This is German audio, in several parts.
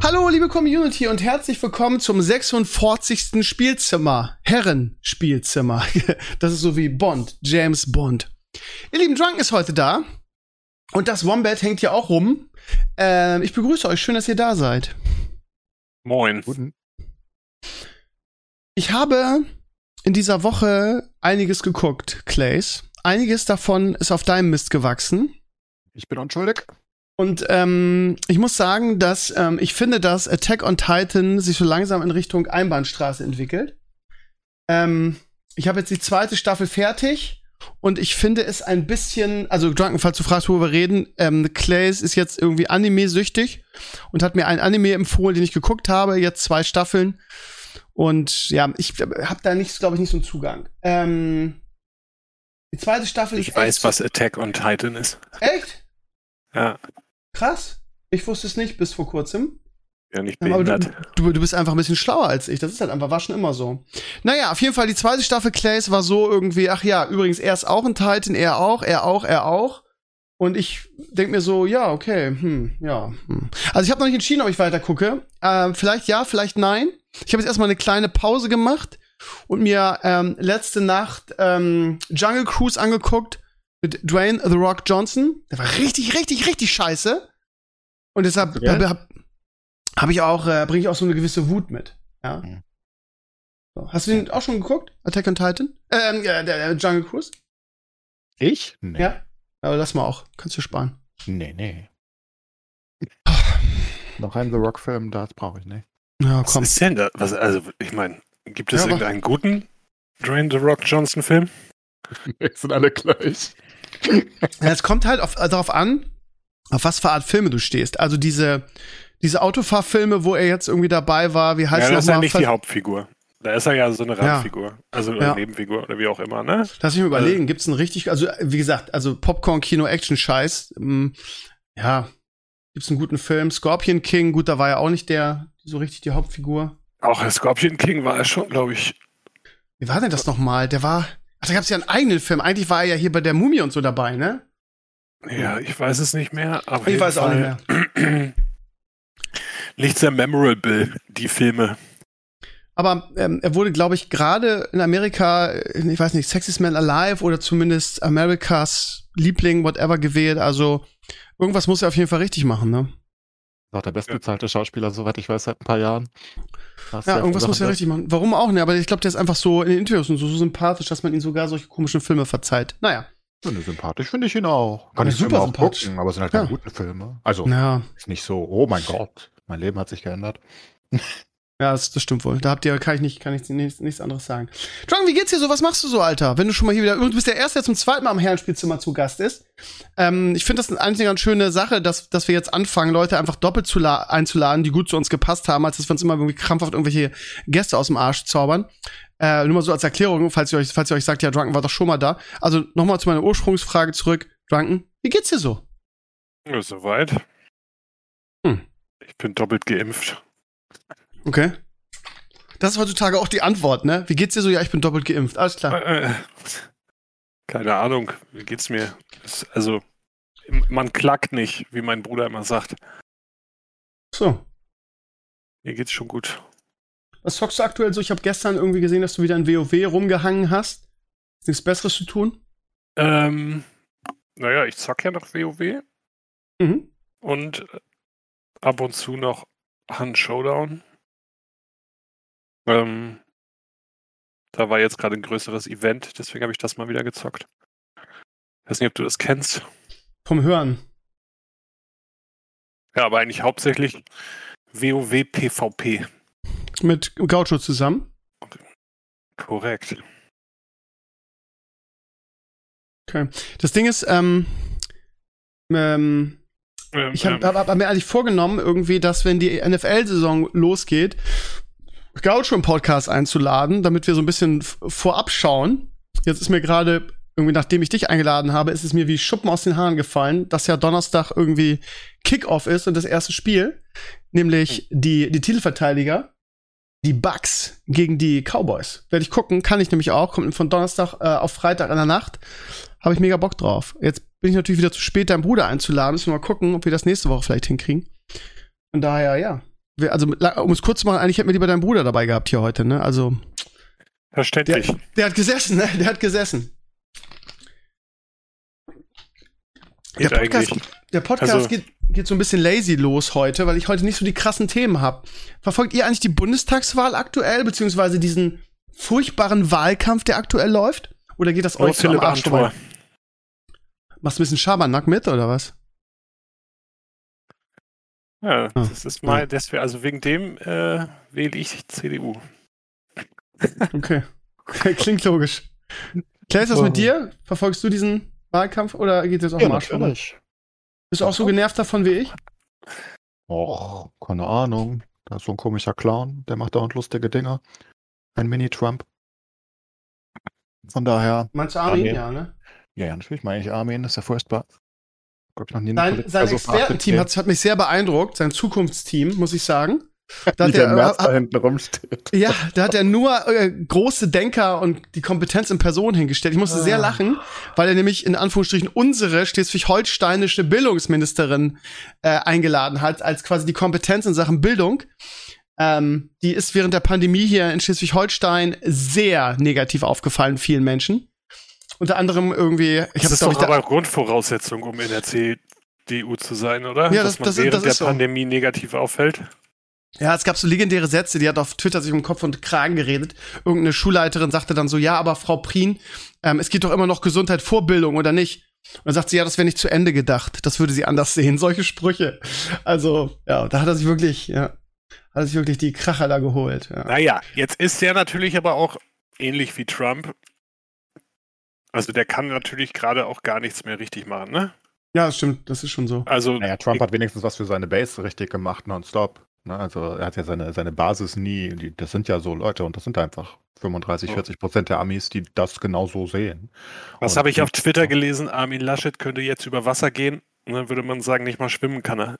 Hallo, liebe Community und herzlich willkommen zum 46. Spielzimmer. Herrenspielzimmer. Das ist so wie Bond, James Bond. Ihr lieben Drunken ist heute da. Und das Wombat hängt hier auch rum. Ähm, ich begrüße euch. Schön, dass ihr da seid. Moin. Guten. Ich habe in dieser Woche einiges geguckt, Clays. Einiges davon ist auf deinem Mist gewachsen. Ich bin unschuldig. Und ähm, ich muss sagen, dass ähm, ich finde, dass Attack on Titan sich so langsam in Richtung Einbahnstraße entwickelt. Ähm, ich habe jetzt die zweite Staffel fertig und ich finde es ein bisschen, also Drunken, falls du fragst, worüber wir reden, ähm, Clays ist jetzt irgendwie Anime-süchtig und hat mir ein Anime empfohlen, den ich geguckt habe, jetzt zwei Staffeln. Und ja, ich habe da nicht, glaube ich, nicht so einen Zugang. Ähm, die zweite Staffel Ich ist weiß, echt- was Attack on Titan ist. Echt? Ja, Krass. Ich wusste es nicht bis vor kurzem. ja nicht Ja, aber du, behindert. du, du bist einfach ein bisschen schlauer als ich. Das ist halt einfach, war schon immer so. Naja, auf jeden Fall, die zweite Staffel Clays war so irgendwie, ach ja, übrigens, er ist auch ein Titan, er auch, er auch, er auch. Und ich denk mir so, ja, okay, hm, ja. Hm. Also ich habe noch nicht entschieden, ob ich weiter gucke. Ähm, vielleicht ja, vielleicht nein. Ich habe jetzt erstmal eine kleine Pause gemacht und mir ähm, letzte Nacht ähm, Jungle Cruise angeguckt mit Dwayne The Rock Johnson. Der war richtig, richtig, richtig scheiße. Und deshalb Okay. habe hab, hab ich auch, äh, bringe ich auch so eine gewisse Wut mit. Ja. Mhm. So. Hast du den auch schon geguckt? Attack on Titan? Ähm, ja, der, der Jungle Cruise? Ich? Nee. Ja. Aber lass mal auch. Kannst du sparen. Nee, nee. Noch einen The Rock-Film, das brauche ich nicht. Ja, Was komm. ist denn da? Was, also, ich meine, gibt es Ja, irgendeinen guten Dwayne The Rock Johnson Film? Die sind alle gleich. Ja, es kommt halt auf, äh, darauf an, auf was für Art Filme du stehst. Also diese, diese Autofahrfilme, wo er jetzt irgendwie dabei war, wie heißt ja, das das ist ja nicht die Hauptfigur. Da ist er ja so eine Ja. Randfigur. Also eine Ja. Nebenfigur oder wie auch immer, ne? Lass mich mal überlegen, gibt's einen richtig, also wie gesagt, also Popcorn-Kino-Action-Scheiß. ähm, Ja, gibt's einen guten Film? Scorpion King, gut, da war ja auch nicht der, so richtig die Hauptfigur. Auch Scorpion King war er schon, glaube ich. Wie war denn das nochmal? Der war, ach, da gab's ja einen eigenen Film. Eigentlich war er ja hier bei der Mumie und so dabei, ne? Ja, ich weiß es nicht mehr. Aber Ich weiß auch nicht mehr. nicht sehr memorable, die Filme. Aber ähm, er wurde, glaube ich, gerade in Amerika, äh, ich weiß nicht, Sexiest Man Alive oder zumindest Amerikas Liebling, whatever, gewählt. Also irgendwas muss er auf jeden Fall richtig machen, ne? Auch der bestbezahlte Schauspieler, soweit ich weiß, seit ein paar Jahren. Das Ja, irgendwas muss er das- richtig machen. Warum auch, ne? Aber ich glaube, der ist einfach so in den Interviews und so, so sympathisch, dass man ihn sogar solche komischen Filme verzeiht. Naja. Ja, ne, sympathisch finde ich ihn auch. Kann Ja, ich super auch sympathisch. gucken, aber es sind halt keine Ja. guten Filme. Also, Ja, ist nicht so, oh mein Gott, mein Leben hat sich geändert. Ja, das, das stimmt wohl. Da habt ihr, kann ich nicht, kann ich nichts, nichts anderes sagen. Drang, wie geht's dir so? Was machst du so, Alter? Wenn du schon mal hier wieder, du bist der Erste, der zum zweiten Mal im Herrenspielzimmer zu Gast ist. Ähm, ich finde das eine ganz schöne Sache, dass, dass wir jetzt anfangen, Leute einfach doppelt zu la- einzuladen, die gut zu uns gepasst haben, als dass wir uns immer irgendwie krampfhaft irgendwelche Gäste aus dem Arsch zaubern. Äh, nur mal so als Erklärung, falls ihr euch, falls ihr euch sagt, ja, Drunken war doch schon mal da. Also nochmal zu meiner Ursprungsfrage zurück. Drunken, wie geht's dir so? Ja, soweit. Hm. Ich bin doppelt geimpft. Okay. Das ist heutzutage auch die Antwort, ne? Wie geht's dir so? Ja, ich bin doppelt geimpft. Alles klar. Äh, keine Ahnung, wie geht's mir? Es- Also, man klackt nicht, wie mein Bruder immer sagt. So. Mir geht's schon gut. Was zockst du aktuell so? Ich habe gestern irgendwie gesehen, dass du wieder in WoW rumgehangen hast. Ist nichts Besseres zu tun? Ähm, naja, ich zock ja noch WoW Mhm. und ab und zu noch Hand Showdown. Ähm, da war jetzt gerade ein größeres Event, deswegen habe ich das mal wieder gezockt. weiß nicht, ob du das kennst. Vom Hören. Ja, aber eigentlich hauptsächlich WoW PvP. Mit Gaucho zusammen. Korrekt. Okay. Das Ding ist, ähm, ähm, Ähm, ich habe ähm, hab, hab mir eigentlich vorgenommen, irgendwie, dass wenn die NFL-Saison losgeht, Gaucho im Podcast einzuladen, damit wir so ein bisschen vorab schauen. Jetzt ist mir gerade, irgendwie nachdem ich dich eingeladen habe, ist es mir wie Schuppen aus den Haaren gefallen, dass ja Donnerstag irgendwie Kickoff ist und das erste Spiel, nämlich die, die Titelverteidiger, die Bucks gegen die Cowboys. Werde ich gucken, kann ich nämlich auch, kommt von Donnerstag äh, auf Freitag in der Nacht. Habe ich mega Bock drauf. Jetzt bin ich natürlich wieder zu spät, deinen Bruder einzuladen. Müssen wir mal gucken, ob wir das nächste Woche vielleicht hinkriegen. Von daher, ja. Also, um es kurz zu machen, eigentlich hätten wir lieber deinen Bruder dabei gehabt hier heute, ne? Also, Verständlich. der hat gesessen, ne? Der hat gesessen. Der Podcast, der Podcast Also- geht, geht so ein bisschen lazy los heute, weil ich heute nicht so die krassen Themen habe. Verfolgt ihr eigentlich die Bundestagswahl aktuell, beziehungsweise diesen furchtbaren Wahlkampf, der aktuell läuft? Oder geht das Oh, euch so am Arsch vorbei? Machst du ein bisschen Schabernack mit, oder was? Ja, Ah, das ist mal, deswegen, also wegen dem äh, wähle ich CDU. Okay. Klingt logisch. Clay, ist das mit dir? Verfolgst du diesen Wahlkampf oder geht das auf Ja, dem Arsch. Bist du auch so genervt davon wie ich? Och, keine Ahnung. Da ist so ein komischer Clown, der macht dauernd lustige Dinge. Ein Mini-Trump. Von daher, Meinst du Armin? Armin. Ja, ne? ja, ja, natürlich meine ich Armin, ist ja furchtbar. Glaub ich noch nie eine Sein, Polizei sein so Expertenteam hat, hat mich sehr beeindruckt, sein Zukunftsteam, muss ich sagen. Da wie hat der er, Merz äh, da hinten rumsteht. ja, da hat er nur äh, große Denker und die Kompetenz in Person hingestellt. Ich musste sehr Ah. lachen, weil er nämlich in Anführungsstrichen unsere schleswig-holsteinische Bildungsministerin äh, eingeladen hat, als quasi die Kompetenz in Sachen Bildung. Ähm, die ist während der Pandemie hier in Schleswig-Holstein sehr negativ aufgefallen, vielen Menschen. Unter anderem irgendwie, ich Das ist doch ich, aber Grundvoraussetzung, um in der CDU zu sein, oder? Ja, Dass das- man das- während das der so. Pandemie negativ auffällt. Ja, es gab so legendäre Sätze, die hat auf Twitter sich um Kopf und Kragen geredet. Irgendeine Schulleiterin sagte dann so, ja, aber Frau Prien, ähm, es geht doch immer noch Gesundheit vor Bildung, oder nicht? Und dann sagt sie, ja, das wäre nicht zu Ende gedacht. Das würde sie anders sehen. Solche Sprüche. Also, ja, da hat er sich wirklich, ja, hat er sich wirklich die Kracher da geholt. Ja. Naja, jetzt ist der natürlich aber auch ähnlich wie Trump. Also der kann natürlich gerade auch gar nichts mehr richtig machen, ne? ja, das stimmt, das ist schon so. Also Naja, Trump hat wenigstens was für seine Base richtig gemacht, nonstop. Ne? Also er hat ja seine, seine Basis nie, die, das sind ja so Leute und das sind einfach 35, Oh. 40 Prozent der Amis, die das genau so sehen. was habe ich auf Twitter gelesen? Armin Laschet könnte jetzt über Wasser gehen. Und dann würde man sagen, nicht mal schwimmen kann er.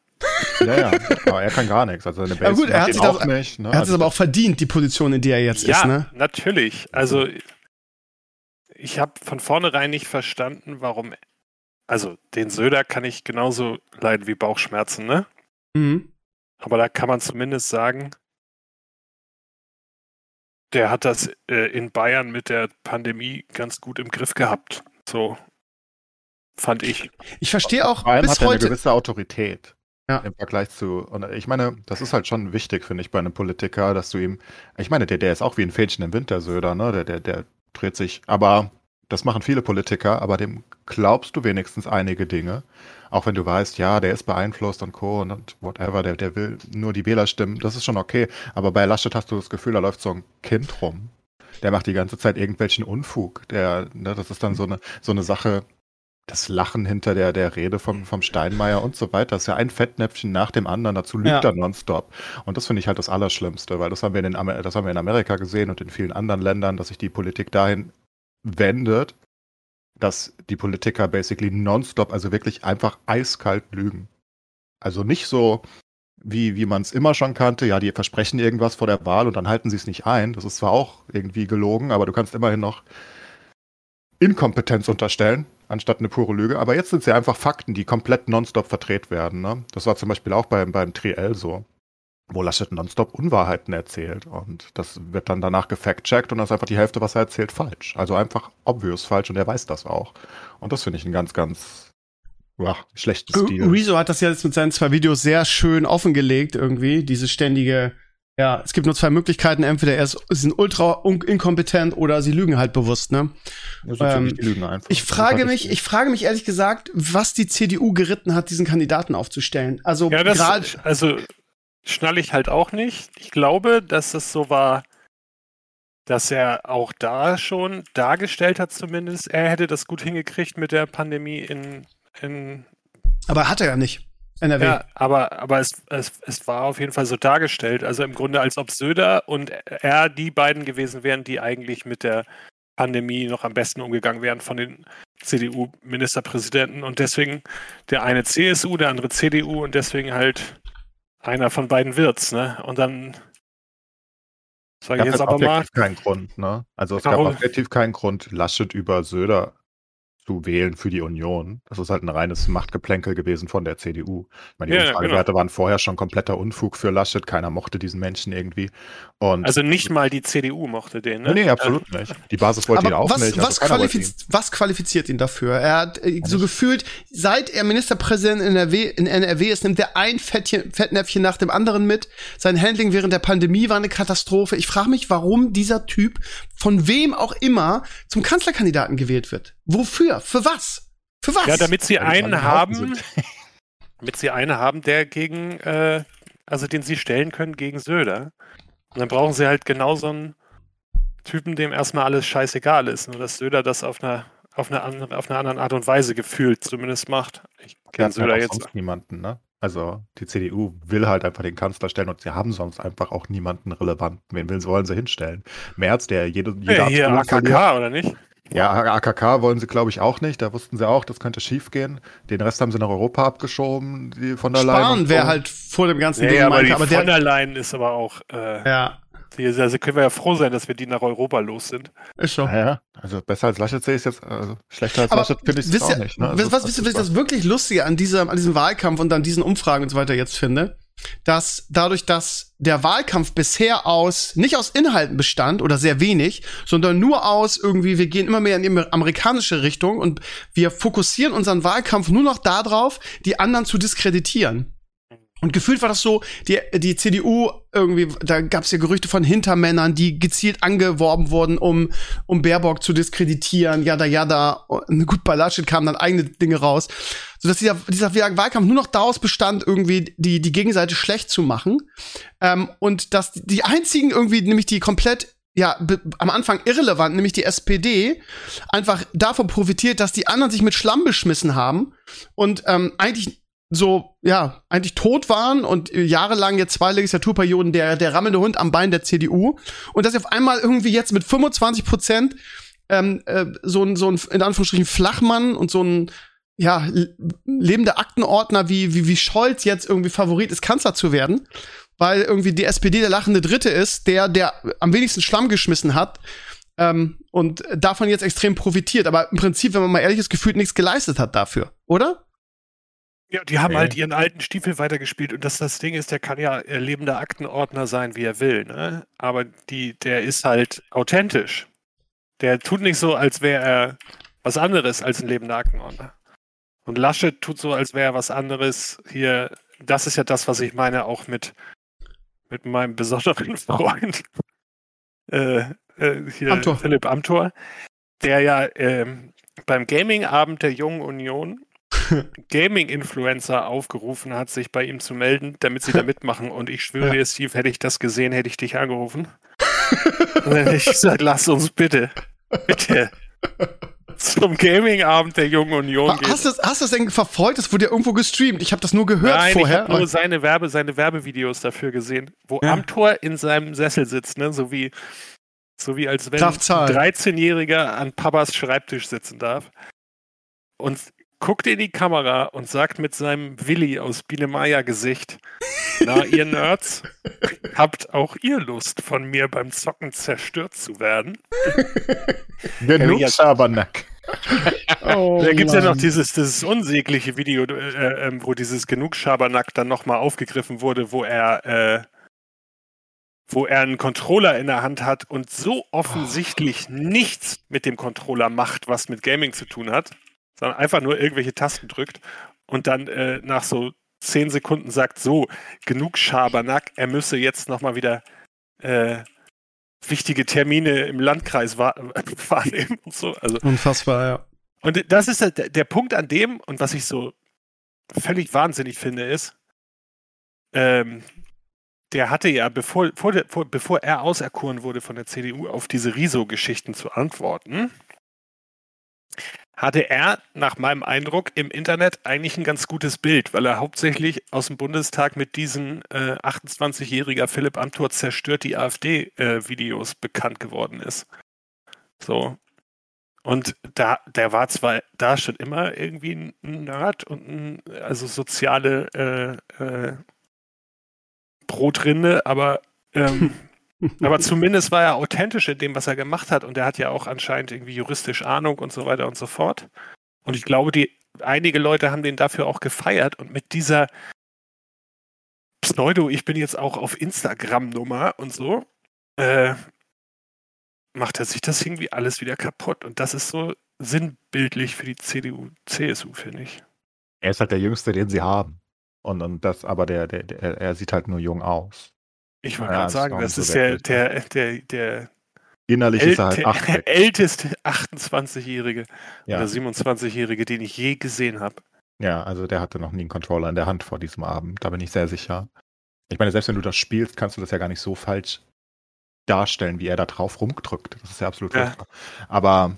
Ja, ja, aber er kann gar nichts. Also seine Base Aber gut, er hat sich das- auch nicht. Ne? Er hat es Also aber auch verdient, die Position, in der er jetzt ja, ist, ne? natürlich. Also ich habe von vornherein nicht verstanden, warum. Also den Söder kann ich genauso leiden wie Bauchschmerzen, ne? Mhm. Aber da kann man zumindest sagen, der hat das äh, in Bayern mit der Pandemie ganz gut im Griff gehabt. So fand ich. Ich verstehe auch allem bis hat er eine heute. gewisse Autorität. Ja. Im Vergleich zu, und ich meine, das ist halt schon wichtig, finde ich, bei einem Politiker, dass du ihm, ich meine, der, der ist auch wie ein Fähnchen im Wind, der Söder, ne? Der, der, der dreht sich, aber das machen viele Politiker, aber dem glaubst du wenigstens einige Dinge. Auch wenn du weißt, ja, der ist beeinflusst und Co. und, whatever, der, der will nur die Wähler stimmen, das ist schon okay. Aber bei Laschet hast du das Gefühl, da läuft so ein Kind rum. Der macht die ganze Zeit irgendwelchen Unfug. Der, ne, das ist dann so eine, so eine Sache, das Lachen hinter der, der Rede vom, vom Steinmeier und so weiter. Das ist ja ein Fettnäpfchen nach dem anderen. Dazu lügt Ja. er nonstop. Und das finde ich halt das Allerschlimmste, weil das haben wir in, den das haben wir in Amerika gesehen und in vielen anderen Ländern, dass sich die Politik dahin wendet, dass die Politiker basically nonstop, also wirklich einfach eiskalt lügen. Also nicht so, wie, wie man es immer schon kannte, ja, die versprechen irgendwas vor der Wahl und dann halten sie es nicht ein. Das ist zwar auch irgendwie gelogen, aber du kannst immerhin noch Inkompetenz unterstellen, anstatt eine pure Lüge. Aber jetzt sind es ja einfach Fakten, die komplett nonstop verdreht werden. Ne? Das war zum Beispiel auch beim, beim Triell so, wo Laschet nonstop Unwahrheiten erzählt. Und das wird dann danach gefact-checkt und dann ist einfach die Hälfte, was er erzählt, falsch. Also einfach obvious falsch und er weiß das auch. Und das finde ich einen ganz, ganz ja, schlechten Stil. Rezo hat das ja jetzt mit seinen zwei Videos sehr schön offengelegt, irgendwie, diese ständige, ja, es gibt nur zwei Möglichkeiten, entweder er ist, sie sind ultra inkompetent oder sie lügen halt bewusst, ne? Ja, so ziemlich ähm, die Lügen einfach. Ich frage mich, ich frage mich ehrlich gesagt, was die CDU geritten hat, diesen Kandidaten aufzustellen. Also Ja, das, gerade, also schnalle ich halt auch nicht. Ich glaube, dass es so war, dass er auch da schon dargestellt hat, zumindest, er hätte das gut hingekriegt mit der Pandemie in, in aber hat er ja nicht. NRW. Ja, aber, aber es, es, es war auf jeden Fall so dargestellt. Also im Grunde, als ob Söder und er die beiden gewesen wären, die eigentlich mit der Pandemie noch am besten umgegangen wären von den CDU-Ministerpräsidenten. Und deswegen der eine CSU, der andere CDU und deswegen halt einer von beiden wird's, ne? Und dann sage gab ich jetzt es aber mal, keinen Grund, ne? Also es Warum? gab objektiv keinen Grund, Laschet über Söder zu wählen für die Union. Das ist halt ein reines Machtgeplänkel gewesen von der CDU. Ich meine, die Ja, ja, Umfragewerte waren vorher schon kompletter Unfug für Laschet. Keiner mochte diesen Menschen irgendwie. Und also nicht mal die CDU mochte den, ne? nee, absolut nicht. Die Basis wollte ihn Aber auch was, nicht. also was, keiner wollte ihn. qualifiz was qualifiziert ihn dafür? Er hat äh, so gefühlt, seit er Ministerpräsident in NRW, in NRW ist, nimmt er ein Fettchen, Fettnäpfchen nach dem anderen mit. Sein Handling während der Pandemie war eine Katastrophe. Ich frage mich, warum dieser Typ, von wem auch immer, zum Kanzlerkandidaten gewählt wird. Wofür? Für was? Für was? Ja, damit sie Weil einen haben, damit sie einen haben, der gegen, äh, also den sie stellen können gegen Söder. Und dann brauchen sie halt genau so einen Typen, dem erstmal alles scheißegal ist. Nur dass Söder das auf einer, auf einer, andere, auf einer anderen Art und Weise gefühlt zumindest macht. Ich kenne hatten Söder halt auch jetzt. sonst niemanden, ne? Also die CDU will halt einfach den Kanzler stellen und sie haben sonst einfach auch niemanden relevanten. Wen will, wollen sie hinstellen? Merz, der jede, jede Ja, hier. AKK, oder nicht? Ja, AKK wollen sie, glaube ich, auch nicht. Da wussten sie auch, das könnte schief gehen. Den Rest haben sie nach Europa abgeschoben, die von der Leyen. Spahn wäre halt vor dem ganzen Nee, Ding aber meinte, die aber von der, Leyen ist aber auch, äh, ja, also können wir ja froh sein, dass wir die nach Europa los sind. ist so. Ja, ja, also besser als Laschet sehe ich es jetzt, also schlechter als Aber Laschet finde ich es auch ihr, nicht. Ne? wisst- Also, was, wisst ihr, was ich das wirklich Lustige an diesem, an diesem Wahlkampf und an diesen Umfragen und so weiter jetzt finde? Dass dadurch, dass der Wahlkampf bisher aus, nicht aus Inhalten bestand oder sehr wenig, sondern nur aus irgendwie, wir gehen immer mehr in die amerikanische Richtung und wir fokussieren unseren Wahlkampf nur noch darauf, die anderen zu diskreditieren. Und gefühlt war das so, die, die CDU irgendwie, da gab es ja Gerüchte von Hintermännern, die gezielt angeworben wurden, um, um Baerbock zu diskreditieren, jada jada. Und gut, bei Laschet kamen dann eigene Dinge raus. Sodass dieser, dieser Wahlkampf nur noch daraus bestand, irgendwie die, die Gegenseite schlecht zu machen. Ähm, und dass die einzigen irgendwie, nämlich die komplett ja, am Anfang irrelevant, nämlich die SPD, einfach davon profitiert, dass die anderen sich mit Schlamm beschmissen haben und ähm, eigentlich so, ja, eigentlich tot waren und äh, jahrelang jetzt zwei Legislaturperioden der, der rammelnde Hund am Bein der CDU und dass sie auf einmal irgendwie jetzt mit 25 Prozent ähm, äh, so ein, so ein, in Anführungsstrichen, Flachmann und so ein, ja, lebender Aktenordner wie, wie, wie Scholz jetzt irgendwie Favorit ist, Kanzler zu werden, weil irgendwie die SPD der lachende Dritte ist, der, der am wenigsten Schlamm geschmissen hat ähm, und davon jetzt extrem profitiert, aber im Prinzip, wenn man mal ehrlich ist, gefühlt nichts geleistet hat dafür, oder? Ja, die haben Nee. halt ihren alten Stiefel weitergespielt und das, das Ding ist, der kann ja äh, lebender Aktenordner sein, wie er will, ne? Aber die, der ist halt authentisch. Der tut nicht so, als wäre er was anderes als ein lebender Aktenordner. Und Laschet tut so, als wäre er was anderes hier. Das ist ja das, was ich meine, auch mit, mit meinem besonderen Freund, äh, äh, hier Amthor. Philipp Amthor, der ja ähm, beim Gaming-Abend der Jungen Union Gaming-Influencer aufgerufen hat, sich bei ihm zu melden, damit sie da mitmachen. Und ich schwöre Ja. dir, Steve, hätte ich das gesehen, hätte ich dich angerufen. Und dann hätte ich gesagt, lass uns bitte, bitte zum Gaming-Abend der Jungen Union gehen. Hast du das, hast das denn verfolgt? Das wurde ja irgendwo gestreamt. Ich habe das nur gehört Nein, vorher. ich habe nur seine, Werbe, seine Werbevideos dafür gesehen, wo Ja. Amtor in seinem Sessel sitzt, ne? so, wie, so wie als wenn ein Zahl. 13-Jähriger an Papas Schreibtisch sitzen darf. Und guckt in die Kamera und sagt mit seinem Willi aus Biene Meier Gesicht, na ihr Nerds, habt auch ihr Lust von mir beim Zocken zerstört zu werden? Genug. Schabernack. oh, da gibt es ja noch dieses, dieses unsägliche Video, äh, äh, wo dieses genug Schabernack dann nochmal aufgegriffen wurde, wo er, äh, wo er einen Controller in der Hand hat und so offensichtlich nichts mit dem Controller macht, was mit Gaming zu tun hat, sondern einfach nur irgendwelche Tasten drückt und dann äh, nach so zehn Sekunden sagt, so, genug Schabernack, er müsse jetzt nochmal wieder äh, wichtige Termine im Landkreis wahr wahrnehmen und so. Also Unfassbar, ja. und das ist der, der Punkt an dem, und was ich so völlig wahnsinnig finde, ist, ähm, der hatte ja, bevor, vor der, vor, bevor er auserkoren wurde von der CDU, auf diese Riso-Geschichten zu antworten, hatte er nach meinem Eindruck im Internet eigentlich ein ganz gutes Bild, weil er hauptsächlich aus dem Bundestag mit diesen äh, 28-jähriger Philipp Amthor zerstört die AfD-Videos äh, bekannt geworden ist. So. Und da, der war zwar da schon immer irgendwie ein Nerd und ein, also soziale äh, äh, Brotrinde, aber ähm, Aber zumindest war er authentisch in dem, was er gemacht hat. Und er hat ja auch anscheinend irgendwie juristisch Ahnung und so weiter und so fort. Und ich glaube, die, einige Leute haben den dafür auch gefeiert. Und mit dieser Pseudo, ich bin jetzt auch auf Instagram-Nummer und so, äh, macht er sich das irgendwie alles wieder kaputt. Und das ist so sinnbildlich für die CDU, CSU, finde ich. Er ist halt der Jüngste, den sie haben. Und, und das, aber der, der, der, er sieht halt nur jung aus. Ich wollte ja, gerade sagen, das ist der, der, der, der Innerlich ist er halt 8, älteste 28-Jährige ja. oder 27-Jährige, den ich je gesehen habe. Ja, also der hatte noch nie einen Controller in der Hand vor diesem Abend, da bin ich sehr sicher. Ich meine, selbst wenn du das spielst, kannst du das ja gar nicht so falsch darstellen, wie er da drauf rumdrückt. Das ist ja absolut ja. Aber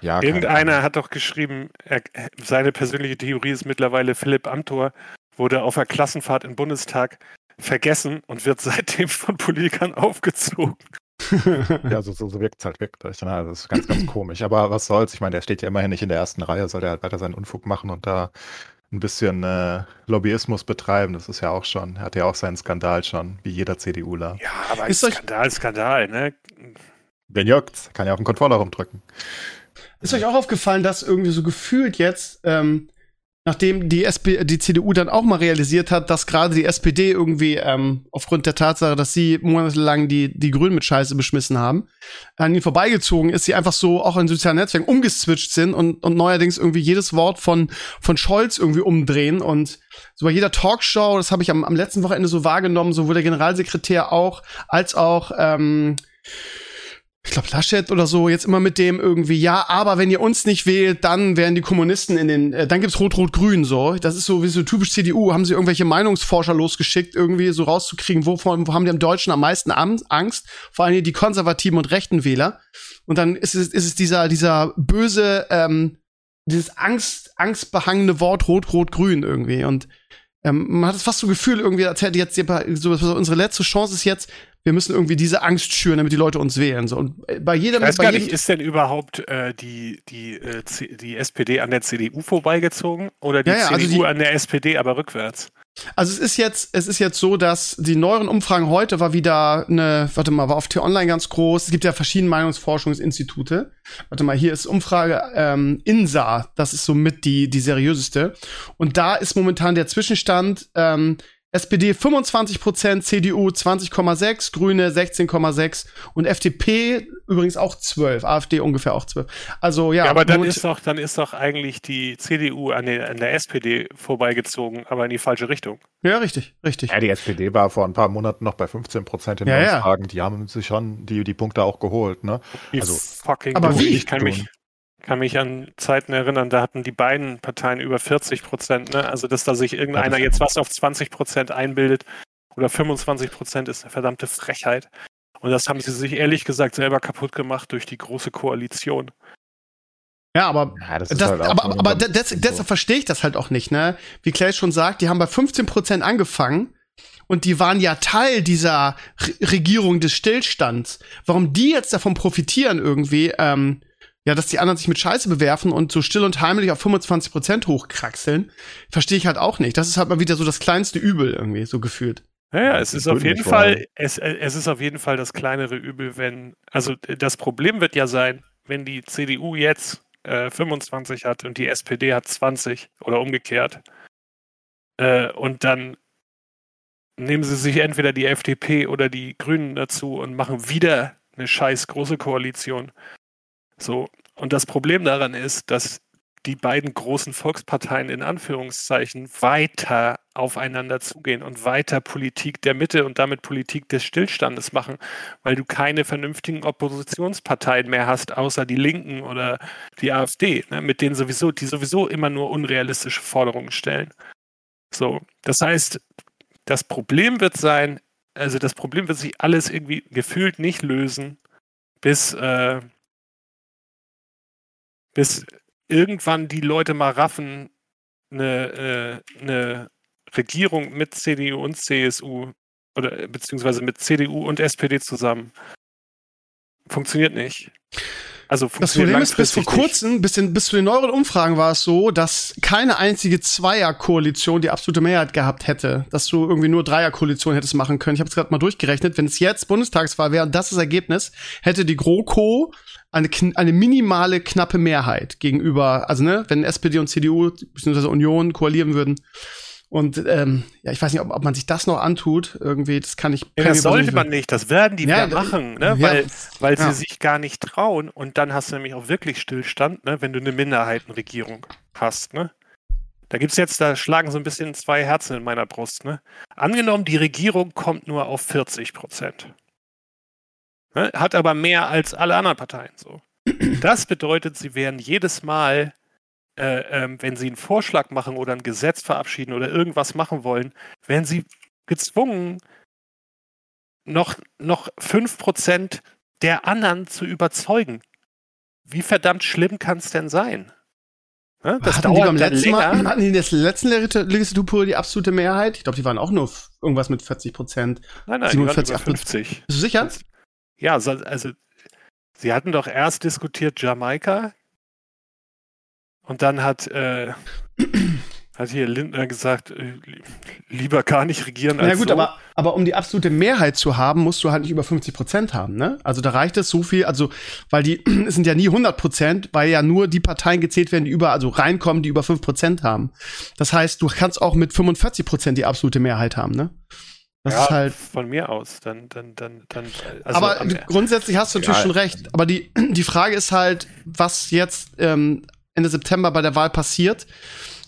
ja. Irgendeiner hat doch geschrieben, er, seine persönliche Theorie ist mittlerweile, Philipp Amthor wurde auf der Klassenfahrt im Bundestag vergessen und wird seitdem von Politikern aufgezogen. ja, so, so, so wirkt es halt wirklich. Ne? Das ist ganz, ganz komisch. Aber was soll's? Ich meine, der steht ja immerhin nicht in der ersten Reihe, soll der halt weiter seinen Unfug machen und da ein bisschen äh, Lobbyismus betreiben. Das ist ja auch schon, er hat ja auch seinen Skandal schon, wie jeder CDUler. Ja, aber ist Skandal, Skandal, ne? Wen juckt's? Kann ja auf den Controller rumdrücken. Ist euch auch aufgefallen, dass irgendwie so gefühlt jetzt ähm, nachdem die, SP, die CDU dann auch mal realisiert hat, dass gerade die SPD irgendwie ähm, aufgrund der Tatsache, dass sie monatelang die, die Grünen mit Scheiße beschmissen haben, an ihnen vorbeigezogen ist, sie einfach so auch in sozialen Netzwerken umgeswitcht sind und, und neuerdings irgendwie jedes Wort von, von Scholz irgendwie umdrehen. Und so bei jeder Talkshow, das habe ich am, am letzten Wochenende so wahrgenommen, sowohl der Generalsekretär auch, als auch ähm, ich glaube Laschet oder so, jetzt immer mit dem irgendwie, ja, aber wenn ihr uns nicht wählt, dann werden die Kommunisten in den, äh, dann gibt's Rot-Rot-Grün so. Das ist so wie so typisch CDU, haben sie irgendwelche Meinungsforscher losgeschickt, irgendwie so rauszukriegen, wovon wo haben die am Deutschen am meisten Angst, vor allem die konservativen und rechten Wähler. Und dann ist es, ist es dieser, dieser böse, ähm, dieses Angst, angstbehangene Wort Rot-Rot-Grün irgendwie. Und ähm, man hat fast so Gefühl, irgendwie, als hätte jetzt so unsere letzte Chance ist jetzt, wir müssen irgendwie diese Angst schüren, damit die Leute uns wählen. So. Und äh, bei jedem, ich weiß gar nicht, ist denn überhaupt äh, die, die, äh, die SPD an der CDU vorbeigezogen oder die ja, ja, CDU also die, an der SPD, aber rückwärts? Also es ist jetzt, es ist jetzt so, dass die neueren Umfragen heute war wieder eine, warte mal, war auf T-Online ganz groß. Es gibt ja verschiedene Meinungsforschungsinstitute. Warte mal, hier ist Umfrage ähm, INSA, das ist somit die, die seriöseste. Und da ist momentan der Zwischenstand, ähm, SPD 25%, CDU 20,6, Grüne 16,6 und FDP übrigens auch 12, AfD ungefähr auch 12. Also ja. ja aber dann ist doch, dann ist doch eigentlich die CDU an der, an der SPD vorbeigezogen, aber in die falsche Richtung. Ja, richtig, richtig. Ja, die SPD war vor ein paar Monaten noch bei 15% in ja, Umfragen. Ja. Die haben sich schon die, die Punkte auch geholt, ne? Also, fucking aber wie? Ich kann mich, kann mich an Zeiten erinnern, da hatten die beiden Parteien über 40 Prozent. Ne? Also, dass da sich irgendeiner jetzt was auf 20 Prozent einbildet oder 25 Prozent ist eine verdammte Frechheit. Und das haben sie sich ehrlich gesagt selber kaputt gemacht durch die große Koalition. Ja, aber, ja, das das, halt aber, aber deshalb so. verstehe ich das halt auch nicht, ne? Wie Clay schon sagt, die haben bei 15 Prozent angefangen und die waren ja Teil dieser Re Regierung des Stillstands. Warum die jetzt davon profitieren irgendwie, ähm, ja, dass die anderen sich mit Scheiße bewerfen und so still und heimlich auf 25 Prozent hochkraxeln, verstehe ich halt auch nicht. Das ist halt mal wieder so das kleinste Übel irgendwie, so gefühlt. Ja, ja es ist auf jeden Fall, es, es ist auf jeden Fall das kleinere Übel, wenn, also das Problem wird ja sein, wenn die CDU jetzt äh, 25 hat und die SPD hat 20 oder umgekehrt. Äh, und dann nehmen sie sich entweder die FDP oder die Grünen dazu und machen wieder eine scheiß große Koalition. So. Und das Problem daran ist, dass die beiden großen Volksparteien in Anführungszeichen weiter aufeinander zugehen und weiter Politik der Mitte und damit Politik des Stillstandes machen, weil du keine vernünftigen Oppositionsparteien mehr hast, außer die Linken oder die AfD, ne, mit denen sowieso, die sowieso immer nur unrealistische Forderungen stellen. So, das heißt, das Problem wird sein, also das Problem wird sich alles irgendwie gefühlt nicht lösen, bis äh, bis irgendwann die Leute mal raffen, eine, äh, eine Regierung mit CDU und CSU oder äh, beziehungsweise mit CDU und SPD zusammen. Funktioniert nicht. Also Das Problem ist, bis vor kurzem, bis, in, bis zu den neueren Umfragen war es so, dass keine einzige Zweierkoalition die absolute Mehrheit gehabt hätte. Dass du irgendwie nur Dreierkoalition hättest machen können. Ich habe es gerade mal durchgerechnet. Wenn es jetzt Bundestagswahl wäre und das ist das Ergebnis, hätte die GroKo eine, eine minimale knappe Mehrheit gegenüber, also ne, wenn SPD und CDU bzw. Union koalieren würden, und ähm, ja, ich weiß nicht, ob, ob man sich das noch antut. Irgendwie, das kann ich. Ja, das sollte man nicht. Das werden die ja, machen, ne? Ja, weil, weil ja. sie sich gar nicht trauen. Und dann hast du nämlich auch wirklich Stillstand, ne? wenn du eine Minderheitenregierung hast. Ne? Da gibt's jetzt, da schlagen so ein bisschen zwei Herzen in meiner Brust. Ne? Angenommen, die Regierung kommt nur auf 40 Prozent. Ne? Hat aber mehr als alle anderen Parteien so. Das bedeutet, sie werden jedes Mal äh, ähm, wenn sie einen Vorschlag machen oder ein Gesetz verabschieden oder irgendwas machen wollen, werden sie gezwungen, noch, noch 5% der anderen zu überzeugen. Wie verdammt schlimm kann es denn sein? Ja, das hatten dauert die beim letzten länger. Mal, hatten die in der letzten Legislaturperiode die absolute Mehrheit? Ich glaube, die waren auch nur irgendwas mit 40 Prozent. Nein, nein, 47, die waren 50. Bist du sicher? Ja, also sie hatten doch erst diskutiert Jamaika, und dann hat, äh, hat hier Lindner gesagt, äh, lieber gar nicht regieren als Ja gut, so. aber, aber um die absolute Mehrheit zu haben, musst du halt nicht über 50 Prozent haben, ne? Also da reicht es so viel, also, weil die, es sind ja nie 100 Prozent, weil ja nur die Parteien gezählt werden, die über, also reinkommen, die über 5 Prozent haben. Das heißt, du kannst auch mit 45 Prozent die absolute Mehrheit haben, ne? Das ja, ist halt von mir aus, dann, dann, dann, dann. Also aber grundsätzlich hast du natürlich ja, schon recht. Aber die, die Frage ist halt, was jetzt ähm, Ende September bei der Wahl passiert.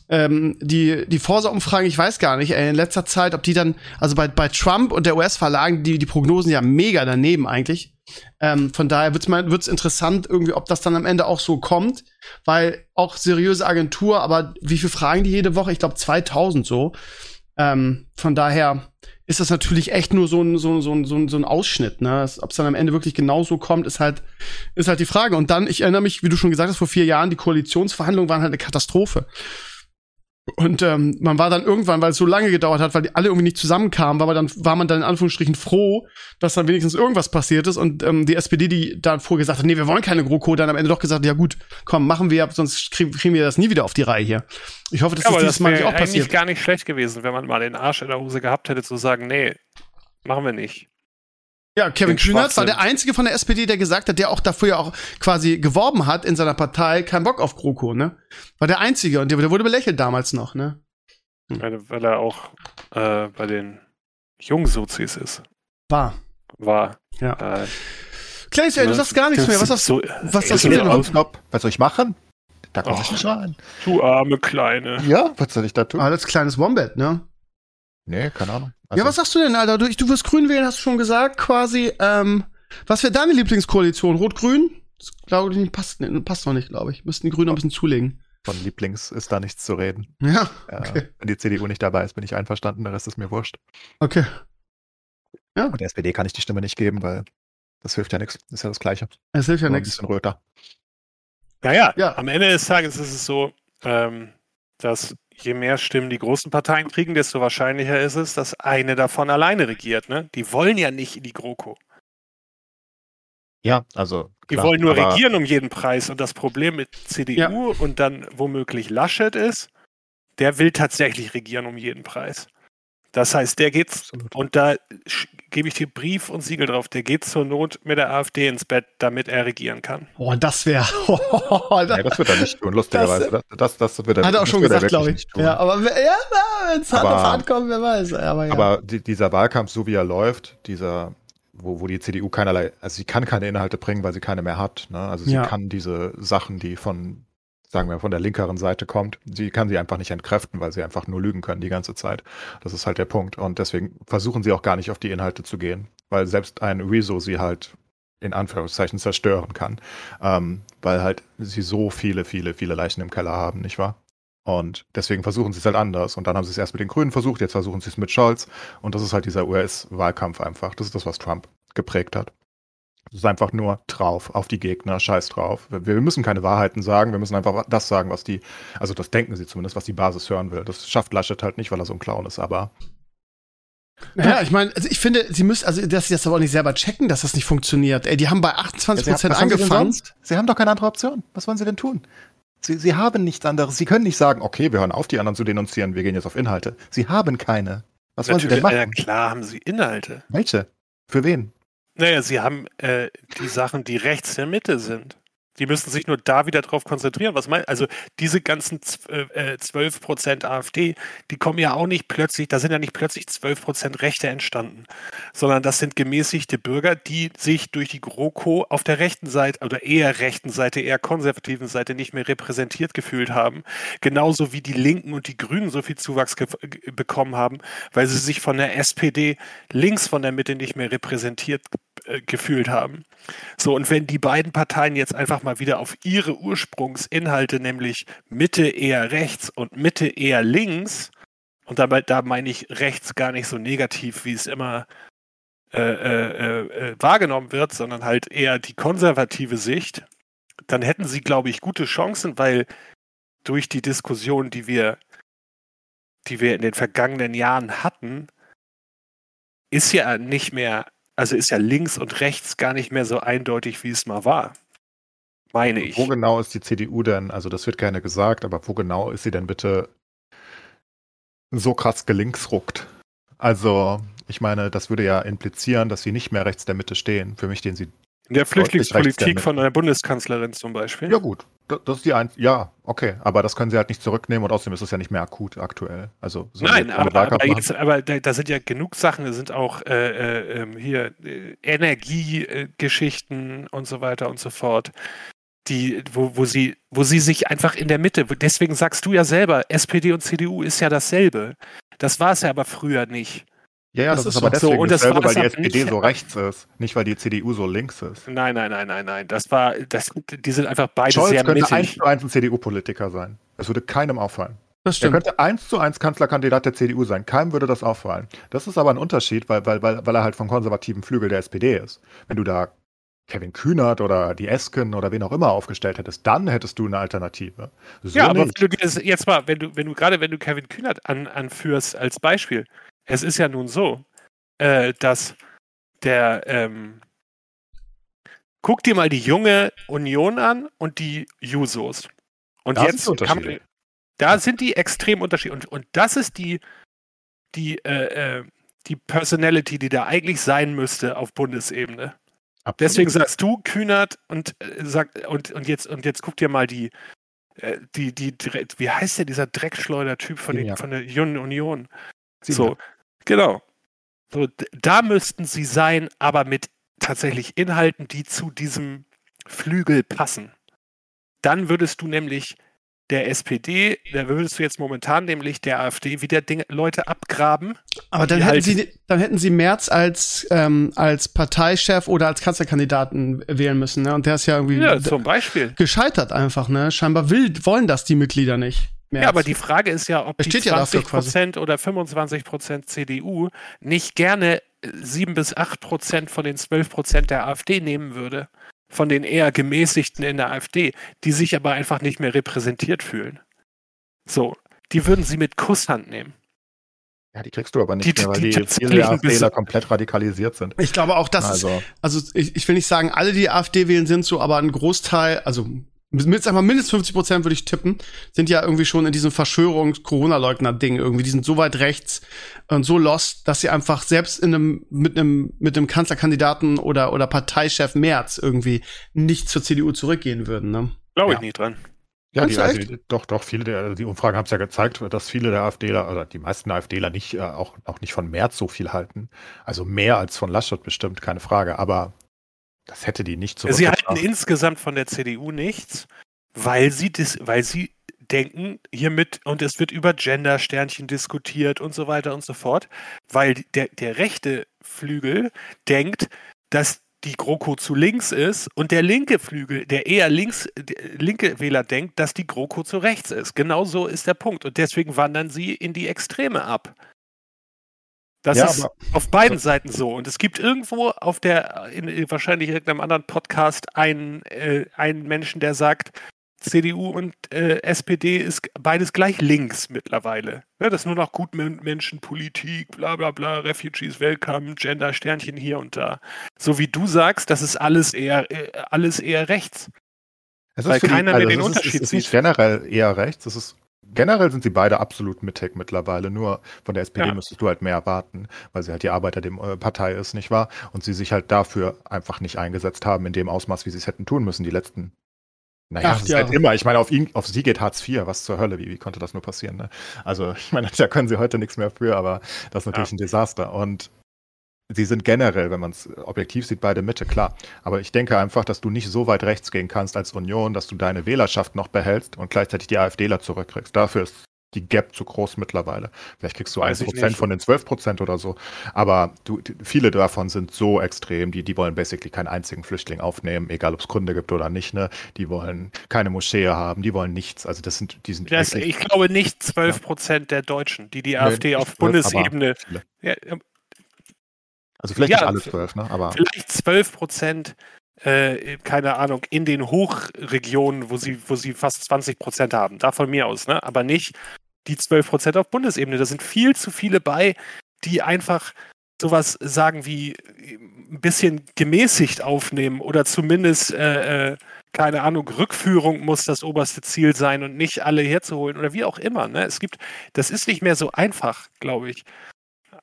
Ähm, die, die Forsa-Umfragen, ich weiß gar nicht, ey, in letzter Zeit, ob die dann, also bei, bei Trump und der US-Wahl lagen die, die Prognosen ja mega daneben eigentlich. Ähm, von daher wird's mal, wird's interessant irgendwie, ob das dann am Ende auch so kommt, weil auch seriöse Agentur, aber wie viel fragen die jede Woche? Ich glaube 2000 so. Ähm, von daher, ist das natürlich echt nur so ein, so, so, so, so ein Ausschnitt. Ne? Ob es dann am Ende wirklich genauso kommt, ist halt, ist halt die Frage. Und dann, ich erinnere mich, wie du schon gesagt hast, vor vier Jahren, die Koalitionsverhandlungen waren halt eine Katastrophe. Und ähm, man war dann irgendwann, weil es so lange gedauert hat, weil die alle irgendwie nicht zusammenkamen, war man dann, war man dann in Anführungsstrichen froh, dass dann wenigstens irgendwas passiert ist. Und ähm, die SPD, die da vorgesagt hat, nee, wir wollen keine GroKo, dann am Ende doch gesagt, ja gut, komm, machen wir, sonst kriegen, kriegen wir das nie wieder auf die Reihe hier. Ich hoffe, dass ja, das dieses Mal nicht auch passiert. eigentlich gar nicht schlecht gewesen, wenn man mal den Arsch in der Hose gehabt hätte, zu sagen, nee, machen wir nicht. Ja, Kevin Kühnert war der einzige von der SPD, der gesagt hat, der auch dafür ja auch quasi geworben hat in seiner Partei, kein Bock auf GroKo, ne? War der einzige und der, der wurde belächelt damals noch, ne? Hm. Weil, weil, er auch äh, bei den jungen Sozis ist. War. War. Ja. Äh, Clays, ey, du sagst gar nichts mehr. Was sagst, so, was sagst du denn noch? Was soll ich machen? Da komme ich nicht rein. Du arme Kleine. Ja, was soll ich da tun? Alles kleines Wombat, ne? Nee, keine Ahnung. Also, ja, was sagst du denn, Alter? Du, du wirst grün wählen, hast du schon gesagt, quasi. Ähm, was wäre deine Lieblingskoalition? Rot-Grün? Das glaube ich passt, passt noch nicht, glaube ich. Müssten die Grünen ein bisschen zulegen. Von Lieblings ist da nichts zu reden. Ja. Okay. Äh, wenn die CDU nicht dabei ist, bin ich einverstanden, der Rest ist mir wurscht. Okay. Ja. Und der SPD kann ich die Stimme nicht geben, weil das hilft ja nichts. Das ist ja das Gleiche. Es hilft ja nichts. Ein bisschen röter. Naja, ja. am Ende des Tages ist es so, ähm, dass je mehr Stimmen die großen Parteien kriegen, desto wahrscheinlicher ist es, dass eine davon alleine regiert. Ne? Die wollen ja nicht in die GroKo. Ja, also. Die wollen nur regieren um jeden Preis. Und das Problem mit CDU ja. und dann womöglich Laschet ist, der will tatsächlich regieren um jeden Preis. Das heißt, der geht, und da gebe ich dir Brief und Siegel drauf, der geht zur Not mit der AfD ins Bett, damit er regieren kann. Oh, das wäre. Oh, das, ja, das wird er nicht tun, lustigerweise. Das, das, das wird er, hat er auch schon gesagt, glaube ich. Ja, aber ja, wenn es hart auf hart kommt, wer weiß. Aber, ja. aber die, dieser Wahlkampf, so wie er läuft, dieser, wo, wo die CDU keinerlei, also sie kann keine Inhalte bringen, weil sie keine mehr hat. Ne? Also sie ja. kann diese Sachen, die von sagen wir, von der linkeren Seite kommt, sie kann sie einfach nicht entkräften, weil sie einfach nur lügen können die ganze Zeit. Das ist halt der Punkt. Und deswegen versuchen sie auch gar nicht auf die Inhalte zu gehen, weil selbst ein Rezo sie halt in Anführungszeichen zerstören kann, ähm, weil halt sie so viele, viele, viele Leichen im Keller haben, nicht wahr? Und deswegen versuchen sie es halt anders. Und dann haben sie es erst mit den Grünen versucht, jetzt versuchen sie es mit Scholz. Und das ist halt dieser US-Wahlkampf einfach. Das ist das, was Trump geprägt hat. Es ist einfach nur drauf, auf die Gegner, scheiß drauf. Wir müssen keine Wahrheiten sagen, wir müssen einfach das sagen, was die, also das denken sie zumindest, was die Basis hören will. Das schafft Laschet halt nicht, weil er so ein Clown ist, aber. Naja, ich meine, also ich finde, sie müssen, also dass sie das aber auch nicht selber checken, dass das nicht funktioniert. Ey, die haben bei 28 Prozent sie denn angefangen. sonst? Sie haben doch keine andere Option. Was wollen sie denn tun? Sie, sie haben nichts anderes. Sie können nicht sagen, okay, wir hören auf, die anderen zu denunzieren, wir gehen jetzt auf Inhalte. Sie haben keine. Was wollen sie denn Natürlich, machen? ja, klar haben sie Inhalte. Welche? Für wen? Naja, sie haben äh, die Sachen, die rechts der Mitte sind. Die müssen sich nur da wieder drauf konzentrieren. Was mein, also diese ganzen äh, 12% AfD, die kommen ja auch nicht plötzlich, da sind ja nicht plötzlich 12% Rechte entstanden, sondern das sind gemäßigte Bürger, die sich durch die GroKo auf der rechten Seite oder eher rechten Seite, eher konservativen Seite nicht mehr repräsentiert gefühlt haben. Genauso wie die Linken und die Grünen so viel Zuwachs bekommen haben, weil sie sich von der SPD links von der Mitte nicht mehr repräsentiert äh, gefühlt haben. So, und wenn die beiden Parteien jetzt einfach mal wieder auf ihre Ursprungsinhalte, nämlich Mitte eher rechts und Mitte eher links, und dabei, da meine ich rechts gar nicht so negativ, wie es immer äh, äh, äh, wahrgenommen wird, sondern halt eher die konservative Sicht, dann hätten sie, glaube ich, gute Chancen, weil durch die Diskussion, die wir, die wir in den vergangenen Jahren hatten, ist ja nicht mehr, also ist ja links und rechts gar nicht mehr so eindeutig, wie es mal war. Meine ich. Wo genau ist die CDU denn? Also das wird gerne gesagt, aber wo genau ist sie denn bitte so krass gelinksruckt? Also ich meine, das würde ja implizieren, dass sie nicht mehr rechts der Mitte stehen. Für mich stehen sie. In der der Flüchtlingspolitik Mitte. von einer Bundeskanzlerin zum Beispiel. Ja gut, das ist die ein. Ja, okay, aber das können sie halt nicht zurücknehmen und außerdem ist es ja nicht mehr akut aktuell. Also sollen Nein, aber, aber, jetzt, aber da, da sind ja genug Sachen, da sind auch äh, äh, ähm, hier äh, Energiegeschichten und so weiter und so fort, die, wo, wo sie, wo sie sich einfach in der Mitte, deswegen sagst du ja selber, SPD und CDU ist ja dasselbe. Das war es ja aber früher nicht. Ja, ja, Das das, ist ist aber so. deswegen Und das dasselbe, war weil die SPD nicht- so rechts ist, nicht weil die CDU so links ist. Nein, nein, nein, nein, nein. Das war, das, die sind einfach beide Scholz sehr könnte eins zu eins ein CDU-Politiker sein. Es würde keinem auffallen. Das stimmt. könnte eins zu eins Kanzlerkandidat der CDU sein. Keinem würde das auffallen. Das ist aber ein Unterschied, weil, weil, weil, weil er halt vom konservativen Flügel der SPD ist. Wenn du da Kevin Kühnert oder die Esken oder wen auch immer aufgestellt hättest, dann hättest du eine Alternative. So Ja, aber wenn du das jetzt mal, wenn du, wenn du gerade wenn du Kevin Kühnert an, anführst als Beispiel, es ist ja nun so, äh, dass der ähm, guck dir mal die junge Union an und die Jusos. Und Da sind jetzt die kann da sind die extrem unterschiedlich. Und, und das ist die, die, äh, äh, die Personality, die da eigentlich sein müsste auf Bundesebene. Absolut. Deswegen sagst du Kühnert und äh, sag und, und jetzt und jetzt guck dir mal die äh, die die wie heißt der dieser Dreckschleuder-Typ von, den, von der Jungen Union? Ziemiak. So, genau. So, da müssten sie sein, aber mit tatsächlich Inhalten, die zu diesem Flügel passen. Dann würdest du nämlich der SPD, da würdest du jetzt momentan nämlich der AfD wieder Dinge, Leute abgraben. Aber dann hätten halt- sie, dann hätten sie Merz als, ähm, als Parteichef oder als Kanzlerkandidaten wählen müssen, ne? Und der ist ja irgendwie Ja, zum Beispiel. gescheitert einfach, ne? Scheinbar will, wollen das die Mitglieder nicht. Merz. Ja, aber die Frage ist ja, ob Er die steht ja dafür 20% oder 25% CDU nicht gerne äh, 7 bis 8% von den 12% der AfD nehmen würde. Von den eher gemäßigten in der AfD, die sich aber einfach nicht mehr repräsentiert fühlen. So, die würden sie mit Kusshand nehmen. Ja, die kriegst du aber nicht Die- mehr, weil die die, viele AfDler komplett radikalisiert sind. Ich glaube auch, das ist, also, also ich, ich will nicht sagen, alle, die AfD wählen, sind so, aber ein Großteil, also mit, sag mal, mindestens 50 Prozent würde ich tippen, sind ja irgendwie schon in diesem Verschwörungs-Corona-Leugner-Ding irgendwie. Die sind so weit rechts und so lost, dass sie einfach selbst in einem, mit einem, mit einem Kanzlerkandidaten oder, oder Parteichef Merz irgendwie nicht zur CDU zurückgehen würden, ne? Glaube ich Ja. nicht dran. ja, die, also, doch, doch, viele der, also die Umfragen haben es ja gezeigt, dass viele der AfDler, oder die meisten AfDler nicht, äh, auch, auch nicht von Merz so viel halten. Also mehr als von Laschet bestimmt, keine Frage, aber das hätte die nicht so Sie halten insgesamt von der CDU nichts, weil sie, dis, weil sie denken, hiermit, und es wird über Gender-Sternchen diskutiert und so weiter und so fort, weil der, der rechte Flügel denkt, dass die GroKo zu links ist und der linke Flügel, der eher links, der linke Wähler denkt, dass die GroKo zu rechts ist. Genau so ist der Punkt. Und deswegen wandern sie in die Extreme ab. Das Ja, ist auf beiden Seiten so. Und es gibt irgendwo auf der, in, in wahrscheinlich irgendeinem anderen Podcast einen, äh, einen Menschen, der sagt, CDU und äh, SPD ist beides gleich links mittlerweile. Ja, das ist nur noch Gutmenschenpolitik, bla bla bla, Refugees, Welcome, Gender, Sternchen hier und da. So wie du sagst, das ist alles eher, äh, alles eher rechts. Es Weil keiner mehr also den es ist- Unterschied es ist nicht sieht. generell eher rechts. Es ist, generell sind sie beide absolut mittig mittlerweile. Nur von der SPD Ja. müsstest du halt mehr erwarten, weil sie halt die Arbeiter-Partei ist, nicht wahr? Und sie sich halt dafür einfach nicht eingesetzt haben in dem Ausmaß, wie sie es hätten tun müssen, die letzten. Naja, Acht das ist halt Jahre. immer. Ich meine, auf, ihn, auf sie geht Hartz IV. Was zur Hölle? Wie, wie konnte das nur passieren? Ne? Also, ich meine, da können sie heute nichts mehr für, aber das ist natürlich ein Desaster. Und sie sind generell, wenn man es objektiv sieht, beide Mitte, klar. Aber ich denke einfach, dass du nicht so weit rechts gehen kannst als Union, dass du deine Wählerschaft noch behältst und gleichzeitig die AfDler zurückkriegst. Dafür ist die Gap zu groß mittlerweile. Vielleicht kriegst du Weiß ein ich Prozent nicht. von den 12 Prozent oder so. Aber du, viele davon sind so extrem, die, die wollen basically keinen einzigen Flüchtling aufnehmen, egal ob es Gründe gibt oder nicht. Ne? Die wollen keine Moschee haben, die wollen nichts. Also das sind, die sind Das, wirklich- ich glaube nicht 12 Prozent der Deutschen, die die AfD nicht auf 12, aber Bundesebene. Ja, Also vielleicht Ja, nicht alle zwölf, ne? aber vielleicht 12 Prozent, äh, keine Ahnung, in den Hochregionen, wo sie, wo sie fast 20 Prozent haben. Da von mir aus, ne? Aber nicht die 12 Prozent auf Bundesebene. Da sind viel zu viele bei, die einfach sowas sagen wie äh, ein bisschen gemäßigt aufnehmen oder zumindest, äh, äh, keine Ahnung, Rückführung muss das oberste Ziel sein und nicht alle herzuholen oder wie auch immer. Ne? Es gibt, das ist nicht mehr so einfach, glaube ich.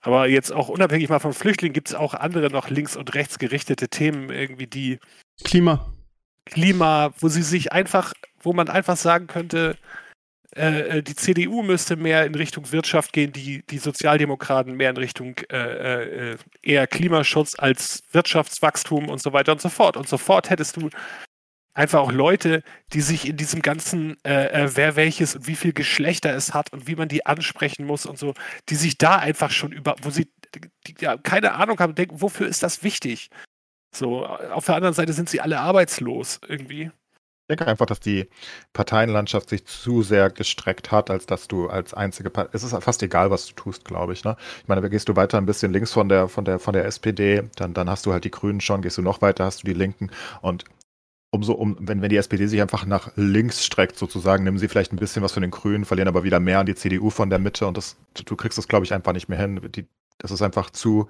Aber jetzt auch unabhängig mal von Flüchtlingen gibt es auch andere noch links und rechts gerichtete Themen, irgendwie die Klima. Klima, wo sie sich einfach, wo man einfach sagen könnte, äh, äh, die CDU müsste mehr in Richtung Wirtschaft gehen, die, die Sozialdemokraten mehr in Richtung äh, äh, eher Klimaschutz als Wirtschaftswachstum und so weiter und so fort. Und sofort hättest du einfach auch Leute, die sich in diesem ganzen, äh, äh, wer welches und wie viel Geschlechter es hat und wie man die ansprechen muss und so, die sich da einfach schon über, wo sie die, ja, keine Ahnung haben, denken, wofür ist das wichtig? So, auf der anderen Seite sind sie alle arbeitslos irgendwie. Ich denke einfach, dass die Parteienlandschaft sich zu sehr gestreckt hat, als dass du als einzige Partei. Es ist fast egal, was du tust, glaube ich. Ne? Ich meine, gehst du weiter ein bisschen links von der, von der, von der SPD, dann, dann hast du halt die Grünen schon, gehst du noch weiter, hast du die Linken. Und umso, um, wenn, wenn die SPD sich einfach nach links streckt, sozusagen, nehmen sie vielleicht ein bisschen was von den Grünen, verlieren aber wieder mehr an die CDU von der Mitte und das, du kriegst das, glaube ich, einfach nicht mehr hin. Die, das ist einfach zu.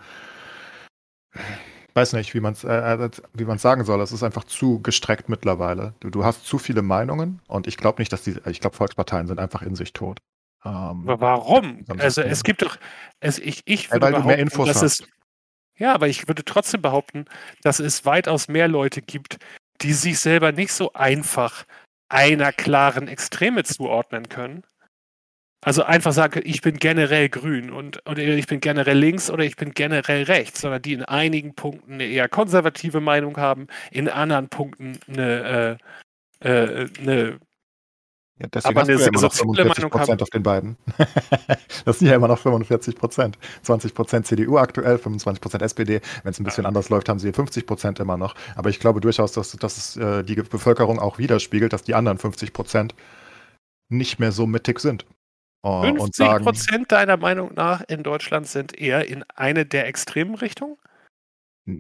Weiß nicht, wie man es äh, wie man's sagen soll. Es ist einfach zu gestreckt mittlerweile. Du, du hast zu viele Meinungen und ich glaube nicht, dass die, ich glaube, Volksparteien sind einfach in sich tot. Ähm, Aber warum? Also es gibt doch, es, ich, ich Ja, würde weil du mehr Infos dass hast. es, ja, aber ich würde trotzdem behaupten, dass es weitaus mehr Leute gibt, die sich selber nicht so einfach einer klaren Extreme zuordnen können. Also einfach sagen, ich bin generell grün und oder ich bin generell links oder ich bin generell rechts, sondern die in einigen Punkten eine eher konservative Meinung haben, in anderen Punkten eine, äh, äh, eine Ja, deswegen Aber hast du ja immer noch soziale 45 Meinung Prozent auf den beiden. das sind ja immer noch 45 Prozent. 20 Prozent CDU aktuell, 25 Prozent SPD. Wenn es ein bisschen anders läuft, haben sie 50 Prozent immer noch. Aber ich glaube durchaus, dass, dass es äh, die Bevölkerung auch widerspiegelt, dass die anderen 50 Prozent nicht mehr so mittig sind. Äh, und 50 sagen, Prozent deiner Meinung nach in Deutschland sind eher in eine der extremen Richtungen?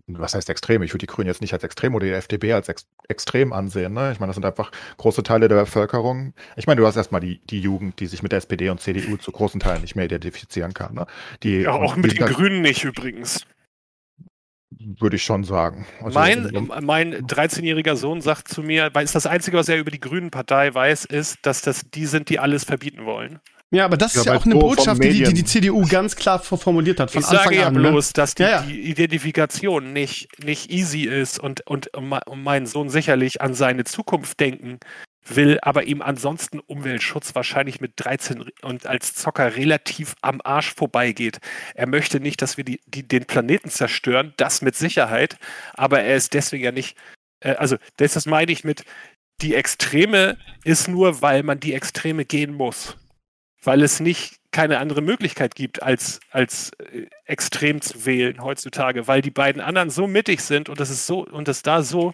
Was heißt extrem? Ich würde die Grünen jetzt nicht als extrem oder die FDP als ex extrem ansehen. Ne? Ich meine, das sind einfach große Teile der Bevölkerung. Ich meine, du hast erstmal die, die Jugend, die sich mit der SPD und CDU zu großen Teilen nicht mehr identifizieren kann. Ne? Die, Ja, auch mit den Grünen nicht übrigens. Würde ich schon sagen. Also, mein mein 13-jähriger Sohn sagt zu mir, weil es das Einzige, was er über die Grünen-Partei weiß, ist, dass das die sind, die alles verbieten wollen. Ja, aber das ist ja auch eine Botschaft, die, die die CDU ganz klar formuliert hat von ich Anfang sage ja an. ne? bloß, dass die, Ja, ja. die Identifikation nicht, nicht easy ist und, und me- mein Sohn sicherlich an seine Zukunft denken will, aber ihm ansonsten Umweltschutz wahrscheinlich mit 13 und als Zocker relativ am Arsch vorbeigeht. Er möchte nicht, dass wir die, die, den Planeten zerstören, das mit Sicherheit, aber er ist deswegen ja nicht, äh, also das, das meine ich mit, die Extreme ist nur, weil man die Extreme gehen muss. Weil es nicht keine andere Möglichkeit gibt, als, als äh, extrem zu wählen heutzutage, weil die beiden anderen so mittig sind und das ist so und es da so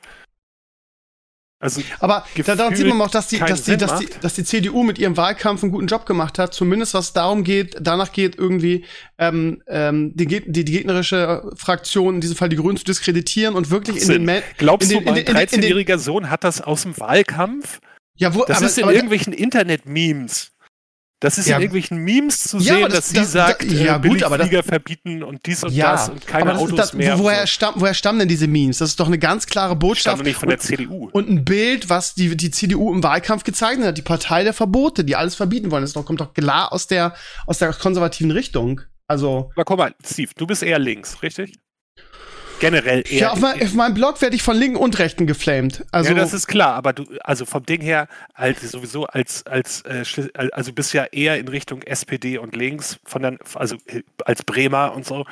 Also Aber da, daran sieht man auch, dass die, dass, die, dass, die, dass die CDU mit ihrem Wahlkampf einen guten Job gemacht hat. Zumindest was darum geht, danach geht irgendwie ähm, ähm, die, die, die gegnerische Fraktion, in diesem Fall die Grünen, zu diskreditieren und wirklich in den, Ma- Glaubst in den, du, mein in den, in den, in den 13-jähriger Sohn hat das aus dem Wahlkampf? ja, wo, Das aber, ist in aber, irgendwelchen Internet-Memes. Das ist Ja. in irgendwelchen Memes zu Ja, sehen, aber dass das- sie das- sagt, das- ja, äh, gut, aber das- Billigflieger verbieten und dies und ja, das und keine das, Autos das, mehr. woher, stamm, woher stammen denn diese Memes? Das ist doch eine ganz klare Botschaft. nicht von der und, CDU. und ein Bild, was die, die CDU im Wahlkampf gezeichnet hat, die Partei der Verbote, die alles verbieten wollen. Das doch, kommt doch klar aus der, aus der konservativen Richtung. Also, Aber guck mal, Steve, du bist eher links, richtig? Generell eher. ja, auf, mein, auf meinem Blog werde ich von Linken und Rechten geflamed. Also, ja, das ist klar, aber du, also vom Ding her, halt sowieso als, als, äh, also bist ja eher in Richtung SPD und links, von der, also äh, als Bremer und so,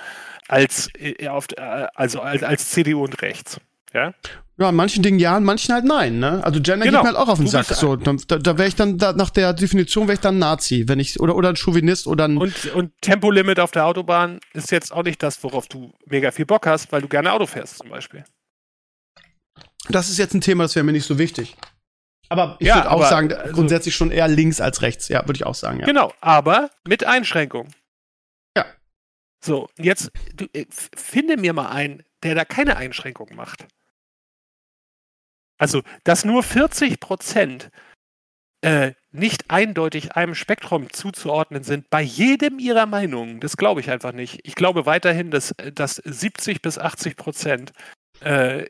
als, äh, auf, äh, also als, als CDU und rechts. Ja? Ja, in manchen Dingen ja, in manchen halt nein, ne? Also Gender Genau. geht mir halt auch auf den Du Sack. So, da, da wäre ich dann, da, nach der Definition wäre ich dann Nazi, wenn ich, oder, oder ein Chauvinist oder ein, Und, und Tempolimit auf der Autobahn ist jetzt auch nicht das, worauf du mega viel Bock hast, weil du gerne Auto fährst zum Beispiel. das ist jetzt ein Thema, das wäre mir nicht so wichtig. Aber ich Ja, würde auch aber, sagen, also- grundsätzlich schon eher links als rechts. Ja, würde ich auch sagen, ja. Genau, aber mit Einschränkungen. Ja. So, jetzt du, äh, finde mir mal einen, der da keine Einschränkungen macht. Also, dass nur 40 Prozent äh, nicht eindeutig einem Spektrum zuzuordnen sind, bei jedem ihrer Meinungen, das glaube ich einfach nicht. Ich glaube weiterhin, dass, äh, dass 70 bis 80 Prozent äh,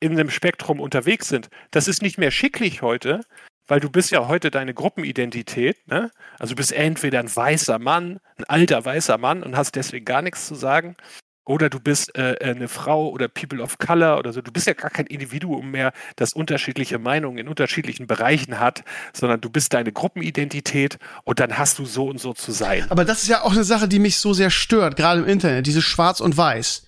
in einem Spektrum unterwegs sind. Das ist nicht mehr schicklich heute, weil du bist ja heute deine Gruppenidentität, ne? Also du bist entweder ein weißer Mann, ein alter weißer Mann und hast deswegen gar nichts zu sagen, oder du bist äh, eine Frau oder People of Color oder so. Du bist ja gar kein Individuum mehr, das unterschiedliche Meinungen in unterschiedlichen Bereichen hat, sondern du bist deine Gruppenidentität und dann hast du so und so zu sein. Aber das ist ja auch eine Sache, die mich so sehr stört, gerade im Internet, dieses Schwarz und Weiß.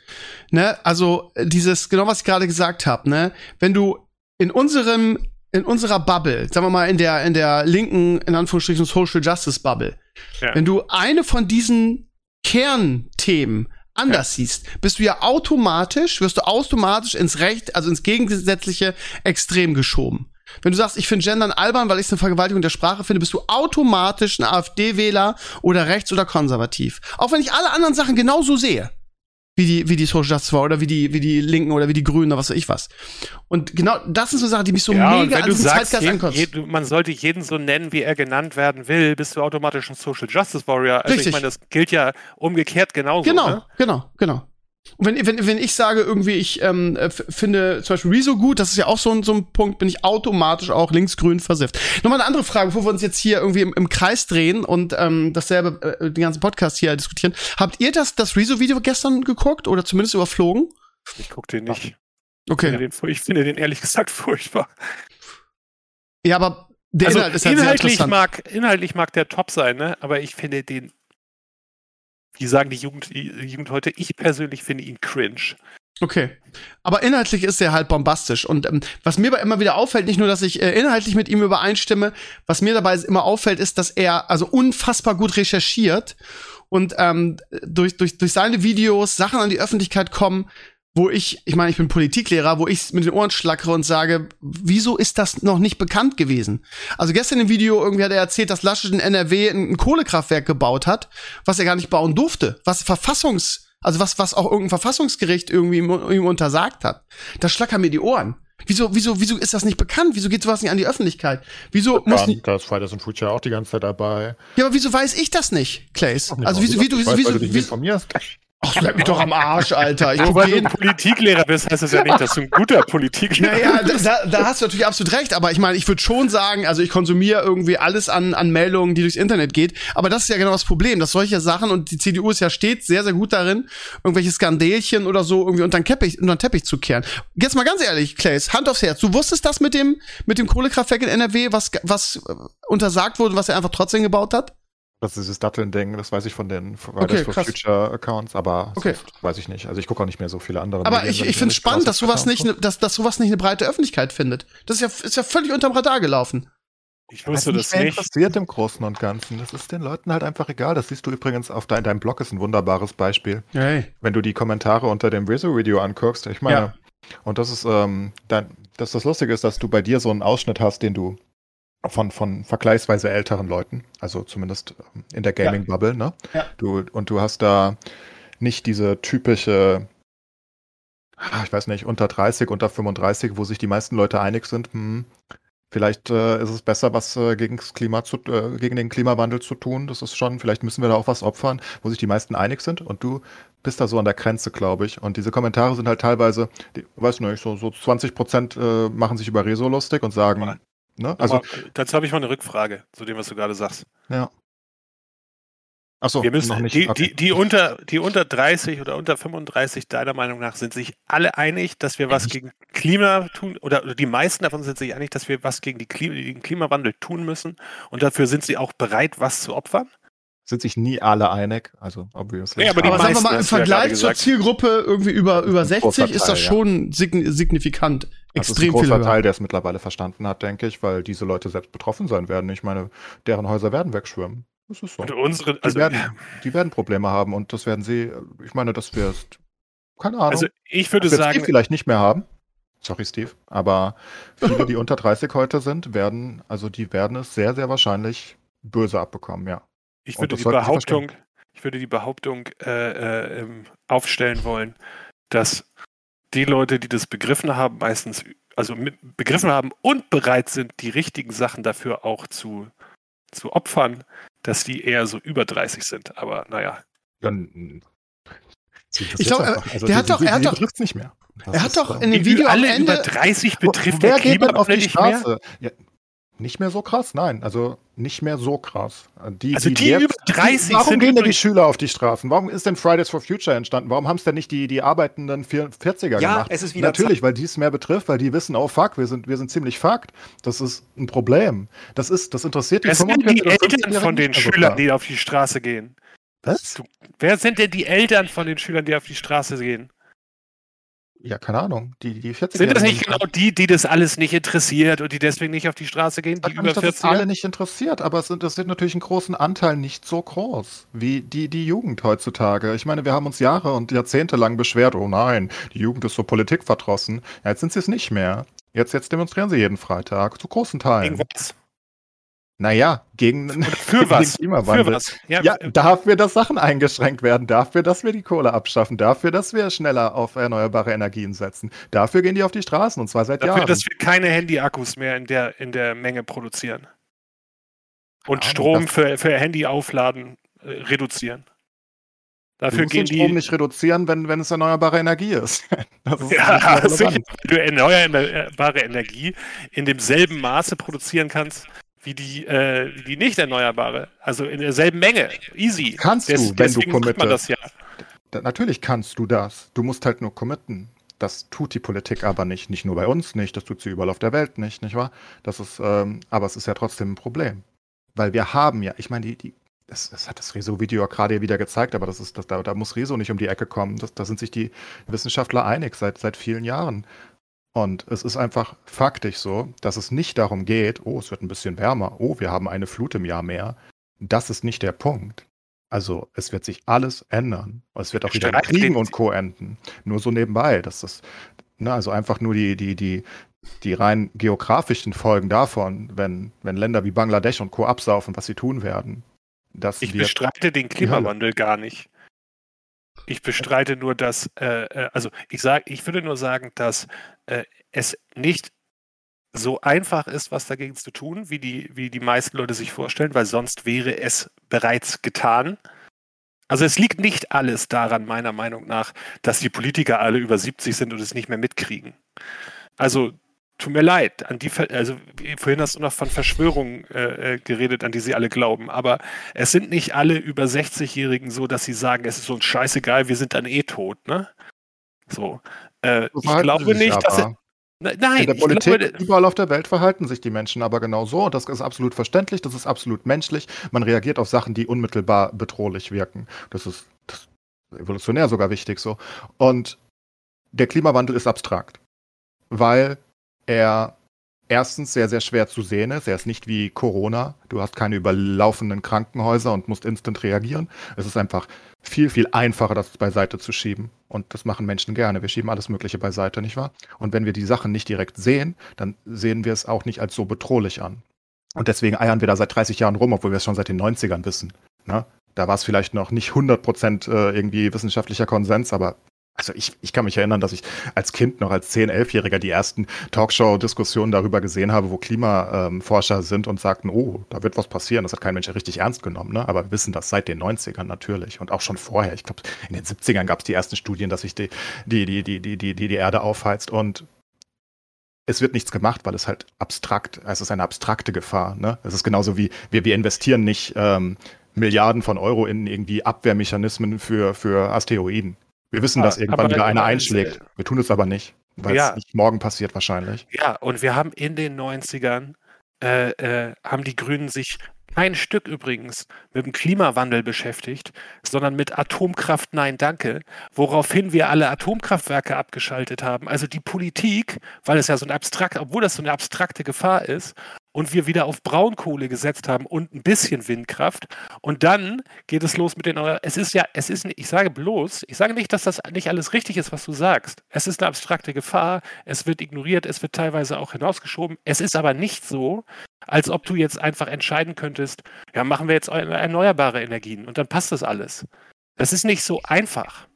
Ne? Also äh, dieses, genau was ich gerade gesagt habe, ne? Wenn du in unserem, in unserer Bubble, sagen wir mal in der, in der linken, in Anführungsstrichen Social Justice Bubble, Ja. wenn du eine von diesen Kernthemen anders siehst, bist du ja automatisch, wirst du automatisch ins Recht, also ins gegensätzliche Extrem geschoben. Wenn du sagst, ich finde Gendern albern, weil ich es eine Vergewaltigung der Sprache finde, bist du automatisch ein AfD-Wähler oder rechts oder konservativ. Auch wenn ich alle anderen Sachen genauso sehe. Wie die, wie die Social Justice war oder wie die, wie die Linken oder wie die Grünen oder was weiß ich was. Und genau das ist so eine Sache, die mich so ja, mega an diesen sagst, Zeitgeist ankotzt. je, du- man sollte jeden so nennen, wie er genannt werden will, bist du automatisch ein Social Justice Warrior. Also Richtig. ich meine, das gilt ja umgekehrt genauso. Genau, Ne? genau, genau. Und wenn, wenn, wenn ich sage, irgendwie, ich ähm, äh, finde zum Beispiel Rezo gut, das ist ja auch so ein, so ein Punkt, bin ich automatisch auch linksgrün versifft. Nochmal eine andere Frage, bevor wir uns jetzt hier irgendwie im, im Kreis drehen und ähm, dasselbe, äh, den ganzen Podcast hier diskutieren. Habt ihr das, das Rezo-Video gestern geguckt oder zumindest überflogen? Ich guck den nicht. Ich, finde Okay. den, ich finde den ehrlich gesagt furchtbar. Ja, aber der also Inhalt ist halt inhaltlich, mag, inhaltlich mag der top sein, ne? aber ich finde den, wie sagen die Jugend, Jugend heute, ich persönlich finde ihn cringe. Okay. Aber inhaltlich ist er halt bombastisch. Und ähm, was mir aber immer wieder auffällt, nicht nur, dass ich äh, inhaltlich mit ihm übereinstimme, was mir dabei immer auffällt, ist, dass er also unfassbar gut recherchiert und ähm, durch, durch, durch seine Videos Sachen an die Öffentlichkeit kommen, wo ich, ich meine, ich bin Politiklehrer, wo ich mit den Ohren schlackere und sage, wieso ist das noch nicht bekannt gewesen? Also gestern im Video irgendwie hat er erzählt, dass Laschet in NRW ein, ein Kohlekraftwerk gebaut hat, was er gar nicht bauen durfte, was Verfassungs, also was, was auch irgendein Verfassungsgericht irgendwie ihm, ihm untersagt hat. Da schlackern mir die Ohren. Wieso, wieso, wieso ist das nicht bekannt? Wieso geht sowas nicht an die Öffentlichkeit? Wieso muss Ja, nicht, da ist Fridays and Future auch die ganze Zeit dabei. ja, aber wieso weiß ich das nicht, Clays? Also wieso, wie du, wieso, du dich wieso. Ach, bleib mich doch am Arsch, Alter. Ich Nur weil du ein Politiklehrer bist, heißt das ja nicht, dass du ein guter Politiklehrer Naja, bist. da, da, da hast du natürlich absolut recht, aber ich meine, ich würde schon sagen, also ich konsumiere irgendwie alles an, an Meldungen, die durchs Internet geht, aber das ist ja genau das Problem, dass solche Sachen, und die CDU ist ja stets sehr, sehr gut darin, irgendwelche Skandälchen oder so irgendwie unter den Teppich, unter den Teppich zu kehren. Jetzt mal ganz ehrlich, Clays, Hand aufs Herz, du wusstest das mit dem, mit dem Kohlekraftwerk in NRW, was, was äh, untersagt wurde, was er einfach trotzdem gebaut hat? Das ist dieses Datteln-Ding, das weiß ich von den Fridays Okay, for krass. Future Accounts, aber Okay. weiß ich nicht. Also ich gucke auch nicht mehr so viele andere. Aber Medien, ich, ich finde es nicht spannend, dass sowas nicht, ne, dass, dass sowas nicht eine breite Öffentlichkeit findet. Das ist ja, ist ja völlig unterm Radar gelaufen. Ich Das wusste ist das mehr nicht. interessiert im Großen und Ganzen. Das ist den Leuten halt einfach egal. Das siehst du übrigens auf dein, deinem Blog, ist ein wunderbares Beispiel. Hey. Wenn du die Kommentare unter dem Rezo-Video anguckst, ich meine, Ja. und das ist, ähm, dein, dass das Lustige ist, dass du bei dir so einen Ausschnitt hast, den du von, von vergleichsweise älteren Leuten, also zumindest ähm, in der Gaming-Bubble, ne? Ja. Du, und du hast da nicht diese typische, ah, ich weiß nicht, unter 30, unter 35, wo sich die meisten Leute einig sind, hm, vielleicht äh, ist es besser, was äh, gegen, das Klima zu, äh, gegen den Klimawandel zu tun. Das ist schon, vielleicht müssen wir da auch was opfern, wo sich die meisten einig sind. Und du bist da so an der Grenze, glaube ich. Und diese Kommentare sind halt teilweise, die, weiß nicht, so, so 20 Prozent äh, machen sich über Rezo lustig und sagen, Aber- ne? Also, dazu habe ich mal eine Rückfrage zu dem, was du gerade sagst. ja. Achso, Wir müssen, noch nicht. die, okay. die, die, unter, die unter 30 oder unter 35, deiner Meinung nach, sind sich alle einig, dass wir was gegen Klima tun, oder, oder die meisten davon sind sich einig, dass wir was gegen die Klima, den Klimawandel tun müssen und dafür sind sie auch bereit, was zu opfern? sind sich nie alle einig, also obviously. Nee, aber die Aber sagen wir meisten, mal, im ja Vergleich gerade zur. Zielgruppe irgendwie über, über Ein großer 60 ist das ja. schon sign signifikant. Das ist ein Extrem großer. Teil, der es mittlerweile verstanden hat, denke ich, weil diese Leute selbst betroffen sein werden. Ich meine, deren Häuser werden wegschwimmen. Das ist so. Und unsere, Die, also, werden, die werden Probleme haben und das werden sie, ich meine, dass wir es, keine Ahnung, also ich würde wir Steve sagen, vielleicht nicht mehr haben. Sorry, Steve. Aber viele, die unter 30 heute sind, werden, also die werden es sehr, sehr wahrscheinlich böse abbekommen, ja. ich würde das die Behauptung, ich würde die Behauptung äh, äh, ähm, aufstellen wollen, dass die Leute, die das begriffen haben, meistens, also mit, begriffen haben und bereit sind, die richtigen Sachen dafür auch zu, zu opfern, dass die eher so über 30 sind. Aber naja, Dann, sie Ich glaub, interessiert einfach. Also der hat doch- er hat doch- nicht mehr. Das Er hat doch äh, in dem Video am alle Ende. über 30 Wo- betrifft Wer der geht denn auf die nicht mehr. Straße? Ja, nicht mehr so krass, nein. Also nicht mehr so krass. Die, Also die über 30 Warum sind gehen denn die Schüler auf die Straßen? Warum ist denn Fridays for Future entstanden? Warum haben es denn nicht die, die arbeitenden 40er Ja, gemacht? es ist wieder Natürlich, weil die es mehr betrifft, weil die wissen, oh fuck, wir sind, wir sind ziemlich fucked. Das ist ein Problem. Das ist, das interessiert die Wer sind die 45 oder Eltern 50-Jährigen von den Schülern, die auf die Straße gehen? Was? Wer sind denn die Eltern von den Schülern, die auf die Straße gehen? Ja, keine Ahnung. Die, die 40 Sind das nicht genau die, die das alles nicht interessiert und die deswegen nicht auf die Straße gehen, die über nicht, dass es 40 alle nicht interessiert, aber es interessiert natürlich einen großen Anteil nicht so groß wie die, die Jugend heutzutage. Ich meine, wir haben uns Jahre und Jahrzehnte lang beschwert, oh nein, die Jugend ist so politikverdrossen. Ja, jetzt sind sie es nicht mehr. Jetzt, jetzt demonstrieren sie jeden Freitag, zu großen Teilen. Gegen was? Naja, gegen, für gegen was? den Klimawandel. Für was? Ja, Ja, dafür, dass Sachen eingeschränkt werden, dafür, dass wir die Kohle abschaffen, dafür, dass wir schneller auf erneuerbare Energien setzen. Dafür gehen die auf die Straßen und zwar seit dafür, Jahren. dass wir keine Handy-Akkus mehr in der, in der Menge produzieren. Und Ahnung, Strom für, für Handy-Aufladen äh, reduzieren. Du Dafür musst gehen den Strom die. nicht reduzieren, wenn, wenn es erneuerbare Energie ist. Das ist Ja, sicher, weil du erneuerbare Energie in demselben Maße produzieren kannst wie die, äh, wie die nicht erneuerbare. Also in derselben Menge. Easy. Kannst du, wenn du committest. das ja. Natürlich kannst du das. Du musst halt nur committen. Das tut die Politik aber nicht. Nicht nur bei uns nicht, das tut sie überall auf der Welt nicht, nicht wahr? Das ist, ähm, aber es ist ja trotzdem ein Problem. Weil wir haben ja, ich meine, die, die, das, das hat das Rezo-Video ja gerade wieder gezeigt, aber das ist, das, da, da muss Rezo nicht um die Ecke kommen. Das, da sind sich die Wissenschaftler einig seit, seit vielen Jahren. Und es ist einfach faktisch so, dass es nicht darum geht, oh, es wird ein bisschen wärmer, oh, wir haben eine Flut im Jahr mehr. Das ist nicht der Punkt. Also es wird sich alles ändern. Es wird auch wieder Kriegen und Co. enden. Nur so nebenbei. Das ist, ne, also einfach nur die, die, die, die rein geografischen Folgen davon, wenn, wenn Länder wie Bangladesch und Co. absaufen, was sie tun werden. Das Ich bestreite den Klimawandel gar nicht. Ich bestreite nur, dass, äh, äh, also ich sage, ich würde nur sagen, dass äh, es nicht so einfach ist, was dagegen zu tun, wie die, wie die meisten Leute sich vorstellen, weil sonst wäre es bereits getan. Also es liegt nicht alles daran, meiner Meinung nach, dass die Politiker alle über 70 sind und es nicht mehr mitkriegen. Also tut mir leid, an die, also vorhin hast du noch von Verschwörungen äh, äh, geredet, an die sie alle glauben, aber es sind nicht alle über 60-Jährigen so, dass sie sagen, es ist uns scheißegal, wir sind dann eh tot, ne? So. Äh, so ich glaube nicht, dass aber. Ne- Nein, In der Politik, glaube, überall auf der Welt verhalten sich die Menschen aber genau so. Und das ist absolut verständlich, das ist absolut menschlich. Man reagiert auf Sachen, die unmittelbar bedrohlich wirken. Das ist, das ist evolutionär sogar wichtig so. Und der Klimawandel ist abstrakt, weil er erstens sehr, sehr schwer zu sehen ist. Er ist nicht wie Corona. Du hast keine überlaufenden Krankenhäuser und musst instant reagieren. Es ist einfach viel, viel einfacher, das beiseite zu schieben. Und das machen Menschen gerne. Wir schieben alles Mögliche beiseite, nicht wahr? Und wenn wir die Sachen nicht direkt sehen, dann sehen wir es auch nicht als so bedrohlich an. Und deswegen eiern wir da seit 30 Jahren rum, obwohl wir es schon seit den 90ern wissen. Ne? Da war es vielleicht noch nicht 100% äh, irgendwie wissenschaftlicher Konsens, aber also ich, ich kann mich erinnern, dass ich als Kind noch als 10-, 11-Jähriger die ersten Talkshow-Diskussionen darüber gesehen habe, wo Klimaforscher sind und sagten, oh, da wird was passieren. Das hat kein Mensch richtig ernst genommen. Ne? Aber wir wissen das seit den 90ern natürlich und auch schon vorher. Ich glaube, in den 70ern gab es die ersten Studien, dass sich die, die, die, die, die, die, die Erde aufheizt und es wird nichts gemacht, weil es halt abstrakt, es ist eine abstrakte Gefahr. Ne? Es ist genauso wie wir, wir investieren nicht ähm, Milliarden von Euro in irgendwie Abwehrmechanismen für, für Asteroiden. Wir wissen, dass irgendwann wieder einer einschlägt. Wir tun es aber nicht, weil ja. es nicht morgen passiert wahrscheinlich. Ja, und wir haben in den 90ern, äh, äh, haben die Grünen sich kein Stück übrigens mit dem Klimawandel beschäftigt, sondern mit Atomkraft Nein Danke, woraufhin wir alle Atomkraftwerke abgeschaltet haben. Also die Politik, weil es ja so ein abstrakt, obwohl das so eine abstrakte Gefahr ist, und wir wieder auf Braunkohle gesetzt haben und ein bisschen Windkraft. Und dann geht es los mit den. Es ist ja, es ist, ich sage bloß, ich sage nicht, dass das nicht alles richtig ist, was du sagst. Es ist eine abstrakte Gefahr, es wird ignoriert, es wird teilweise auch hinausgeschoben. Es ist aber nicht so, als ob du jetzt einfach entscheiden könntest, ja, machen wir jetzt erneuerbare Energien und dann passt das alles. Das ist nicht so einfach.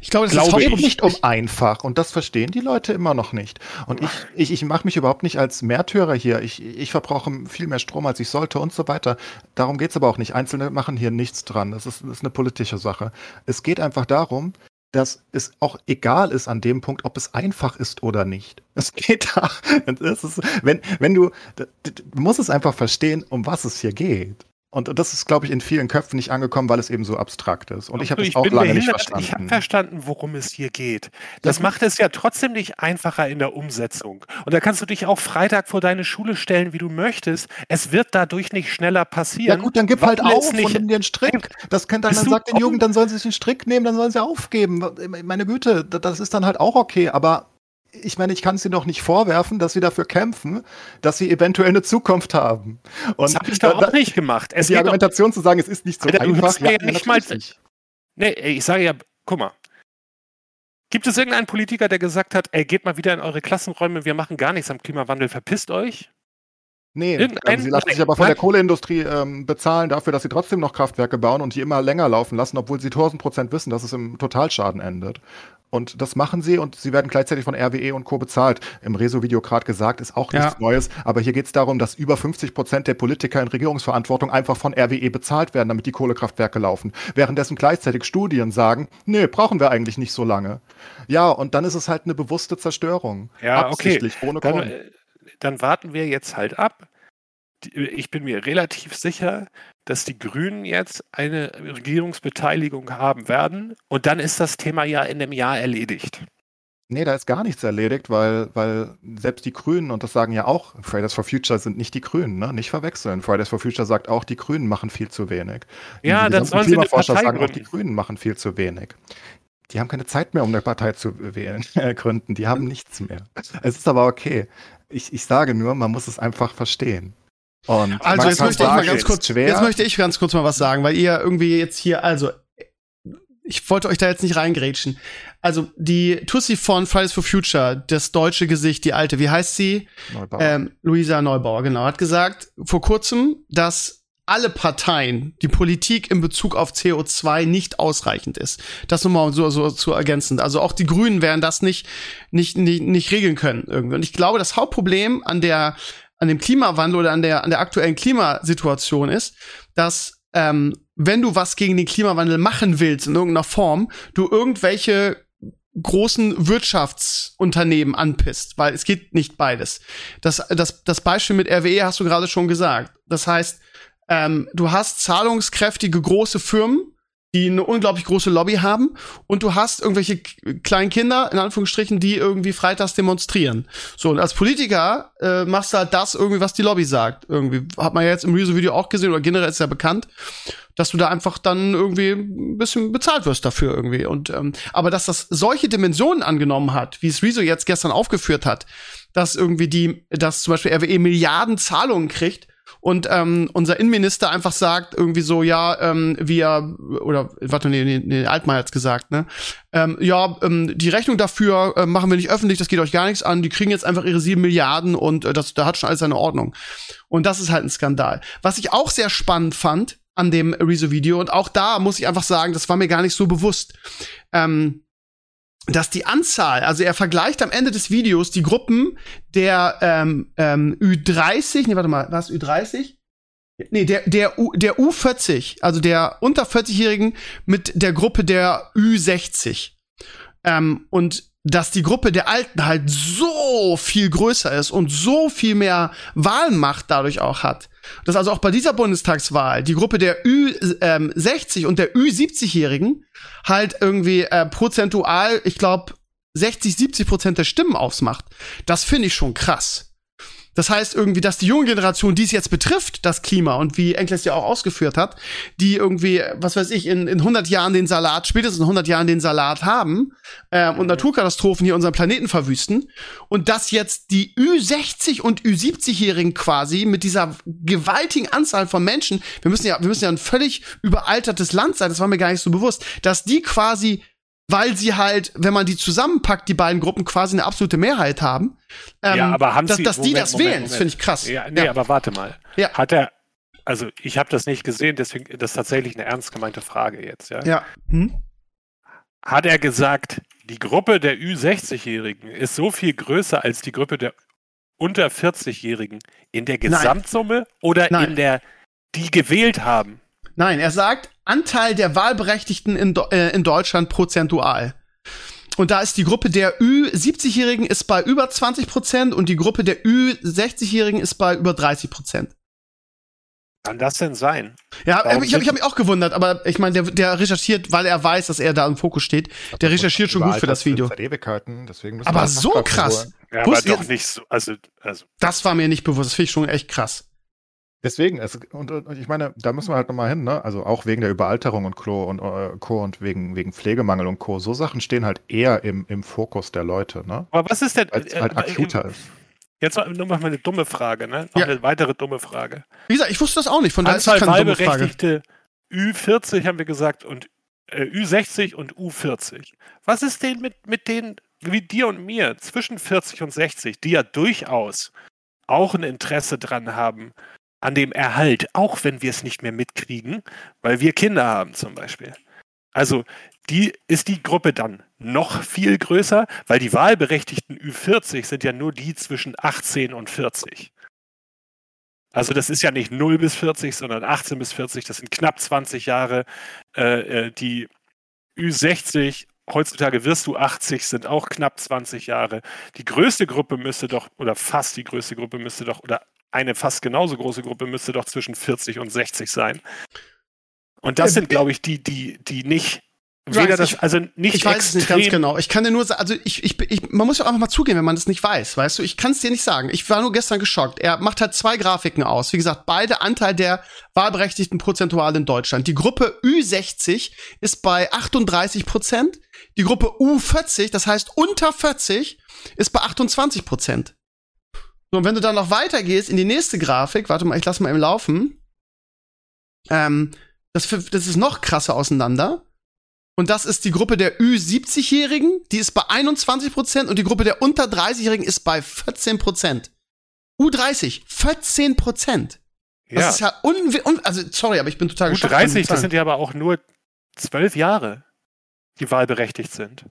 Ich glaube, das glaube ist nicht um einfach und das verstehen die Leute immer noch nicht. Und ich, ich, ich mache mich überhaupt nicht als Märtyrer hier. Ich, ich verbrauche viel mehr Strom, als ich sollte und so weiter. Darum geht es aber auch nicht. Einzelne machen hier nichts dran. Das ist, das ist eine politische Sache. Es geht einfach darum, dass es auch egal ist an dem Punkt, ob es einfach ist oder nicht. Es geht da. Es ist, wenn, wenn du, du musst es einfach verstehen, um was es hier geht. Und das ist, glaube ich, in vielen Köpfen nicht angekommen, weil es eben so abstrakt ist. Und ich habe es auch lange nicht verstanden. Ich habe verstanden, worum es hier geht. Das ja. macht es ja trotzdem nicht einfacher in der Umsetzung. Und da kannst du dich auch Freitag vor deine Schule stellen, wie du möchtest. Es wird dadurch nicht schneller passieren. Ja gut, dann gib halt auf nicht, und nimm dir einen Strick. Das kann dann, dann sagt den Jugend, dann sollen sie sich einen Strick nehmen, dann sollen sie aufgeben. Meine Güte, das ist dann halt auch okay. Aber ich meine, ich kann sie doch nicht vorwerfen, dass sie dafür kämpfen, dass sie eventuell eine Zukunft haben. Und das habe ich doch auch nicht gemacht. Es die Argumentation zu sagen, es ist nicht so Alter, einfach. Ja, ja nicht mal, nicht. Nee, ich sage ja, guck mal. Gibt es irgendeinen Politiker, der gesagt hat, ey, geht mal wieder in eure Klassenräume, wir machen gar nichts am Klimawandel, verpisst euch? Nee, ähm, sie lassen sich aber von der Kohleindustrie ähm, bezahlen dafür, dass sie trotzdem noch Kraftwerke bauen und die immer länger laufen lassen, obwohl sie 1000 Prozent wissen, dass es im Totalschaden endet. Und das machen sie und sie werden gleichzeitig von RWE und Co. bezahlt. Im Rezo-Video gerade gesagt, ist auch nichts ja. Neues. Aber hier geht es darum, dass über 50 Prozent der Politiker in Regierungsverantwortung einfach von RWE bezahlt werden, damit die Kohlekraftwerke laufen. Währenddessen gleichzeitig Studien sagen, nee, brauchen wir eigentlich nicht so lange. Ja, und dann ist es halt eine bewusste Zerstörung. Ja, Absichtlich, okay. ohne Grund. Dann, äh, dann warten wir jetzt halt ab ich bin mir relativ sicher, dass die Grünen jetzt eine Regierungsbeteiligung haben werden und dann ist das Thema ja in einem Jahr erledigt. Nee, da ist gar nichts erledigt, weil, weil selbst die Grünen, und das sagen ja auch, Fridays for Future sind nicht die Grünen, ne? nicht verwechseln. Fridays for Future sagt auch, die Grünen machen viel zu wenig. Ja, dann sollen sie eine Partei sagen gründen. auch, die Grünen machen viel zu wenig. Die haben keine Zeit mehr, um eine Partei zu wählen, äh, gründen. Die haben nichts mehr. Es ist aber okay. Ich, ich sage nur, man muss es einfach verstehen. Und also jetzt möchte ich mal ganz kurz, schwer. jetzt möchte ich ganz kurz mal was sagen, weil ihr irgendwie jetzt hier, also ich wollte euch da jetzt nicht reingrätschen. Also die Tussi von Fridays for Future, das deutsche Gesicht, die alte, wie heißt sie? Neubauer. Ähm, Luisa Neubauer, genau, hat gesagt vor kurzem, dass alle Parteien, die Politik in Bezug auf CO2 nicht ausreichend ist. Das nur mal so, so zu ergänzen. Also auch die Grünen werden das nicht, nicht, nicht, nicht regeln können irgendwie. Und ich glaube, das Hauptproblem an der an dem Klimawandel oder an der, an der aktuellen Klimasituation ist, dass ähm, wenn du was gegen den Klimawandel machen willst in irgendeiner Form, du irgendwelche großen Wirtschaftsunternehmen anpisst, weil es geht nicht beides. Das, das, das Beispiel mit RWE hast du gerade schon gesagt. Das heißt, ähm, du hast zahlungskräftige große Firmen, die eine unglaublich große Lobby haben und du hast irgendwelche kleinen Kinder, in Anführungsstrichen, die irgendwie freitags demonstrieren. So, und als Politiker äh, machst du halt das irgendwie, was die Lobby sagt. Irgendwie hat man ja jetzt im Rezo-Video auch gesehen, oder generell ist ja bekannt, dass du da einfach dann irgendwie ein bisschen bezahlt wirst dafür irgendwie. Und ähm, aber dass das solche Dimensionen angenommen hat, wie es Rezo jetzt gestern aufgeführt hat, dass irgendwie die, dass zum Beispiel RWE Milliarden Zahlungen kriegt und ähm, unser Innenminister einfach sagt irgendwie so, ja, ähm, wir, oder, warte, nee, nee, nee Altmaier hat's gesagt, ne? Ähm, ja, ähm, die Rechnung dafür äh, machen wir nicht öffentlich, das geht euch gar nichts an, die kriegen jetzt einfach ihre sieben Milliarden und äh, das, da hat schon alles seine Ordnung. Und das ist halt ein Skandal. Was ich auch sehr spannend fand an dem Rezo-Video, und auch da muss ich einfach sagen, das war mir gar nicht so bewusst, ähm, dass die Anzahl, also er vergleicht am Ende des Videos die Gruppen der ähm, ähm, Ü30, nee, warte mal, was Ü30? Nee, der, der, U, der U40, also der unter 40-Jährigen mit der Gruppe der Ü60. Ähm, und dass die Gruppe der Alten halt so viel größer ist und so viel mehr Wahlmacht dadurch auch hat. Dass also auch bei dieser Bundestagswahl die Gruppe der Ü60 ähm, und der Ü70-Jährigen halt irgendwie äh, prozentual, ich glaube, 60, 70 Prozent der Stimmen ausmacht. Das finde ich schon krass. Das heißt irgendwie, dass die junge Generation, die es jetzt betrifft, das Klima und wie Enkles ja auch ausgeführt hat, die irgendwie, was weiß ich, in, in 100 Jahren den Salat, spätestens in 100 Jahren den Salat haben äh, und Naturkatastrophen hier unseren Planeten verwüsten und dass jetzt die Ü60 und Ü70-Jährigen quasi mit dieser gewaltigen Anzahl von Menschen, wir müssen ja, wir müssen ja ein völlig überaltertes Land sein, das war mir gar nicht so bewusst, dass die quasi weil sie halt, wenn man die zusammenpackt, die beiden Gruppen quasi eine absolute Mehrheit haben. Ähm, ja, aber haben dass, sie, dass die das Moment, wählen, Moment. das finde ich krass. Ja, nee, ja. aber warte mal. Ja. Hat er, also ich habe das nicht gesehen, deswegen das ist tatsächlich eine ernst gemeinte Frage jetzt, ja. Ja. Hm? Hat er gesagt, die Gruppe der Ü60-Jährigen ist so viel größer als die Gruppe der unter 40-Jährigen in der Gesamtsumme Nein. oder Nein. in der, die gewählt haben? Nein, er sagt Anteil der Wahlberechtigten in, äh, in Deutschland prozentual. Und da ist die Gruppe der Ü70-Jährigen ist bei über 20 Prozent und die Gruppe der Ü60-Jährigen ist bei über 30 Prozent. Kann das denn sein? Ja, Warum ich habe hab mich auch gewundert, aber ich meine, der, der recherchiert, weil er weiß, dass er da im Fokus steht. Der recherchiert schon gut für das Video. aber so krass. Ja, aber doch nicht so. Also, also. Das war mir nicht bewusst. Das finde ich schon echt krass. Deswegen, es, und, und, ich meine, da müssen wir halt nochmal hin, ne? Also auch wegen der Überalterung und Co. und, äh, Co. und wegen, wegen Pflegemangel und Co. So Sachen stehen halt eher im, im Fokus der Leute, ne? Aber was ist denn. Als halt äh, akuter äh, ist. Jetzt nur mal eine dumme Frage, ne? Noch ja. eine weitere dumme Frage. Wie gesagt, ich wusste das auch nicht, von daher ist es keine Wahlberechtigte Ü40 haben wir gesagt und äh, Ü60 und U40. Was ist denn mit, mit denen wie dir und mir zwischen 40 und 60, die ja durchaus auch ein Interesse dran haben, an dem Erhalt, auch wenn wir es nicht mehr mitkriegen, weil wir Kinder haben zum Beispiel. Also die, ist die Gruppe dann noch viel größer, weil die wahlberechtigten Ü40 sind ja nur die zwischen 18 und 40. Also das ist ja nicht 0 bis 40, sondern 18 bis 40, das sind knapp 20 Jahre. Äh, äh die Ü60, heutzutage wirst du 80, sind auch knapp 20 Jahre. Die größte Gruppe müsste doch, oder fast die größte Gruppe müsste doch, oder eine fast genauso große Gruppe müsste doch zwischen 40 und 60 sein. Und das sind, glaube ich, die, die, die nicht Weder das, also nicht ich weiß es nicht ganz genau. Ich kann dir nur sagen, also ich, ich, ich, man muss ja einfach mal zugehen, wenn man das nicht weiß, weißt du? Ich kann es dir nicht sagen. Ich war nur gestern geschockt. Er macht halt zwei Grafiken aus. Wie gesagt, beide Anteil der wahlberechtigten prozentual in Deutschland. Die Gruppe Ü60 ist bei 38 Prozent. Die Gruppe U40, das heißt unter 40, ist bei 28 Prozent. So, und wenn du dann noch weitergehst in die nächste Grafik, warte mal, ich lass mal eben laufen. Ähm, das, das ist noch krasser auseinander. Und das ist die Gruppe der Ü70-Jährigen, die ist bei 21 Prozent und die Gruppe der unter 30-Jährigen ist bei 14 Prozent. U30, 14 Prozent. Das ja. ist ja un, un also sorry, aber ich bin total geschockt. U30, das sind ja aber auch nur zwölf Jahre, die wahlberechtigt sind.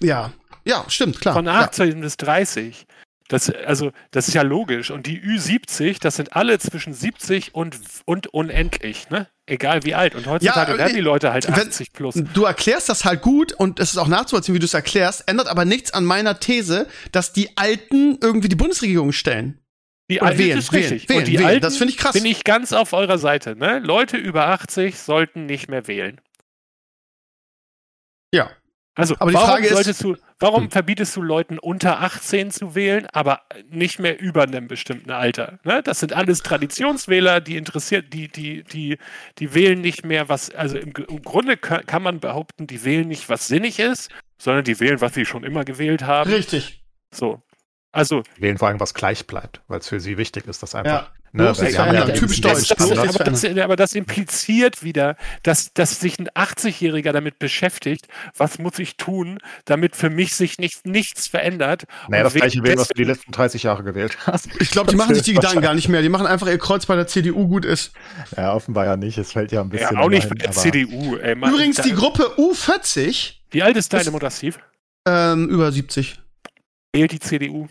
Ja, ja, stimmt, klar. Von 18 ja. bis 30. Das, also, das ist ja logisch. Und die Ü70, das sind alle zwischen 70 und, und unendlich, ne? Egal wie alt. Und heutzutage ja, werden die Leute halt 80 plus. Du erklärst das halt gut und es ist auch nachzuvollziehen, wie du es erklärst, ändert aber nichts an meiner These, dass die Alten irgendwie die Bundesregierung stellen. Die Alten wählen, ist richtig. Wählen, und die wählen. Alten, das finde ich krass. Bin ich ganz auf eurer Seite, ne? Leute über 80 sollten nicht mehr wählen. Ja, also, aber die warum Frage ist, du, warum hm. verbietest du Leuten unter 18 zu wählen, aber nicht mehr über einem bestimmten Alter? Ne? Das sind alles Traditionswähler, die interessiert, die, die, die, die wählen nicht mehr, was, also im, im Grunde kann man behaupten, die wählen nicht, was sinnig ist, sondern die wählen, was sie schon immer gewählt haben. Richtig. So. Also, wählen vor allem, was gleich bleibt, weil es für sie wichtig ist, dass einfach. Ja, bloß weil das verändern, ja typisch deutsch, das, bloß das, das aber, das, aber das impliziert wieder, dass, dass sich ein 80-Jähriger damit beschäftigt, was muss ich tun, damit für mich sich nicht, nichts verändert. Naja, das gleiche wählen, was du die letzten 30 Jahre gewählt hast. Ich glaube, die machen sich die Gedanken gar nicht mehr. Die machen einfach ihr Kreuz bei der CDU gut ist. Ja, offenbar ja nicht. Es fällt ja ein Ja, bisschen. auch nicht bei der CDU. Ey, Mann, Übrigens, die Gruppe U40, Wie alt ist deine Mutter, Steve? ähm, über 70. Wählt die CDU?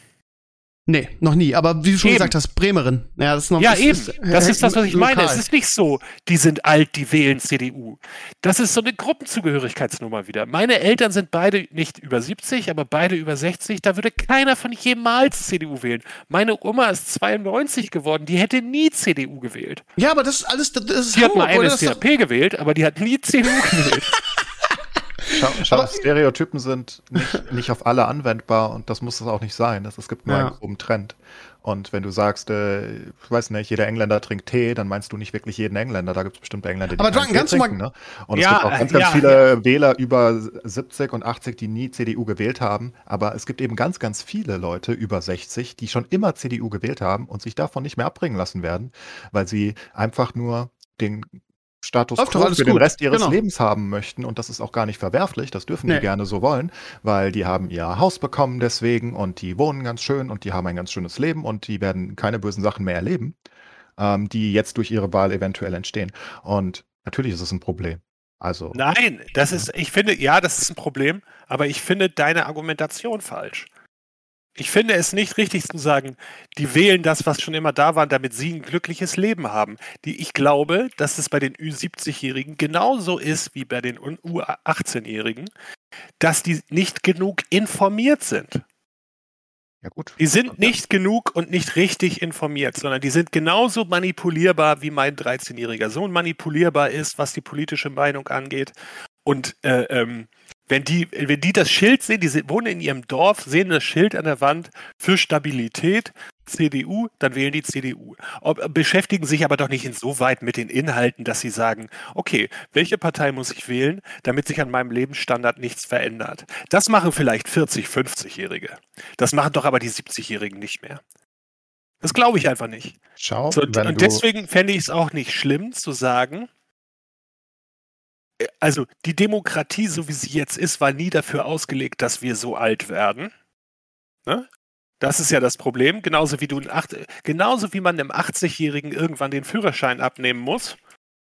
Nee, noch nie. Aber wie du schon Eben. gesagt hast, Bremerin. Ja, das ist noch Ja, das eben. ist, das äh, ist das, was ich meine. lokal. Es ist nicht so, die sind alt, die wählen CDU. Das ist so eine Gruppenzugehörigkeitsnummer wieder. Meine Eltern sind beide nicht über 70, aber beide über 60. Da würde keiner von jemals CDU wählen. Meine Oma ist 92 geworden, die hätte nie CDU gewählt. Ja, aber das ist alles, das ist Die hat mal ist NSDAP gewählt, aber die hat nie CDU gewählt. Schau, schau Stereotypen sind nicht, nicht auf alle anwendbar und das muss es auch nicht sein. Das, es gibt nur Ja. einen groben Trend. Und wenn du sagst, äh, ich weiß nicht, jeder Engländer trinkt Tee, dann meinst du nicht wirklich jeden Engländer. Da gibt es bestimmte Engländer, die Aber Tee ganz trinken. Ne? Und Ja, es gibt auch ganz, ja, ganz viele Wähler über 70 und 80, die nie CDU gewählt haben. Aber es gibt eben ganz, ganz viele Leute über 60, die schon immer CDU gewählt haben und sich davon nicht mehr abbringen lassen werden, weil sie einfach nur den Status Läuft quo für den gut. Rest ihres Genau. Lebens haben möchten. Und das ist auch gar nicht verwerflich. Das dürfen Nee. die gerne so wollen, weil die haben ihr Haus bekommen deswegen und die wohnen ganz schön und die haben ein ganz schönes Leben und die werden keine bösen Sachen mehr erleben, ähm, die jetzt durch ihre Wahl eventuell entstehen. Und natürlich ist es ein Problem. Also, Nein, das ist, ich finde, ja, das ist ein Problem, aber ich finde deine Argumentation falsch. Ich finde es nicht richtig zu sagen, die wählen das, was schon immer da war, damit sie ein glückliches Leben haben. Die, ich glaube, dass es bei den Ü70-Jährigen genauso ist wie bei den U18-Jährigen, dass die nicht genug informiert sind. ja gut. Die sind nicht genug und nicht richtig informiert, sondern die sind genauso manipulierbar, wie mein 13-jähriger Sohn manipulierbar ist, was die politische Meinung angeht. Und äh, ähm, wenn die, wenn die das Schild sehen, die wohnen in ihrem Dorf, sehen das Schild an der Wand für Stabilität, CDU, dann wählen die CDU. Ob, beschäftigen sich aber doch nicht insoweit mit den Inhalten, dass sie sagen, okay, welche Partei muss ich wählen, damit sich an meinem Lebensstandard nichts verändert. Das machen vielleicht 40, 50-Jährige. Das machen doch aber die 70-Jährigen nicht mehr. Das glaube ich einfach nicht. Schau, So, und deswegen fände ich es auch nicht schlimm zu sagen, also die Demokratie, so wie sie jetzt ist, war nie dafür ausgelegt, dass wir so alt werden. Ne? Das ist ja das Problem. Genauso wie du Acht, genauso wie man einem 80-Jährigen irgendwann den Führerschein abnehmen muss,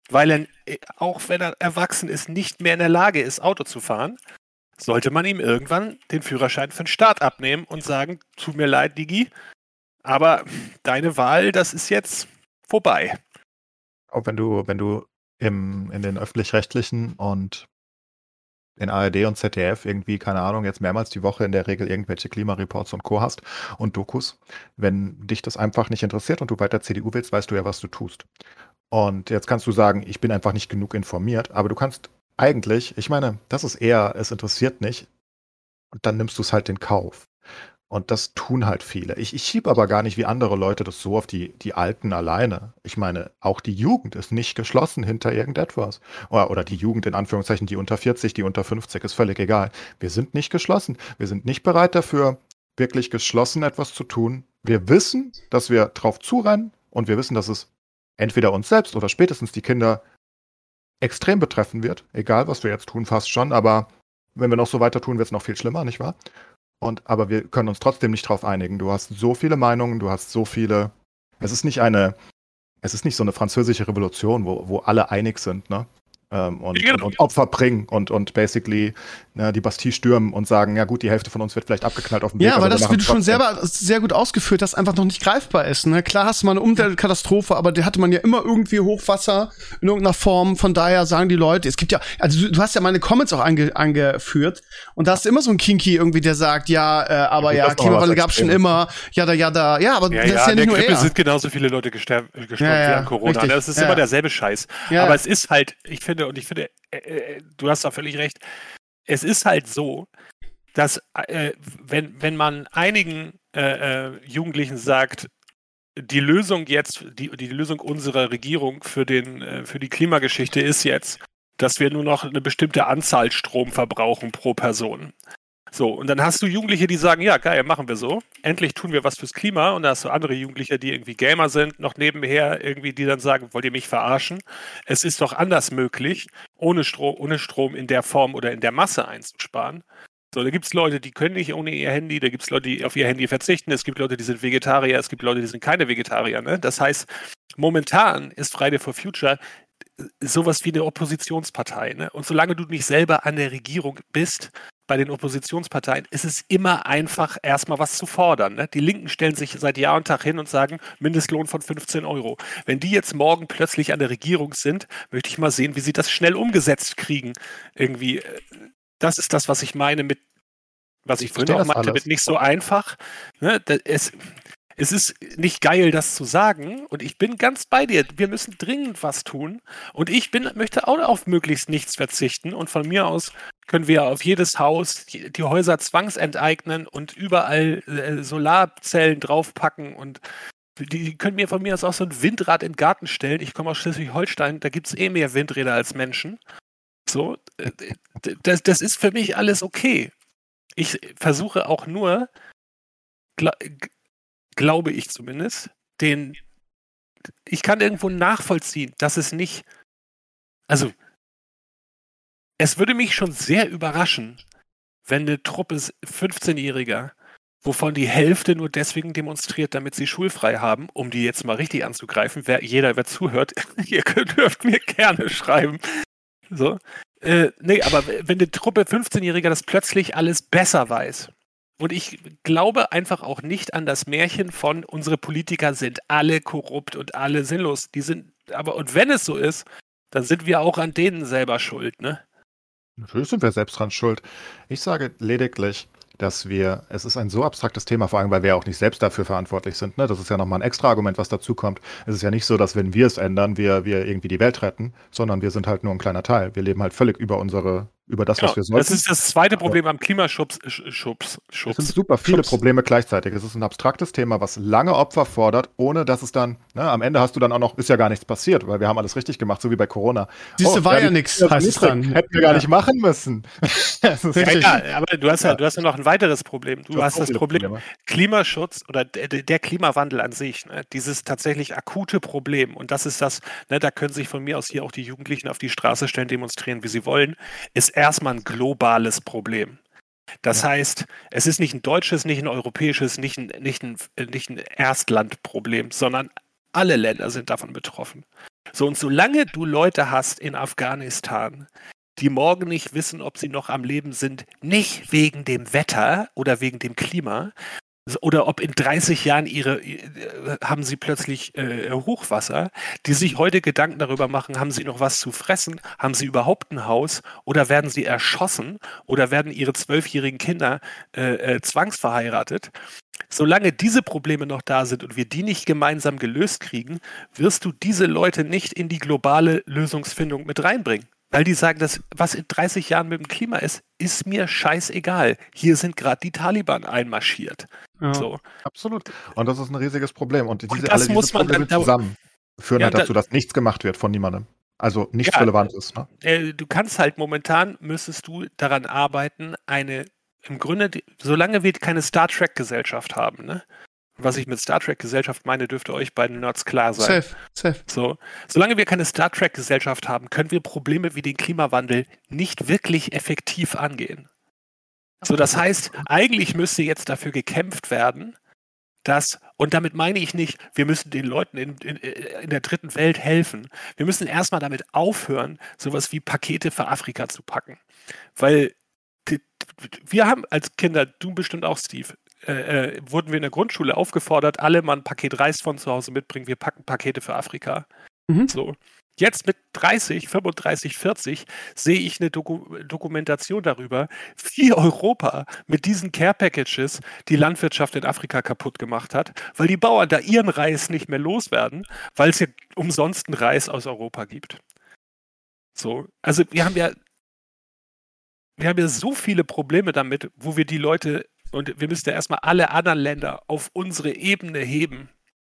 weil er, äh, auch wenn er erwachsen ist, nicht mehr in der Lage ist, Auto zu fahren, sollte man ihm irgendwann den Führerschein für den Staat abnehmen und sagen, tut mir leid, Digi, aber deine Wahl, das ist jetzt vorbei. auch wenn du, wenn du im, in den öffentlich-rechtlichen und in ARD und ZDF irgendwie, keine Ahnung, jetzt mehrmals die Woche in der Regel irgendwelche Klimareports und Co. hast und Dokus. Wenn dich das einfach nicht interessiert und du weiter CDU willst, weißt du ja, was du tust. Und jetzt kannst du sagen, ich bin einfach nicht genug informiert, aber du kannst eigentlich, ich meine, das ist eher, es interessiert nicht und dann nimmst du es halt in Kauf. Und das tun halt viele. Ich, ich schiebe aber gar nicht wie andere Leute das so auf die, die Alten alleine. Ich meine, auch die Jugend ist nicht geschlossen hinter irgendetwas. Oder, oder die Jugend in Anführungszeichen, die unter 40, die unter 50, ist völlig egal. Wir sind nicht geschlossen. Wir sind nicht bereit dafür, wirklich geschlossen etwas zu tun. Wir wissen, dass wir drauf zurennen und wir wissen, dass es entweder uns selbst oder spätestens die Kinder extrem betreffen wird. Egal, was wir jetzt tun, fast schon. Aber wenn wir noch so weiter tun, wird es noch viel schlimmer, nicht wahr? Und, aber wir können uns trotzdem nicht drauf einigen. Du hast so viele Meinungen, du hast so viele. Es ist nicht eine, es ist nicht so eine französische Revolution, wo, wo alle einig sind, ne? Ähm, und, Genau. und, und Opfer bringen und, und basically ne, die Bastille stürmen und sagen, ja gut, die Hälfte von uns wird vielleicht abgeknallt auf dem Weg. Ja, aber wir das, wie du schon selber sehr gut ausgeführt hast, einfach noch nicht greifbar ist. Ne? Klar hast du mal eine Umweltkatastrophe, aber die hatte man ja immer irgendwie Hochwasser in irgendeiner Form. Von daher sagen die Leute, es gibt ja, also du, du hast ja meine Comments auch ange, angeführt und da hast du immer so einen Kinky irgendwie, der sagt, ja, äh, aber Ja, ja, Klimawandel gab's schon immer, ja, da, ja, da, ja, aber Ja, das ja, ist ja nicht nur Grippe er. sind genauso viele Leute gestorben, gestorben Ja, ja, wie an Corona. richtig. Das ist Ja. immer derselbe Scheiß. Ja. Aber es ist halt, ich finde, und ich finde, äh, äh, du hast da völlig recht, es ist halt so, dass äh, wenn, wenn man einigen äh, äh, Jugendlichen sagt, die Lösung jetzt, die, die Lösung unserer Regierung für, den, äh, für die Klimageschichte ist jetzt, dass wir nur noch eine bestimmte Anzahl Strom verbrauchen pro Person. So, und dann hast du Jugendliche, die sagen, ja, geil, machen wir so. Endlich tun wir was fürs Klima. Und da hast du andere Jugendliche, die irgendwie Gamer sind, noch nebenher irgendwie, die dann sagen, wollt ihr mich verarschen? Es ist doch anders möglich, ohne Strom, ohne Strom in der Form oder in der Masse einzusparen. So, da gibt es Leute, die können nicht ohne ihr Handy, da gibt es Leute, die auf ihr Handy verzichten, es gibt Leute, die sind Vegetarier, es gibt Leute, die sind keine Vegetarier. Ne? Das heißt, momentan ist Friday for Future sowas wie eine Oppositionspartei. Ne? Und solange du nicht selber an der Regierung bist, bei den Oppositionsparteien ist es immer einfach, erstmal was zu fordern. Ne? Die Linken stellen sich seit Jahr und Tag hin und sagen, Mindestlohn von 15 Euro. Wenn die jetzt morgen plötzlich an der Regierung sind, möchte ich mal sehen, wie sie das schnell umgesetzt kriegen. Irgendwie, äh, das ist das, was ich meine mit, was ich vorhin auch meinte, mit nicht so einfach. Ne? Es, es ist nicht geil, das zu sagen. Und ich bin ganz bei dir. Wir müssen dringend was tun. Und ich bin, möchte auch auf möglichst nichts verzichten. Und von mir aus können wir auf jedes Haus die, Häuser zwangsenteignen und überall äh, Solarzellen draufpacken und die können mir von mir aus auch so ein Windrad in den Garten stellen. Ich komme aus Schleswig-Holstein, da gibt es eh mehr Windräder als Menschen. So, äh, das, das ist für mich alles okay. Ich versuche auch nur, glaube ich zumindest, den, ich kann irgendwo nachvollziehen, dass es nicht, also, es würde mich schon sehr überraschen, wenn eine Truppe 15-Jähriger, wovon die Hälfte nur deswegen demonstriert, damit sie schulfrei haben, um die jetzt mal richtig anzugreifen. Wer, jeder, wer zuhört, ihr dürft mir gerne schreiben. So. Äh, nee, aber wenn eine Truppe 15-Jähriger das plötzlich alles besser weiß, und ich glaube einfach auch nicht an das Märchen von, unsere Politiker sind alle korrupt und alle sinnlos. Die sind, aber, und wenn es so ist, dann sind wir auch an denen selber schuld, ne? Natürlich sind wir selbst dran schuld. Ich sage lediglich, dass wir, es ist ein so abstraktes Thema, vor allem, weil wir auch nicht selbst dafür verantwortlich sind. Ne? Das ist ja nochmal ein extra Argument, was dazu kommt. Es ist ja nicht so, dass wenn wir es ändern, wir, wir irgendwie die Welt retten, sondern wir sind halt nur ein kleiner Teil. Wir leben halt völlig über unsere über das, genau, was wir sollten. Das ist das zweite Problem am Klimaschubs. Schubs, Schubs, es sind super viele Schubs. Probleme gleichzeitig. Es ist ein abstraktes Thema, was lange Opfer fordert, ohne dass es dann, ne, am Ende hast du dann auch noch, ist ja gar nichts passiert, weil wir haben alles richtig gemacht, so wie bei Corona. Siehst du, oh, war ja, ja nichts, heißt es dann. Hätten wir gar nicht machen müssen. ja, aber du hast ja, du hast ja noch ein weiteres Problem. Du, du hast, das Problem Probleme. Klimaschutz oder der, der, Klimawandel an sich, ne, dieses tatsächlich akute Problem. Und das ist das, ne, da können sich von mir aus hier auch die Jugendlichen auf die Straße stellen, demonstrieren, wie sie wollen, ist erstmal ein globales Problem. Das ja. heißt, es ist nicht ein deutsches, nicht ein europäisches, nicht ein, nicht ein, nicht ein Erstlandproblem, sondern alle Länder sind davon betroffen. So, und solange du Leute hast in Afghanistan, die morgen nicht wissen, ob sie noch am Leben sind, nicht wegen dem Wetter oder wegen dem Klima, oder ob in 30 Jahren ihre äh, haben sie plötzlich äh, Hochwasser, die sich heute Gedanken darüber machen, haben sie noch was zu fressen, haben sie überhaupt ein Haus oder werden sie erschossen oder werden ihre zwölfjährigen Kinder äh, äh, zwangsverheiratet. Solange diese Probleme noch da sind und wir die nicht gemeinsam gelöst kriegen, wirst du diese Leute nicht in die globale Lösungsfindung mit reinbringen. Weil die sagen, dass was in 30 Jahren mit dem Klima ist, ist mir scheißegal. Hier sind gerade die Taliban einmarschiert. Ja, so. Absolut. Und das ist ein riesiges Problem. Und diese, und alle diese Probleme zusammen führen ja, halt dazu, dass nichts gemacht wird von niemandem. Also nichts ja, Relevantes. Ne? Äh, du kannst halt momentan, müsstest du daran arbeiten, eine, im Grunde, solange wir keine Star Trek-Gesellschaft haben, ne? Was ich mit Star Trek-Gesellschaft meine, dürfte euch beiden Nerds klar sein. Safe, safe. So, solange wir keine Star Trek-Gesellschaft haben, können wir Probleme wie den Klimawandel nicht wirklich effektiv angehen. So, das heißt, eigentlich müsste jetzt dafür gekämpft werden, dass, und damit meine ich nicht, wir müssen den Leuten in, in, in der dritten Welt helfen. Wir müssen erstmal damit aufhören, sowas wie Pakete für Afrika zu packen. Weil wir haben als Kinder, du bestimmt auch, Steve, äh, äh, wurden wir in der Grundschule aufgefordert, alle mal ein Paket Reis von zu Hause mitbringen, wir packen Pakete für Afrika. Mhm. So. Jetzt mit 30, 35, 40 sehe ich eine Doku Dokumentation darüber, wie Europa mit diesen Care Packages die Landwirtschaft in Afrika kaputt gemacht hat, weil die Bauern da ihren Reis nicht mehr loswerden, weil es ja umsonst einen Reis aus Europa gibt. So, also wir haben ja wir haben ja so viele Probleme damit, wo wir die Leute und wir müssen ja erstmal alle anderen Länder auf unsere Ebene heben.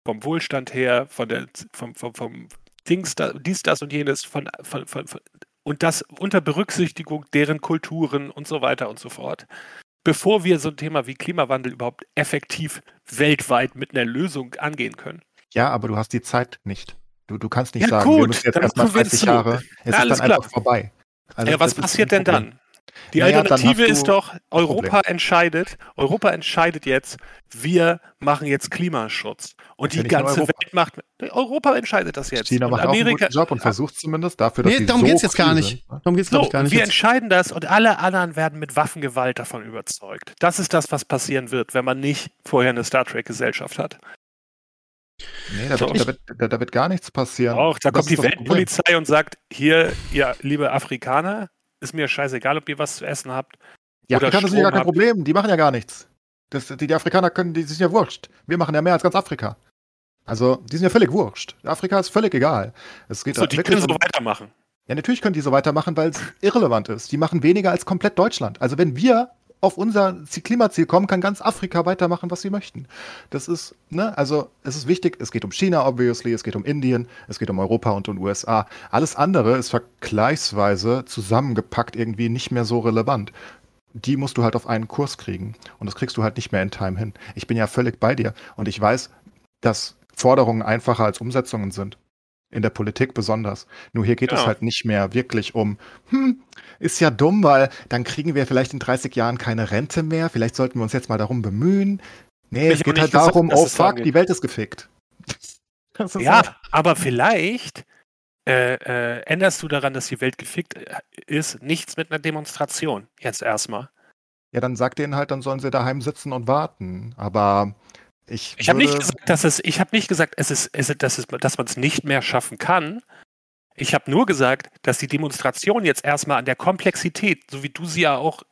Vom Wohlstand her, von der, vom, vom, vom Dings, da, dies, das und jenes, von, von, von, von, und das unter Berücksichtigung deren Kulturen und so weiter und so fort. bevor wir so ein Thema wie Klimawandel überhaupt effektiv weltweit mit einer Lösung angehen können. Ja, aber du hast die Zeit nicht. Du, du kannst nicht Ja, sagen, gut, wir müssen jetzt erstmal machen wir 30 zu. Jahre. Es Ja, ist alles dann einfach klar. vorbei. Also ja, was passiert ein denn dann? Die Naja, Alternative ist doch, Europa Problem. entscheidet, Europa entscheidet jetzt, wir machen jetzt Klimaschutz. Und die ganze. Welt macht, Europa entscheidet das jetzt. China und macht auch einen Amerika, guten Job und versucht zumindest dafür, dass Nee, darum so geht's jetzt gar nicht. sind, ne? Darum geht's, So, ich, gar nicht. wir jetzt. entscheiden das und alle anderen werden mit Waffengewalt davon überzeugt. Das ist das, was passieren wird, wenn man nicht vorher eine Star Trek-Gesellschaft hat. Nee, da So. wird, da, wird, da, da wird gar nichts passieren. Auch, da Das kommt die. Weltpolizei und sagt, hier, ihr liebe Afrikaner, ist mir scheißegal, ob ihr was zu essen habt. Die Afrikaner sind ja gar kein Problem, die machen ja gar nichts. Das, die, die Afrikaner können, die sind ja wurscht. Wir machen ja mehr als ganz Afrika. Also, die sind ja völlig wurscht. Afrika ist völlig egal. Es geht So, die können so weitermachen. Ja, natürlich können die so weitermachen, weil es irrelevant ist. Die machen weniger als komplett Deutschland. Also wenn wir auf unser Ziel- Klimaziel kommen, kann ganz Afrika weitermachen, was sie möchten. Das ist, ne, also es ist wichtig, es geht um China, obviously, es geht um Indien, es geht um Europa und um USA. Alles andere ist vergleichsweise zusammengepackt irgendwie nicht mehr so relevant. Die musst du halt auf einen Kurs kriegen. Und das kriegst du halt nicht mehr in Time hin. Ich bin ja völlig bei dir. Und ich weiß, dass Forderungen einfacher als Umsetzungen sind. In der Politik besonders. Nur hier geht es Ja. halt nicht mehr wirklich um, hm, ist ja dumm, weil dann kriegen wir vielleicht in 30 Jahren keine Rente mehr. Vielleicht sollten wir uns jetzt mal darum bemühen. Nee, Ich es hab geht nicht halt gesagt, darum, oh es fuck, geht. die Welt ist gefickt. Ist Ja, halt- aber vielleicht äh, äh, änderst du daran, dass die Welt gefickt äh, ist, nichts mit einer Demonstration. Jetzt erstmal. ja, dann sag denen halt, dann sollen sie daheim sitzen und warten. Aber ich. Ich habe nicht gesagt, dass es, ich habe nicht gesagt, es ist, es dass, es, dass man es nicht mehr schaffen kann. Ich habe nur gesagt, dass die Demonstration jetzt erstmal an der Komplexität, so wie du sie ja auch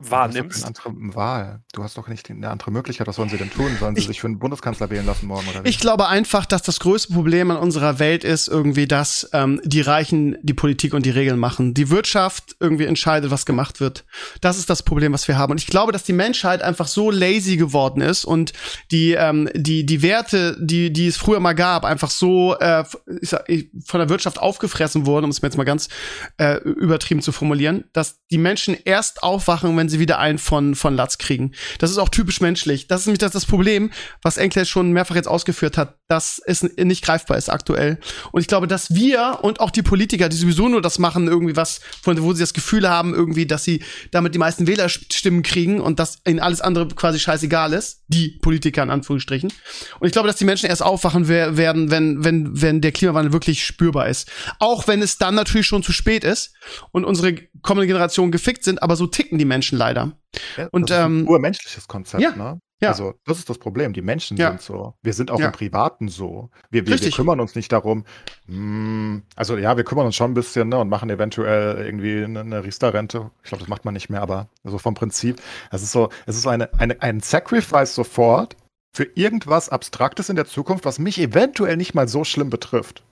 Du hast wahrnimmst, keine andere Wahl. Du hast doch nicht eine andere Möglichkeit. Was sollen sie denn tun? Sollen sie Ich- sich für einen Bundeskanzler wählen lassen morgen oder wie? Ich glaube einfach, dass das größte Problem an unserer Welt ist irgendwie, dass ähm, die Reichen die Politik und die Regeln machen. Die Wirtschaft irgendwie entscheidet, was gemacht wird. Das ist das Problem, was wir haben. Und ich glaube, dass die Menschheit einfach so lazy geworden ist und die ähm, die die Werte, die die es früher mal gab, einfach so äh, ich sag, von der Wirtschaft aufgefressen wurden, um es mir jetzt mal ganz äh, übertrieben zu formulieren, dass die Menschen erst aufwachen, wenn sie wieder einen von, von Latz kriegen. Das ist auch typisch menschlich. Das ist nämlich das, das Problem, was Enkler schon mehrfach jetzt ausgeführt hat, dass es nicht greifbar ist aktuell. Und ich glaube, dass wir und auch die Politiker, die sowieso nur das machen, irgendwie was, von wo sie das Gefühl haben, irgendwie, dass sie damit die meisten Wählerstimmen kriegen und dass ihnen alles andere quasi scheißegal ist, die Politiker in Anführungsstrichen. Und ich glaube, dass die Menschen erst aufwachen wer- werden, wenn, wenn, wenn der Klimawandel wirklich spürbar ist. Auch wenn es dann natürlich schon zu spät ist und unsere kommende Generationen gefickt sind, aber so ticken die Menschen leider. Ja, Und, das ist ähm, ein urmenschliches Konzept, ja, ne? ja. Also, das ist das Problem. Die Menschen Ja. sind so. Wir sind auch Ja. im Privaten so. Wir, wir, wir kümmern uns nicht darum, hm, also ja, wir kümmern uns schon ein bisschen ne, und machen eventuell irgendwie eine, eine Riester-Rente. Ich glaube, das macht man nicht mehr, aber so vom Prinzip. Es ist so, es ist so eine, eine, ein Sacrifice sofort für irgendwas Abstraktes in der Zukunft, was mich eventuell nicht mal so schlimm betrifft.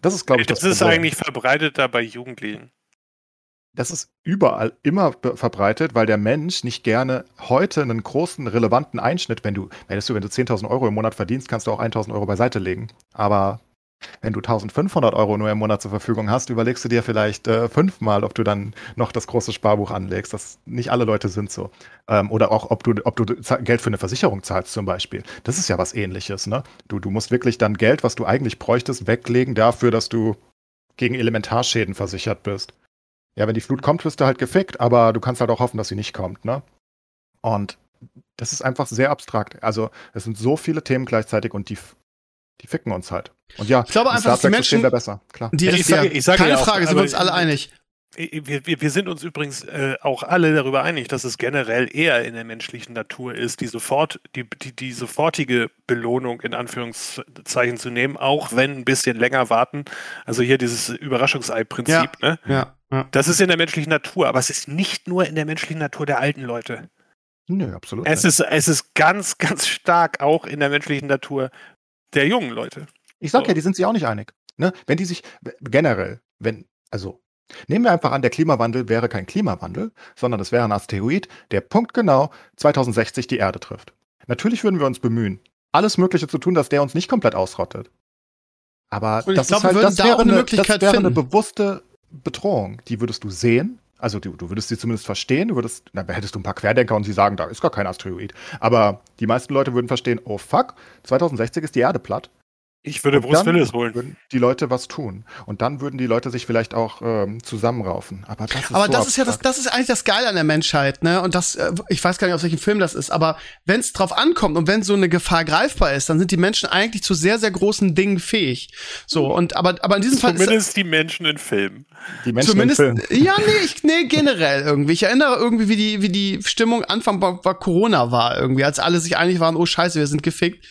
Das ist, glaube ich, das, das ist Problem. eigentlich verbreiteter bei Jugendlichen. Das ist überall immer verbreitet, weil der Mensch nicht gerne heute einen großen, relevanten Einschnitt, wenn du, du, wenn du 10.000 Euro im Monat verdienst, kannst du auch 1.000 Euro beiseite legen. Aber wenn du 1.500 Euro nur im Monat zur Verfügung hast, überlegst du dir vielleicht äh, fünfmal, ob du dann noch das große Sparbuch anlegst. Das nicht alle Leute sind so. Ähm, oder auch, ob du, ob du Geld für eine Versicherung zahlst zum Beispiel. Das ist ja was ähnliches, ne? Du, du musst wirklich dann Geld, was du eigentlich bräuchtest, weglegen dafür, dass du gegen Elementarschäden versichert bist. Ja, wenn die Flut kommt, wirst du halt gefickt, aber du kannst halt auch hoffen, dass sie nicht kommt, ne? Und das ist einfach sehr abstrakt. Also, es sind so viele Themen gleichzeitig und die, die ficken uns halt. Und ja, Ich glaube ein einfach, dass die Menschen, besser, klar. die Ja, ich das sage- ja, ich sage keine ja auch, Frage, sind wir uns alle einig. Wir, wir, wir sind uns übrigens äh, auch alle darüber einig, dass es generell eher in der menschlichen Natur ist, die, sofort, die, die, die sofortige Belohnung in Anführungszeichen zu nehmen, auch wenn ein bisschen länger warten. Also hier dieses Überraschungsei-Prinzip. Ne? Ja, ja. Das ist in der menschlichen Natur, aber es ist nicht nur in der menschlichen Natur der alten Leute. Nö, absolut. Es nicht. ist, es ist ganz, ganz stark auch in der menschlichen Natur der jungen Leute. Ich sag so. ja, die sind sich auch nicht einig. Ne? Wenn die sich generell, wenn, also nehmen wir einfach an, der Klimawandel wäre kein Klimawandel, sondern es wäre ein Asteroid, der punktgenau 2060 die Erde trifft. Natürlich würden wir uns bemühen, alles Mögliche zu tun, dass der uns nicht komplett ausrottet. Aber das glaub, ist halt, das da wäre, auch eine das wäre eine bewusste Bedrohung. Die würdest du sehen Also du, du würdest sie zumindest verstehen, du würdest, na, hättest du ein paar Querdenker und sie sagen, da ist gar kein Asteroid. Aber die meisten Leute würden verstehen, oh fuck, 2060 ist die Erde platt. Ich würde Und Bruce Willis holen. Würden die Leute was tun. Und dann würden die Leute sich vielleicht auch ähm, zusammenraufen. Aber das ist Aber so das ist ja das, das ist eigentlich das Geile an der Menschheit, ne? Und das, äh, ich weiß gar nicht, aus welchem Film das ist, aber wenn es drauf ankommt und wenn so eine Gefahr greifbar ist, dann sind die Menschen eigentlich zu sehr, sehr großen Dingen fähig. So, und aber, aber in diesem Fall ist, Zumindest die Menschen in Filmen. die Menschen zumindest, im Film. ja, nee, ich, nee, generell irgendwie. Ich erinnere irgendwie, wie die, wie die Stimmung Anfang bei, bei Corona war irgendwie, als alle sich einig waren, oh Scheiße, wir sind gefickt.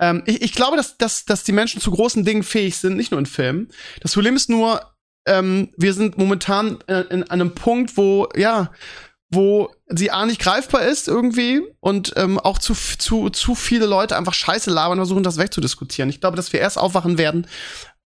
Ähm, ich, ich glaube, dass, dass, dass die Menschen zu großen Dingen fähig sind, nicht nur in Filmen. Das Problem ist nur, ähm, wir sind momentan äh, in einem Punkt, wo, ja, wo sie A nicht greifbar ist irgendwie und ähm, auch zu, zu, zu viele Leute einfach Scheiße labern und versuchen, das wegzudiskutieren. Ich glaube, dass wir erst aufwachen werden,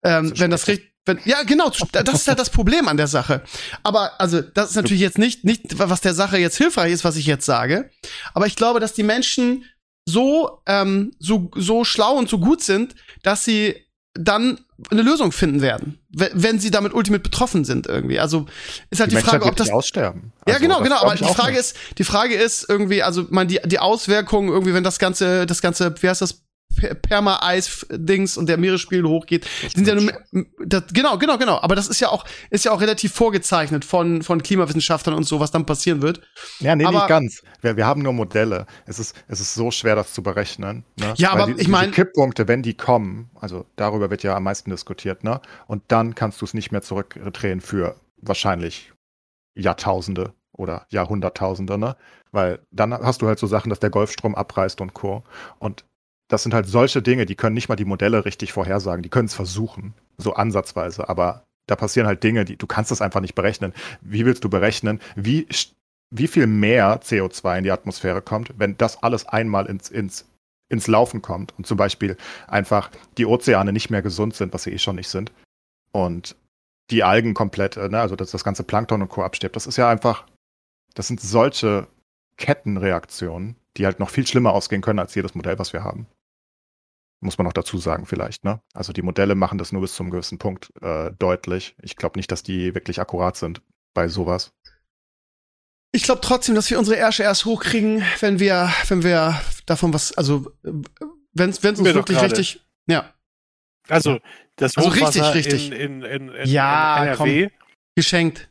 ähm, Zu wenn das richtig, wenn, ja, genau, das ist halt das Problem an der Sache. Aber, also, das ist natürlich jetzt nicht, nicht, was der Sache jetzt hilfreich ist, was ich jetzt sage. Aber ich glaube, dass die Menschen so, ähm, so, so schlau und so gut sind, dass sie dann eine Lösung finden werden, we- wenn sie damit ultimate betroffen sind irgendwie. Also ist halt die, Menschheit Frage, ob das aussterben. ja, Also, genau, genau. Aber die Frage nicht. ist, die Frage ist irgendwie, also man die die Auswirkungen irgendwie, wenn das ganze, das ganze, wie heißt das, Perma-Eis-Dings und der Meeresspiegel hochgeht, sind ja nur, das, genau, genau, genau. Aber das ist ja auch, ist ja auch relativ vorgezeichnet von von Klimawissenschaftlern und so, was dann passieren wird. Ja, nee, Aber- nicht ganz. Wir, wir haben nur Modelle. Es ist, es ist so schwer, das zu berechnen. Ne? Ja, Weil aber die, ich mein- diese Kipppunkte, wenn die kommen, also darüber wird ja am meisten diskutiert, ne? Und dann kannst du es nicht mehr zurückdrehen für wahrscheinlich Jahrtausende oder Jahrhunderttausende, ne? Weil dann hast du halt so Sachen, dass der Golfstrom abreißt und Co. Und das sind halt solche Dinge, die können nicht mal die Modelle richtig vorhersagen. Die können es versuchen, so ansatzweise, aber da passieren halt Dinge, die du kannst das einfach nicht berechnen. Wie willst du berechnen, wie, wie viel mehr CO2 in die Atmosphäre kommt, wenn das alles einmal ins, ins, ins Laufen kommt und zum Beispiel einfach die Ozeane nicht mehr gesund sind, was sie eh schon nicht sind, und die Algen komplett, äh, ne, also dass das ganze Plankton und Co. abstirbt. Das ist ja einfach, das sind solche Kettenreaktionen, die halt noch viel schlimmer ausgehen können als jedes Modell, was wir haben. Muss man noch dazu sagen, vielleicht, ne? Also die Modelle machen das nur bis zum gewissen Punkt äh, deutlich. Ich glaube nicht, dass die wirklich akkurat sind bei sowas. Ich glaube trotzdem, dass wir unsere Ärsche erst hochkriegen, wenn wir, wenn wir davon was, also wenn es uns Wir wirklich richtig, ja, Also, das Also Hochwasser richtig, richtig. In, in, in, in, Ja, in NRW. geschenkt.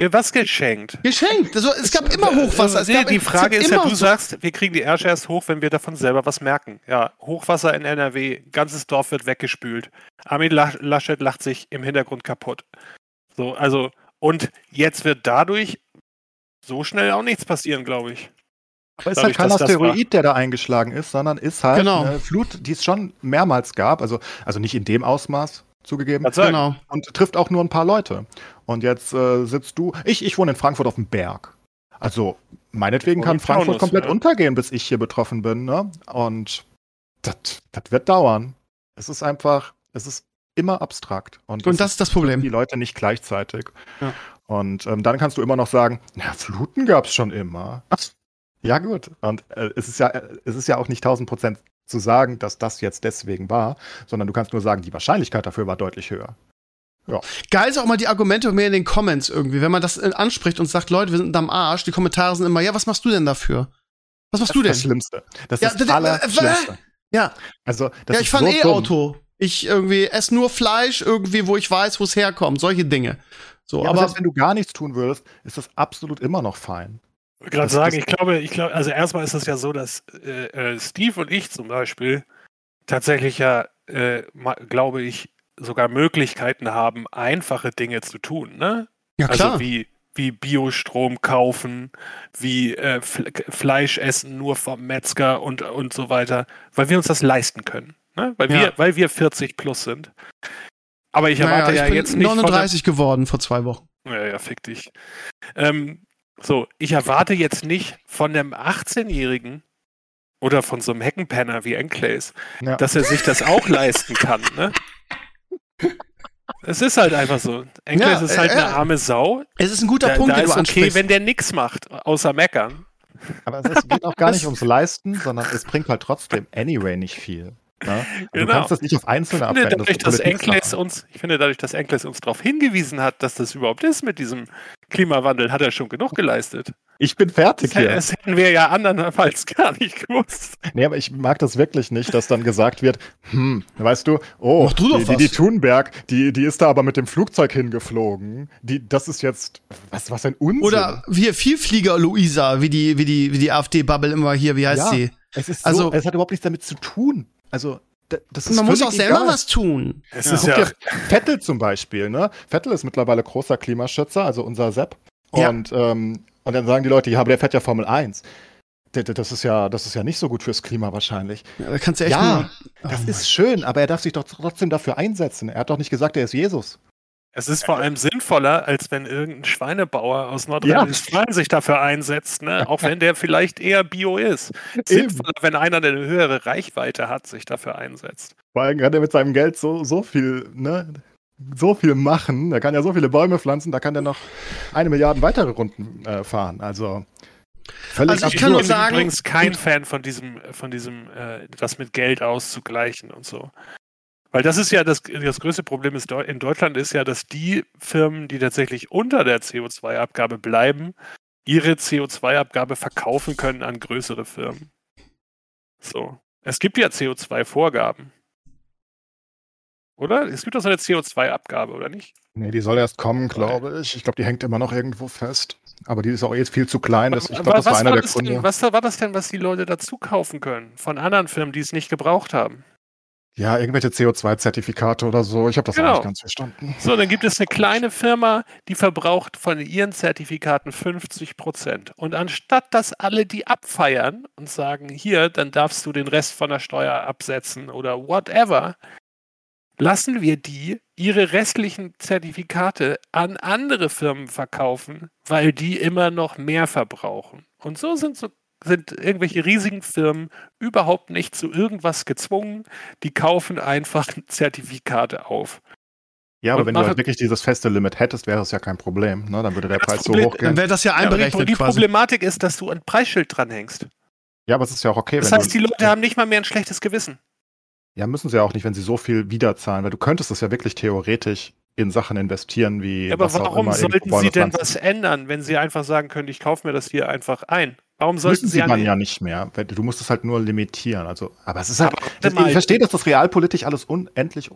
Ja, was geschenkt? Geschenkt. Also, es gab immer Hochwasser. Es Nee, gab, die Frage ist ja, immer du sagst, wir kriegen die Ärsche erst hoch, wenn wir davon selber was merken. Ja, Hochwasser in NRW, ganzes Dorf wird weggespült. Armin La- Laschet lacht sich im Hintergrund kaputt. So, also, und jetzt wird dadurch so schnell auch nichts passieren, glaube ich. Aber ist Dadurch, halt kein Asteroid, der da eingeschlagen ist, sondern ist halt Genau. eine Flut, die es schon mehrmals gab. Also, also nicht in dem Ausmaß zugegeben. Sagen? Genau. Und trifft auch nur ein paar Leute. Und jetzt äh, sitzt du. Ich, ich wohne in Frankfurt auf dem Berg. Also, meinetwegen Oh, kann Frankfurt Taunus, komplett ja. untergehen, bis ich hier betroffen bin. Ne? Und das wird dauern. Es ist einfach, es ist immer abstrakt. Und, Und das ist das Problem. die Leute nicht gleichzeitig. Ja. Und ähm, dann kannst du immer noch sagen, na, Fluten gab es schon immer. Ja, gut. Und äh, es, ist ja, äh, es ist ja auch nicht 1000 Prozent zu sagen, dass das jetzt deswegen war, sondern du kannst nur sagen, die Wahrscheinlichkeit dafür war deutlich höher. Geil ist auch mal die Argumente mehr in den Comments irgendwie, wenn man das äh, anspricht und sagt, Leute, wir sind am Arsch. Die Kommentare sind immer, ja, was machst du denn dafür? Was machst du Das denn? Schlimmste. Das Ja, ist das d- Allerschlimmste. Ja, Also, das ja, ich fahre so eh dumm. Auto. Ich irgendwie esse nur Fleisch irgendwie, wo ich weiß, wo es herkommt. Solche Dinge. So, Ja, aber aber selbst wenn du gar nichts tun würdest, ist das absolut immer noch fein. Ich wollte gerade sagen, ich glaube, ich glaube, also erstmal ist es ja so, dass äh, äh, Steve und ich zum Beispiel tatsächlich ja, äh, glaube ich, sogar Möglichkeiten haben, einfache Dinge zu tun, ne? ja klar. Also wie, wie Biostrom kaufen, wie äh, Fle Fleisch essen nur vom Metzger und, und so weiter, weil wir uns das leisten können. Ne? Weil, Ja. wir, weil wir 40 plus sind. Aber ich naja, erwarte ich ja jetzt nicht. von der- 39 geworden vor zwei Wochen. ja, ja, fick dich. Ähm, so, ich erwarte jetzt nicht von einem 18-Jährigen oder von so einem Heckenpenner wie Enclays, Ja. dass er sich das auch leisten kann, ne? Es ist halt einfach so. Enclays Ja, ist halt äh, eine äh. arme Sau. Es ist ein guter Da, Punkt, da den ist du okay, wenn der nichts macht, außer meckern. Aber es ist, geht auch gar nicht ums Leisten, sondern es bringt halt trotzdem anyway nicht viel. Ja? Also Genau. Du kannst das nicht auf einzelne Ich finde, abwenden. dadurch, dass. Enkles uns, ich finde, dadurch, dass Enkles uns darauf hingewiesen hat, dass das überhaupt ist mit diesem Klimawandel, hat er schon genug geleistet. Ich bin fertig Das, hier. das hätten wir ja andernfalls gar nicht gewusst. Nee, aber ich mag das wirklich nicht, dass dann gesagt wird, hm, weißt du, oh, Mach du die, die, die Thunberg, die, die ist da aber mit dem Flugzeug hingeflogen. Die, das ist jetzt, was, was ein Unsinn. Oder wir Vielflieger Luisa, wie die, wie die, wie die AfD-Bubble immer hier, wie heißt Ja. sie? es ist also- so, es hat überhaupt nichts damit zu tun. Also, da- das ist Man muss auch selber egal. was tun. Es Ja. ist ja, Vettel zum Beispiel, ne? Vettel ist mittlerweile großer Klimaschützer, also unser Sepp. Ja. Und, ähm, und dann sagen die Leute, ja, aber der fährt ja Formel 1. D- d- Das ist ja, das ist ja nicht so gut fürs Klima wahrscheinlich. Ja, da kannst du echt Ja, nur, Das Oh ist schön, aber er darf sich doch trotzdem dafür einsetzen. Er hat doch nicht gesagt, er ist Jesus. Es ist vor allem sinnvoller, als wenn irgendein Schweinebauer aus Nordrhein-Westfalen sich dafür einsetzt, ne? auch wenn der vielleicht eher Bio ist. Sinnvoller, wenn einer, der eine höhere Reichweite hat, sich dafür einsetzt. Vor allem kann er mit seinem Geld so, so viel, ne? So viel machen. Er kann ja so viele Bäume pflanzen, da kann er noch eine Milliarde weitere Runden äh, fahren. Also völlig Also ich Ich kann nur bin sagen- übrigens kein Fan von diesem, von diesem, äh, das mit Geld auszugleichen und so. Weil das ist ja das, das größte Problem ist in Deutschland ist ja, dass die Firmen, die tatsächlich unter der CO2-Abgabe bleiben, ihre CO2-Abgabe verkaufen können an größere Firmen. So. Es gibt ja CO2-Vorgaben. Oder? Es gibt doch so eine CO2-Abgabe, oder nicht? Nee, die soll erst kommen, glaube ich. Ich glaube, die hängt immer noch irgendwo fest. Aber die ist auch jetzt viel zu klein. Das, ich glaube, das war was einer war der Gründe. denn, was war das denn, was die Leute dazu kaufen können? Von anderen Firmen, die es nicht gebraucht haben? Ja, irgendwelche CO2-Zertifikate oder so. Ich habe das Genau. auch nicht ganz verstanden. So, dann gibt es eine kleine Firma, die verbraucht von ihren Zertifikaten 50 Prozent. Und anstatt dass alle die abfeiern und sagen, hier, dann darfst du den Rest von der Steuer absetzen oder whatever, lassen wir die ihre restlichen Zertifikate an andere Firmen verkaufen, weil die immer noch mehr verbrauchen. Und so sind so sind irgendwelche riesigen Firmen überhaupt nicht zu irgendwas gezwungen. Die kaufen einfach Zertifikate auf. Ja, aber Und wenn du halt wirklich dieses feste Limit hättest, wäre es ja kein Problem. Ne? Dann würde der Das Preis so Problem- hoch Dann gehen. wäre das ja Ja, aber die, einberechnet die quasi. Problematik ist, dass du ein Preisschild dranhängst. Ja, aber es ist ja auch okay, Das wenn heißt, du, die Leute haben nicht mal mehr ein schlechtes Gewissen. Ja, müssen sie ja auch nicht, wenn sie so viel wiederzahlen, weil du könntest es ja wirklich theoretisch in Sachen investieren, wie Ja, aber was auch warum sollten sie denn was ändern, wenn sie einfach sagen können, ich kaufe mir das hier einfach ein? Warum sollten Müssen sie sie an dann den- ja nicht mehr. Du musst es halt nur limitieren. Also, aber es ist halt. Mal. ich verstehe, dass das realpolitisch alles unendlich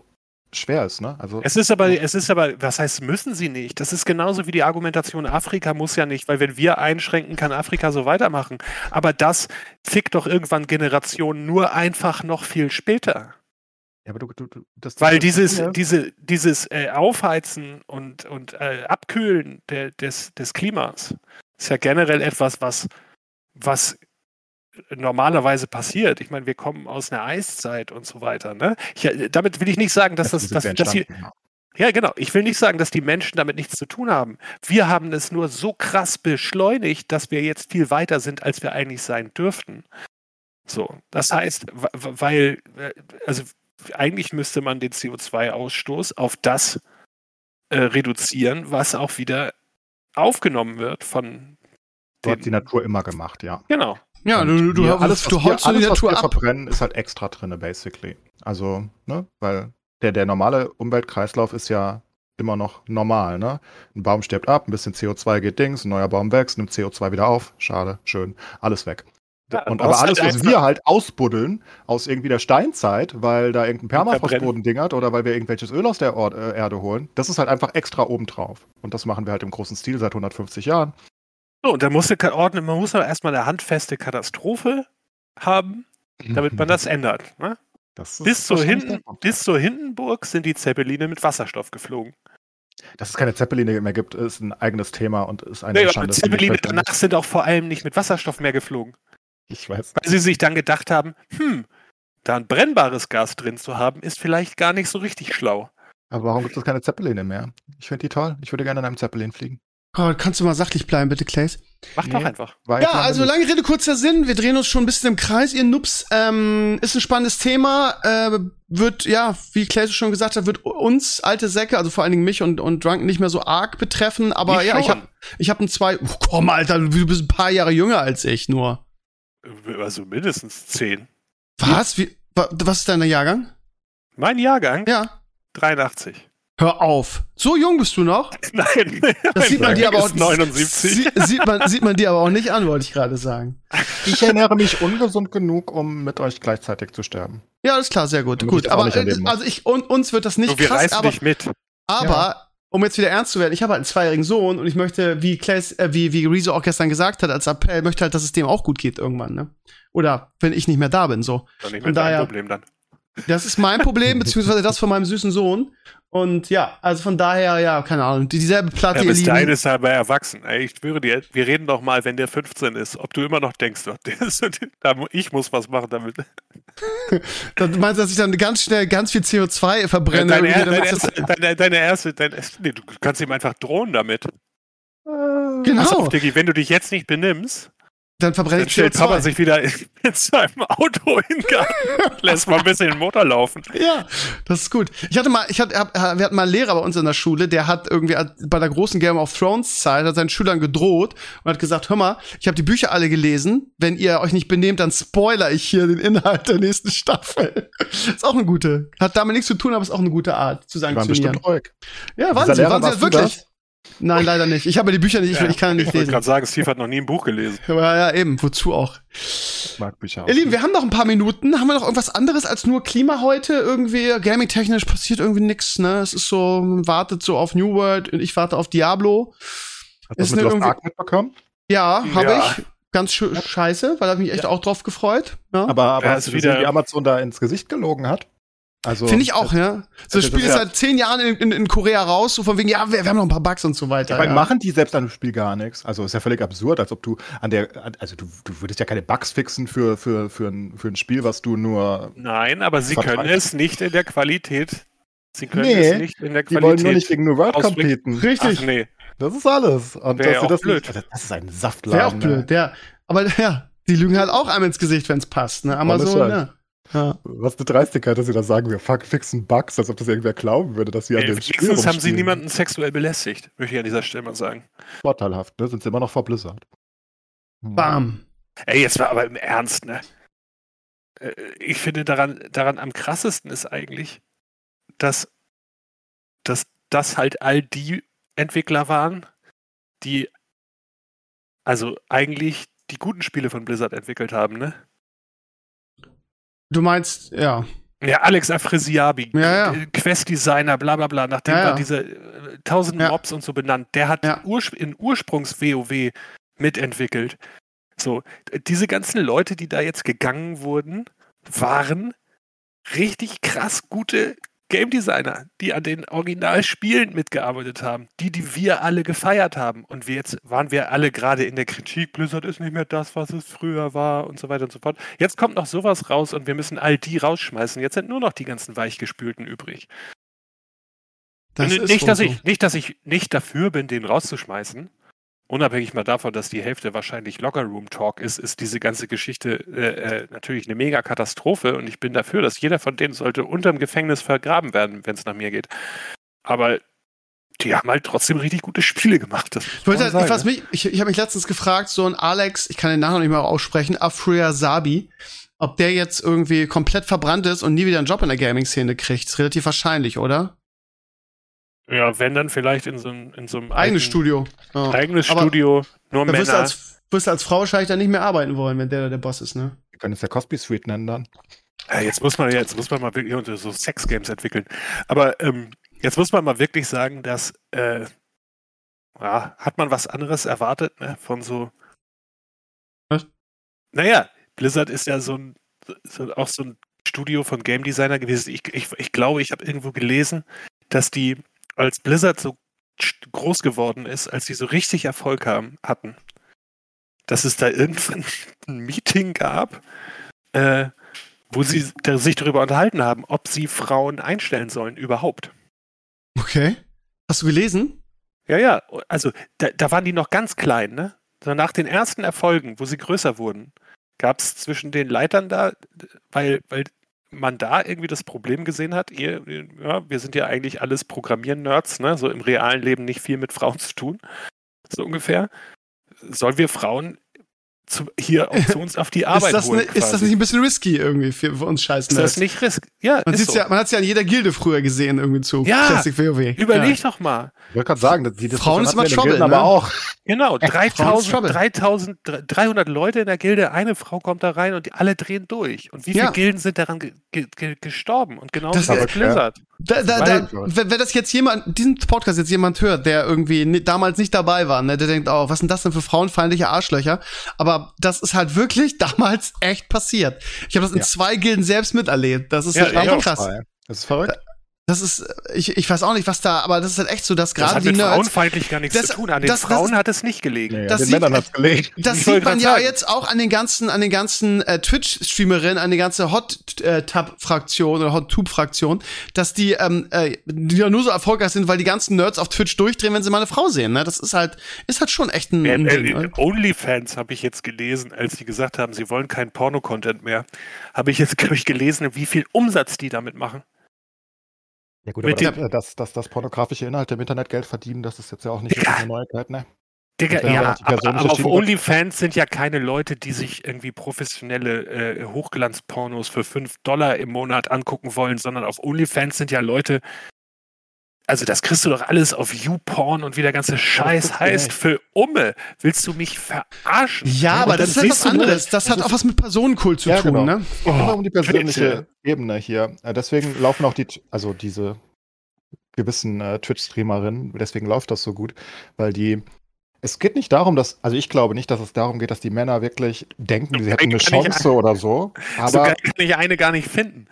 schwer ist, ne? Also Es ist aber, es ist aber, was heißt, müssen sie nicht? Das ist genauso wie die Argumentation, Afrika muss ja nicht, weil wenn wir einschränken, kann Afrika so weitermachen. Aber das fickt doch irgendwann Generationen nur einfach noch viel später. ja, aber du, du, du, das, Weil dieses, ja. diese, dieses äh, Aufheizen und, und äh, Abkühlen der, des, des Klimas ist ja generell etwas, was, was normalerweise passiert. Ich meine, wir kommen aus einer Eiszeit und so weiter. Ne? Ich, äh, damit will ich nicht sagen, dass das, sind dass, dass die, ja. genau. Ich will nicht sagen, dass die Menschen damit nichts zu tun haben. Wir haben es nur so krass beschleunigt, dass wir jetzt viel weiter sind, als wir eigentlich sein dürften. So, das heißt, weil, äh, also eigentlich müsste man den CO2-Ausstoß auf das äh, reduzieren, was auch wieder aufgenommen wird von So hat die Natur immer gemacht, ja. Genau. Ja, Und du, du, wir- du, alles, was du wir, holst alles, die was Natur wir ab. verbrennen, ist halt extra drinne, basically. Also, ne, weil der, der normale Umweltkreislauf ist ja immer noch normal, ne? Ein Baum stirbt ab, ein bisschen CO2 geht Dings, ein neuer Baum wächst, nimmt CO2 wieder auf. Schade, schön, alles weg. Ja, und aber hast alles, halt was wir halt ausbuddeln aus irgendwie der Steinzeit, weil da irgendein Permafrostboden dingert oder weil wir irgendwelches Öl aus der äh, Erde holen, das ist halt einfach extra obendrauf. Und das machen wir halt im großen Stil seit 150 Jahren. So, und da muss ordnen, man muss aber erstmal eine handfeste Katastrophe haben, damit man das ändert. Ne? Das ist Bis zur, Hinden, bis zur Hindenburg sind die Zeppeline mit Wasserstoff geflogen. Dass es keine Zeppeline mehr gibt, ist ein eigenes Thema und ist eine Nee, Schande. Zeppeline danach sind auch vor allem nicht mit Wasserstoff mehr geflogen. Ich weiß. Weil sie sich dann gedacht haben, hm, da ein brennbares Gas drin zu haben, ist vielleicht gar nicht so richtig schlau. Aber warum gibt es keine Zeppeline mehr? Ich finde die toll. Ich würde gerne in einem Zeppelin fliegen. Oh, kannst du mal sachlich bleiben, bitte, Clays? Mach doch Nee. einfach. War ich Ja, also lange Rede, kurzer Sinn. Wir drehen uns schon ein bisschen im Kreis, ihr Nubs. Ähm, ist ein spannendes Thema. Äh, wird, ja, wie Clay schon gesagt hat, wird uns alte Säcke, also vor allen Dingen mich und, und Drunk nicht mehr so arg betreffen. Aber Mich ja, ich schon. hab, ich hab ein zwei. Oh, komm, Alter, du bist ein paar Jahre jünger als ich nur. Also mindestens zehn. Was? Wie, Wa- Was ist dein Jahrgang? Mein Jahrgang? Ja. 83. Hör auf. So jung bist du noch? Nein, Das sieht man dir aber auch ist 79. Sie, sieht, man, sieht man dir aber auch nicht an, wollte ich gerade sagen. Ich ernähre mich ungesund genug, um mit euch gleichzeitig zu sterben. Ja, alles klar, sehr gut. Damit gut, aber äh, also ich und uns wird das nicht So, wir krass, reißen aber, dich mit. aber um jetzt wieder ernst zu werden, ich habe halt einen zweijährigen Sohn und ich möchte, wie Claes, äh, wie wie Rezo auch gestern gesagt hat als Appell, möchte halt, dass es dem auch gut geht irgendwann, ne? Oder wenn ich nicht mehr da bin, so. Doch nicht mit deinem daher- Problem dann. Das ist mein Problem, beziehungsweise das von meinem süßen Sohn. Und ja, also von daher, ja, keine Ahnung, die- dieselbe Platte, Ja, bis dahin ist er aber erwachsen. Ey, ich schwöre dir, wir reden doch mal, wenn der 15 ist, ob du immer noch denkst, ich muss was machen damit. Dann meinst du, dass ich dann ganz schnell ganz viel CO2 verbrenne? Deine, er- deine, erste, deine, deine erste, deine, nee, du kannst ihm einfach drohen damit. Pass genau, auf, Diggi, wenn du dich jetzt nicht benimmst, dann verbrenne dann ich stellt Papa CO2. sich wieder in, in seinem Auto in den Garten und lässt mal ein bisschen den Motor laufen. Ja, das ist gut. Ich hatte mal, ich hatte, hab, wir hatten mal einen Lehrer bei uns in der Schule, der hat irgendwie bei der großen Game of Thrones Zeit hat seinen Schülern gedroht und hat gesagt, hör mal, ich habe die Bücher alle gelesen, wenn ihr euch nicht benehmt, dann spoiler ich hier den Inhalt der nächsten Staffel. ist auch eine gute, hat damit nichts zu tun, aber ist auch eine gute Art zu Die waren bestimmt. Ja, waren Dieser sie, Lehrer, waren sie warst das wirklich? Nein, leider nicht. Ich habe die Bücher nicht, ich, ich kann nicht Ich wollte lesen. gerade sagen, Steve hat noch nie ein Buch gelesen. Aber ja, eben, wozu auch? Ich mag Bücher. Ihr Lieben, wir haben noch ein paar Minuten. Haben wir noch irgendwas anderes als nur Klima heute? Irgendwie gaming-technisch passiert irgendwie nix, ne? Es ist so, man wartet so auf New World und ich warte auf Diablo. Hast du ist das mit Lost irgendwie- Ark mitbekommen? Ja, habe Ja. ich. Ganz schön scheiße, weil ich mich echt auch drauf gefreut. Ja. Aber, aber Ja, hast ist du gesehen, wieder- wie Amazon da ins Gesicht gelogen hat? Also, Finde ich auch, ja. So, das das Spiel ist seit zehn Jahren in, in, in Korea raus, so von wegen, ja, wir, wir haben noch ein paar Bugs und so weiter. Meine, ja. machen die selbst an dem Spiel gar nichts? Also ist ja völlig absurd, als ob du an der, also du, du würdest ja keine Bugs fixen für, für, für, ein, für ein Spiel, was du nur. Nein, aber sie Vertreibt. können es nicht in der Qualität. Sie können Nee, es nicht in der Die Qualität. wollen nur nicht gegen New World competen. Richtig. Ach nee. Das ist alles. Und Wär ja dass sie auch das blöd. Nicht, das ist ein Wäre Saftladen. auch blöd, ja. Aber ja, die lügen halt auch einem ins Gesicht, wenn's passt, ne? Amazon, ja. Ja. Was eine Dreistigkeit, dass sie da sagen, wir fuck, fixen Bugs, als ob das irgendwer glauben würde, dass sie an dem Spiel Wenigstens haben sie niemanden sexuell belästigt, möchte ich an dieser Stelle mal sagen. Vorteilhaft, ne? Sind sie immer noch vor Blizzard. Hm. Bam. Ey, jetzt war aber im Ernst, ne? Äh, Ich finde daran, daran am krassesten ist eigentlich, dass, dass das halt all die Entwickler waren, die also eigentlich die guten Spiele von Blizzard entwickelt haben, ne? Du meinst, ja. Ja, Alex Afresiabi, Ja, ja. Quest-Designer, bla bla bla, nachdem Ja, ja. diese äh, tausend. Mobs und so benannt, der hat Ja. Urspr in Ursprungs-WoW mitentwickelt. So, diese ganzen Leute, die da jetzt gegangen wurden, waren richtig krass gute Game Designer, die an den Originalspielen mitgearbeitet haben, die, die wir alle gefeiert haben. Und wir jetzt waren wir alle gerade in der Kritik, Blizzard ist nicht mehr das, was es früher war und so weiter und so fort. Jetzt kommt noch sowas raus und wir müssen all die rausschmeißen. Jetzt sind nur noch die ganzen Weichgespülten übrig. Das nicht, dass so. ich, nicht, dass ich nicht dafür bin, den rauszuschmeißen. Unabhängig mal davon, dass die Hälfte wahrscheinlich Locker-Room-Talk ist, ist diese ganze Geschichte äh, äh, natürlich eine mega Katastrophe und ich bin dafür, dass jeder von denen sollte unterm Gefängnis vergraben werden, wenn es nach mir geht. Aber die haben halt trotzdem richtig gute Spiele gemacht. Das Ich, wollte, was sagen, mich, ich, ich habe mich letztens gefragt, so ein Alex, ich kann den Namen noch nicht mal aussprechen, Afria Sabi, ob der jetzt irgendwie komplett verbrannt ist und nie wieder einen Job in der Gaming-Szene kriegt. Ist relativ wahrscheinlich, oder? Ja, wenn dann vielleicht in so, einem- in so einem Eigenes eigenen- Studio. Ja. Eigenes Aber Studio, nur Da wirst du, Männer. als, wirst du als Frau wahrscheinlich dann nicht mehr arbeiten wollen, wenn der da der Boss ist, ne? Wir können es ja Cosby Suite nennen dann. Ja, jetzt muss man jetzt muss man mal wirklich unter so Sex-Games entwickeln. Aber ähm, jetzt muss man mal wirklich sagen, dass äh, ja, hat man was anderes erwartet, ne? Von so. Was? Naja, Blizzard ist ja so ein so, auch so ein Studio von Game Designer gewesen. Ich, ich, ich glaube, ich habe irgendwo gelesen, dass die, als Blizzard so groß geworden ist, als die so richtig Erfolg haben, hatten, dass es da irgendwann ein Meeting gab, äh, wo sie da sich darüber unterhalten haben, ob sie Frauen einstellen sollen überhaupt. Okay. Hast du gelesen? Ja, ja, also da, da waren die noch ganz klein, ne? So nach den ersten Erfolgen, wo sie größer wurden, gab es zwischen den Leitern da, weil, weil man da irgendwie das Problem gesehen hat, ihr, ja, wir sind ja eigentlich alles Programmieren-Nerds, ne? So im realen Leben nicht viel mit Frauen zu tun. So ungefähr. Sollen wir Frauen zu, hier auch zu uns auf die Arbeit ist, das holen. ne, ist das nicht ein bisschen risky irgendwie für, für uns scheiß Ist das nicht risk? Ja, Man, ist sieht's so. ja, man hat es ja in jeder Gilde früher gesehen, irgendwie zu Ja, Classic WoW. Überleg doch mal. Ich wollte gerade sagen, die Frauen ist den Trouble, Gilden ne? aber auch. Genau, Frauen's Trouble. 3000, 3000, 300 Leute in der Gilde, eine Frau kommt da rein und die alle drehen durch. Und wie viele Ja. Gilden sind daran ge ge ge gestorben? Und genau Das- das ist Ja. Da, da, da, wenn, wenn das jetzt jemand, diesen Podcast jetzt jemand hört, der irgendwie ni- damals nicht dabei war, ne, der denkt, oh, was sind das denn für frauenfeindliche Arschlöcher? Aber das ist halt wirklich damals echt passiert. Ich habe das in Ja. zwei Gilden selbst miterlebt. Das ist Ja, halt auch krass. Das ist verrückt. Das ist, ich, ich weiß auch nicht, was da, aber das ist halt echt so, dass Das gerade hat die mit Nerds, frauenfeindlich gar nichts Das- zu tun. An den das- das- Frauen hat es nicht gelegen. Nee, das den sieht- Männern hat's gelegt. Das Ich wollte sieht man ja sagen. jetzt auch an den ganzen, an den ganzen äh, Twitch-Streamerinnen, an den ganzen Hot-Tab-Fraktion oder Hot-Tube-Fraktion, dass die, ähm, äh, die ja nur so erfolgreich sind, weil die ganzen Nerds auf Twitch durchdrehen, wenn sie mal eine Frau sehen. Ne? Das ist halt, ist halt schon echt ein, Äh, ein Ding. äh, ne? Onlyfans habe ich jetzt gelesen, als sie gesagt haben, sie wollen keinen Porno-Content mehr. Habe ich jetzt, glaube ich, gelesen, wie viel Umsatz die damit machen. Ja gut, aber das, dass, dass, dass pornografische Inhalte im Internet Geld verdienen, das ist jetzt ja auch nicht wirklich eine Neuigkeit, ne? Digga, ja, aber, aber auf. OnlyFans sind ja keine Leute, die sich irgendwie professionelle äh, Hochglanzpornos für 5 Dollar im Monat angucken wollen, sondern auf OnlyFans sind ja Leute, also das kriegst du doch alles auf YouPorn und wie der ganze Scheiß heißt nicht. für Umme. Willst du mich verarschen? Ja, aber Und das ist dann was siehst du nur- anderes. Das hat auch was mit Personenkult zu Ja, tun, genau. ne? Es geht immer um die persönliche bitte. Ebene hier. Äh, Deswegen laufen auch die, also diese gewissen äh, Twitch-Streamerinnen, deswegen läuft das so gut, weil die, es geht nicht darum, dass, also ich glaube nicht, dass es darum geht, dass die Männer wirklich denken, sie hätten eine Kann ich- Chance oder so, so aber geil kann ich eine gar nicht finden.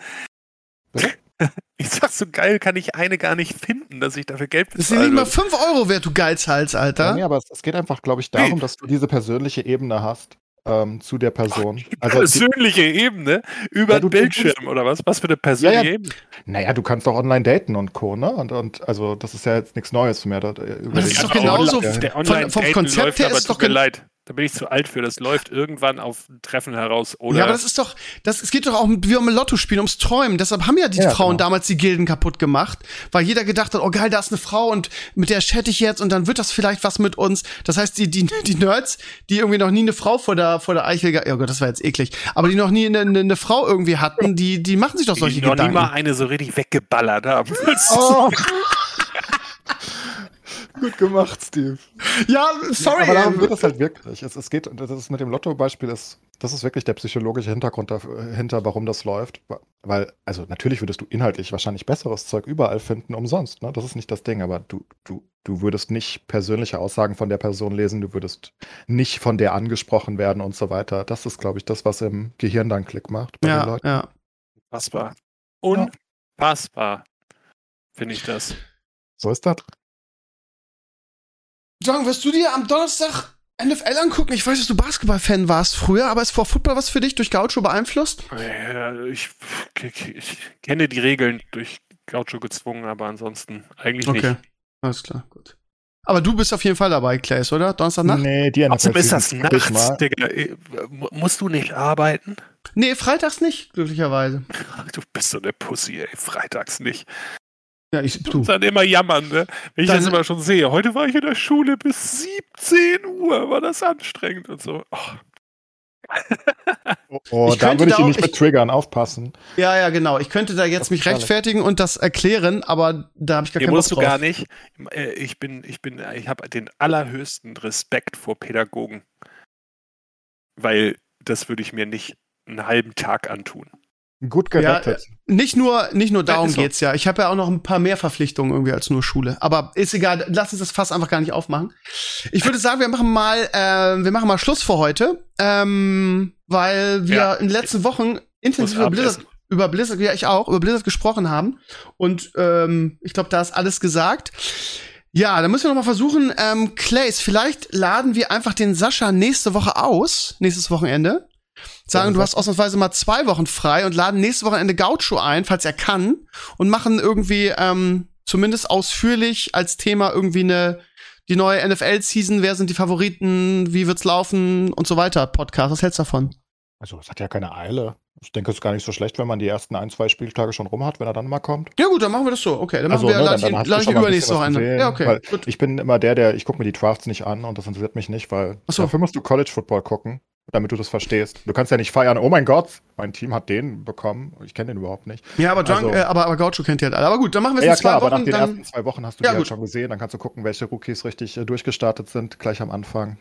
Bitte? Ich sag, so geil kann ich eine gar nicht finden, dass ich dafür Geld Das sind nicht bezahle. mal 5 Euro wert, du Geizhals, Alter. Ja, nee, aber es, es geht einfach, glaube ich, darum, Nee. dass du diese persönliche Ebene hast ähm, zu der Person. Die Also, die, persönliche Ebene über Ja, den du- du- Bildschirm oder was? Was für eine persönliche Ja, ja. Ebene? naja, du kannst doch online daten und Co. Ne? Und, und also das ist ja jetzt nichts Neues mehr. Da, äh, Das ist doch genauso f- der von- vom Konzept läuft, her ist doch tut mir gen- leid. Da bin ich zu alt für. Das läuft irgendwann auf ein Treffen heraus. Oder ja, aber das ist doch, das, es geht doch auch wie um Lotto spielen, ums Träumen. Deshalb haben ja die Ja, Frauen genau. damals die Gilden kaputt gemacht, weil jeder gedacht hat, oh geil, da ist eine Frau und mit der chatte ich jetzt und dann wird das vielleicht was mit uns. Das heißt, die, die, die Nerds, die irgendwie noch nie eine Frau vor der, vor der Eichel, oh Gott, das war jetzt eklig, aber die noch nie eine, eine, eine Frau irgendwie hatten, die, die machen sich doch solche die noch nie Gedanken. mal eine so richtig weggeballert haben. Oh. Gut gemacht, Steve. Ja, sorry. Aber darum ähm, geht es halt wirklich. Es, es geht, das ist mit dem Lotto-Beispiel, ist, das ist wirklich der psychologische Hintergrund dahinter, warum das läuft. Weil, also natürlich würdest du inhaltlich wahrscheinlich besseres Zeug überall finden, umsonst. Ne? Das ist nicht das Ding, aber du, du, du würdest nicht persönliche Aussagen von der Person lesen, du würdest nicht von der angesprochen werden und so weiter. Das ist, glaube ich, das, was im Gehirn dann Klick macht bei den ja, Leuten. ja. Unfassbar. Unfassbar. Finde ich das. So ist das. John, wirst du dir am Donnerstag NFL angucken? Ich weiß, dass du Basketball-Fan warst früher, aber ist vor Football was für dich durch Gaucho beeinflusst? Ja, ich, ich kenne die Regeln durch Gaucho gezwungen, aber ansonsten eigentlich Okay, nicht. alles klar, gut. Aber du bist auf jeden Fall dabei, Clays, oder? Donnerstagnacht? Nee, die Außerdem ist das nachts. Digga. Äh, mu- Musst du nicht arbeiten? Nee, freitags nicht, glücklicherweise. Du bist so eine Pussy, ey. Freitags nicht. Ja, ich, Du du. musst dann immer jammern, ne? Wenn ich Dann- das immer schon sehe. Heute war ich in der Schule bis 17 Uhr, war das anstrengend und so. Oh, Oh, oh Ich da könnte würde ich ihn auch- nicht mit triggern, aufpassen. Ja, ja, genau. Ich könnte da jetzt Das mich rechtfertigen und das erklären, aber da habe ich gar nee, keinen Bock musst du drauf. gar nicht. Äh, Ich bin, ich bin, ich habe den allerhöchsten Respekt vor Pädagogen. Weil das würde ich mir nicht einen halben Tag antun. Gut Ja, gerettet. Nicht nur, nicht nur darum geht's ja. Ich habe ja auch noch ein paar mehr Verpflichtungen irgendwie als nur Schule. Aber ist egal, lass uns das Fass einfach gar nicht aufmachen. Ich würde sagen, wir machen mal, äh, wir machen mal Schluss für heute, ähm, weil wir Ja. in den letzten Wochen intensiv über Blizzard, über Blizzard, ja ich auch, über Blizzard gesprochen haben. Und ähm, ich glaube, da ist alles gesagt. Ja, dann müssen wir noch mal versuchen, ähm, Clays, vielleicht laden wir einfach den Sascha nächste Woche aus, nächstes Wochenende. Sagen, du hast ausnahmsweise mal zwei Wochen frei und laden nächste Wochenende Gaucho ein, falls er kann, und machen irgendwie ähm, zumindest ausführlich als Thema irgendwie eine die neue NFL-Season, wer sind die Favoriten, wie wird's laufen und so weiter. Podcast, was hältst du davon? Also, es hat ja keine Eile. Ich denke, es ist gar nicht so schlecht, wenn man die ersten ein, zwei Spieltage schon rum hat, wenn er dann mal kommt. Ja gut, dann machen wir das so. Okay, dann machen Also, wir ne, dann- dann du lade ich übernächste Wochenende. gesehen, Ja, okay. Ich bin immer der, der, ich gucke mir die Drafts nicht an und das interessiert mich nicht, weil so. dafür musst du College Football gucken. Damit du das verstehst. Du kannst ja nicht feiern, oh mein Gott, mein Team hat den bekommen. Ich kenne den überhaupt nicht. Ja, aber, Drunk, Also- äh, aber, aber Gaucho kennt ihr halt alle. Aber gut, dann machen wir es Ja, in zwei klar, aber nach Wochen. den Dann, ersten zwei Wochen hast du Ja, die gut. halt schon gesehen. Dann kannst du gucken, welche Rookies richtig äh, durchgestartet sind, gleich am Anfang.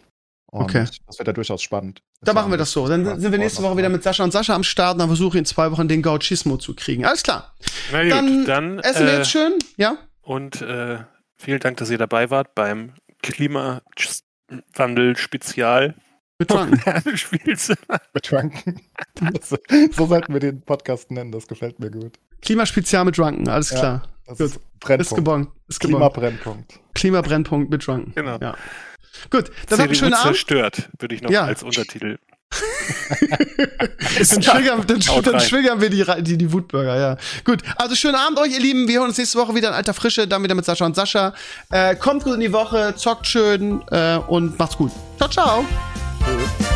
Und Okay. das wird ja durchaus spannend. dann machen wir das so. Dann sind wir nächste Woche wieder mit Sascha und Sascha am Start. Dann versuche ich in zwei Wochen den Gauchismo zu kriegen. Alles klar. Na gut, Dann dann, Essen wir äh, jetzt schön? Ja? und äh, vielen Dank, dass ihr dabei wart beim Klimawandel-Spezial. Spielzimmer. Betrunken. so, so sollten wir den Podcast nennen, das gefällt mir gut. Klimaspezial mit Drunken. Alles Ja. klar. Das Gut. ist Ist Brennpunkt. gebongt. Ist gebongt. Klimabrennpunkt. Klimabrennpunkt mit Drunken. Genau. Ja. Gut, dann habt einen CDU schönen Abend. zerstört, würde ich noch Ja. als Untertitel. Dann triggern, dann, dann triggern wir die, die, die Wutbürger, ja. Gut, also schönen Abend euch, ihr Lieben. Wir hören uns nächste Woche wieder in alter Frische, dann wieder mit Sascha und Sascha. Äh, kommt gut in die Woche, zockt schön äh, und macht's gut. Ciao, ciao. Boop.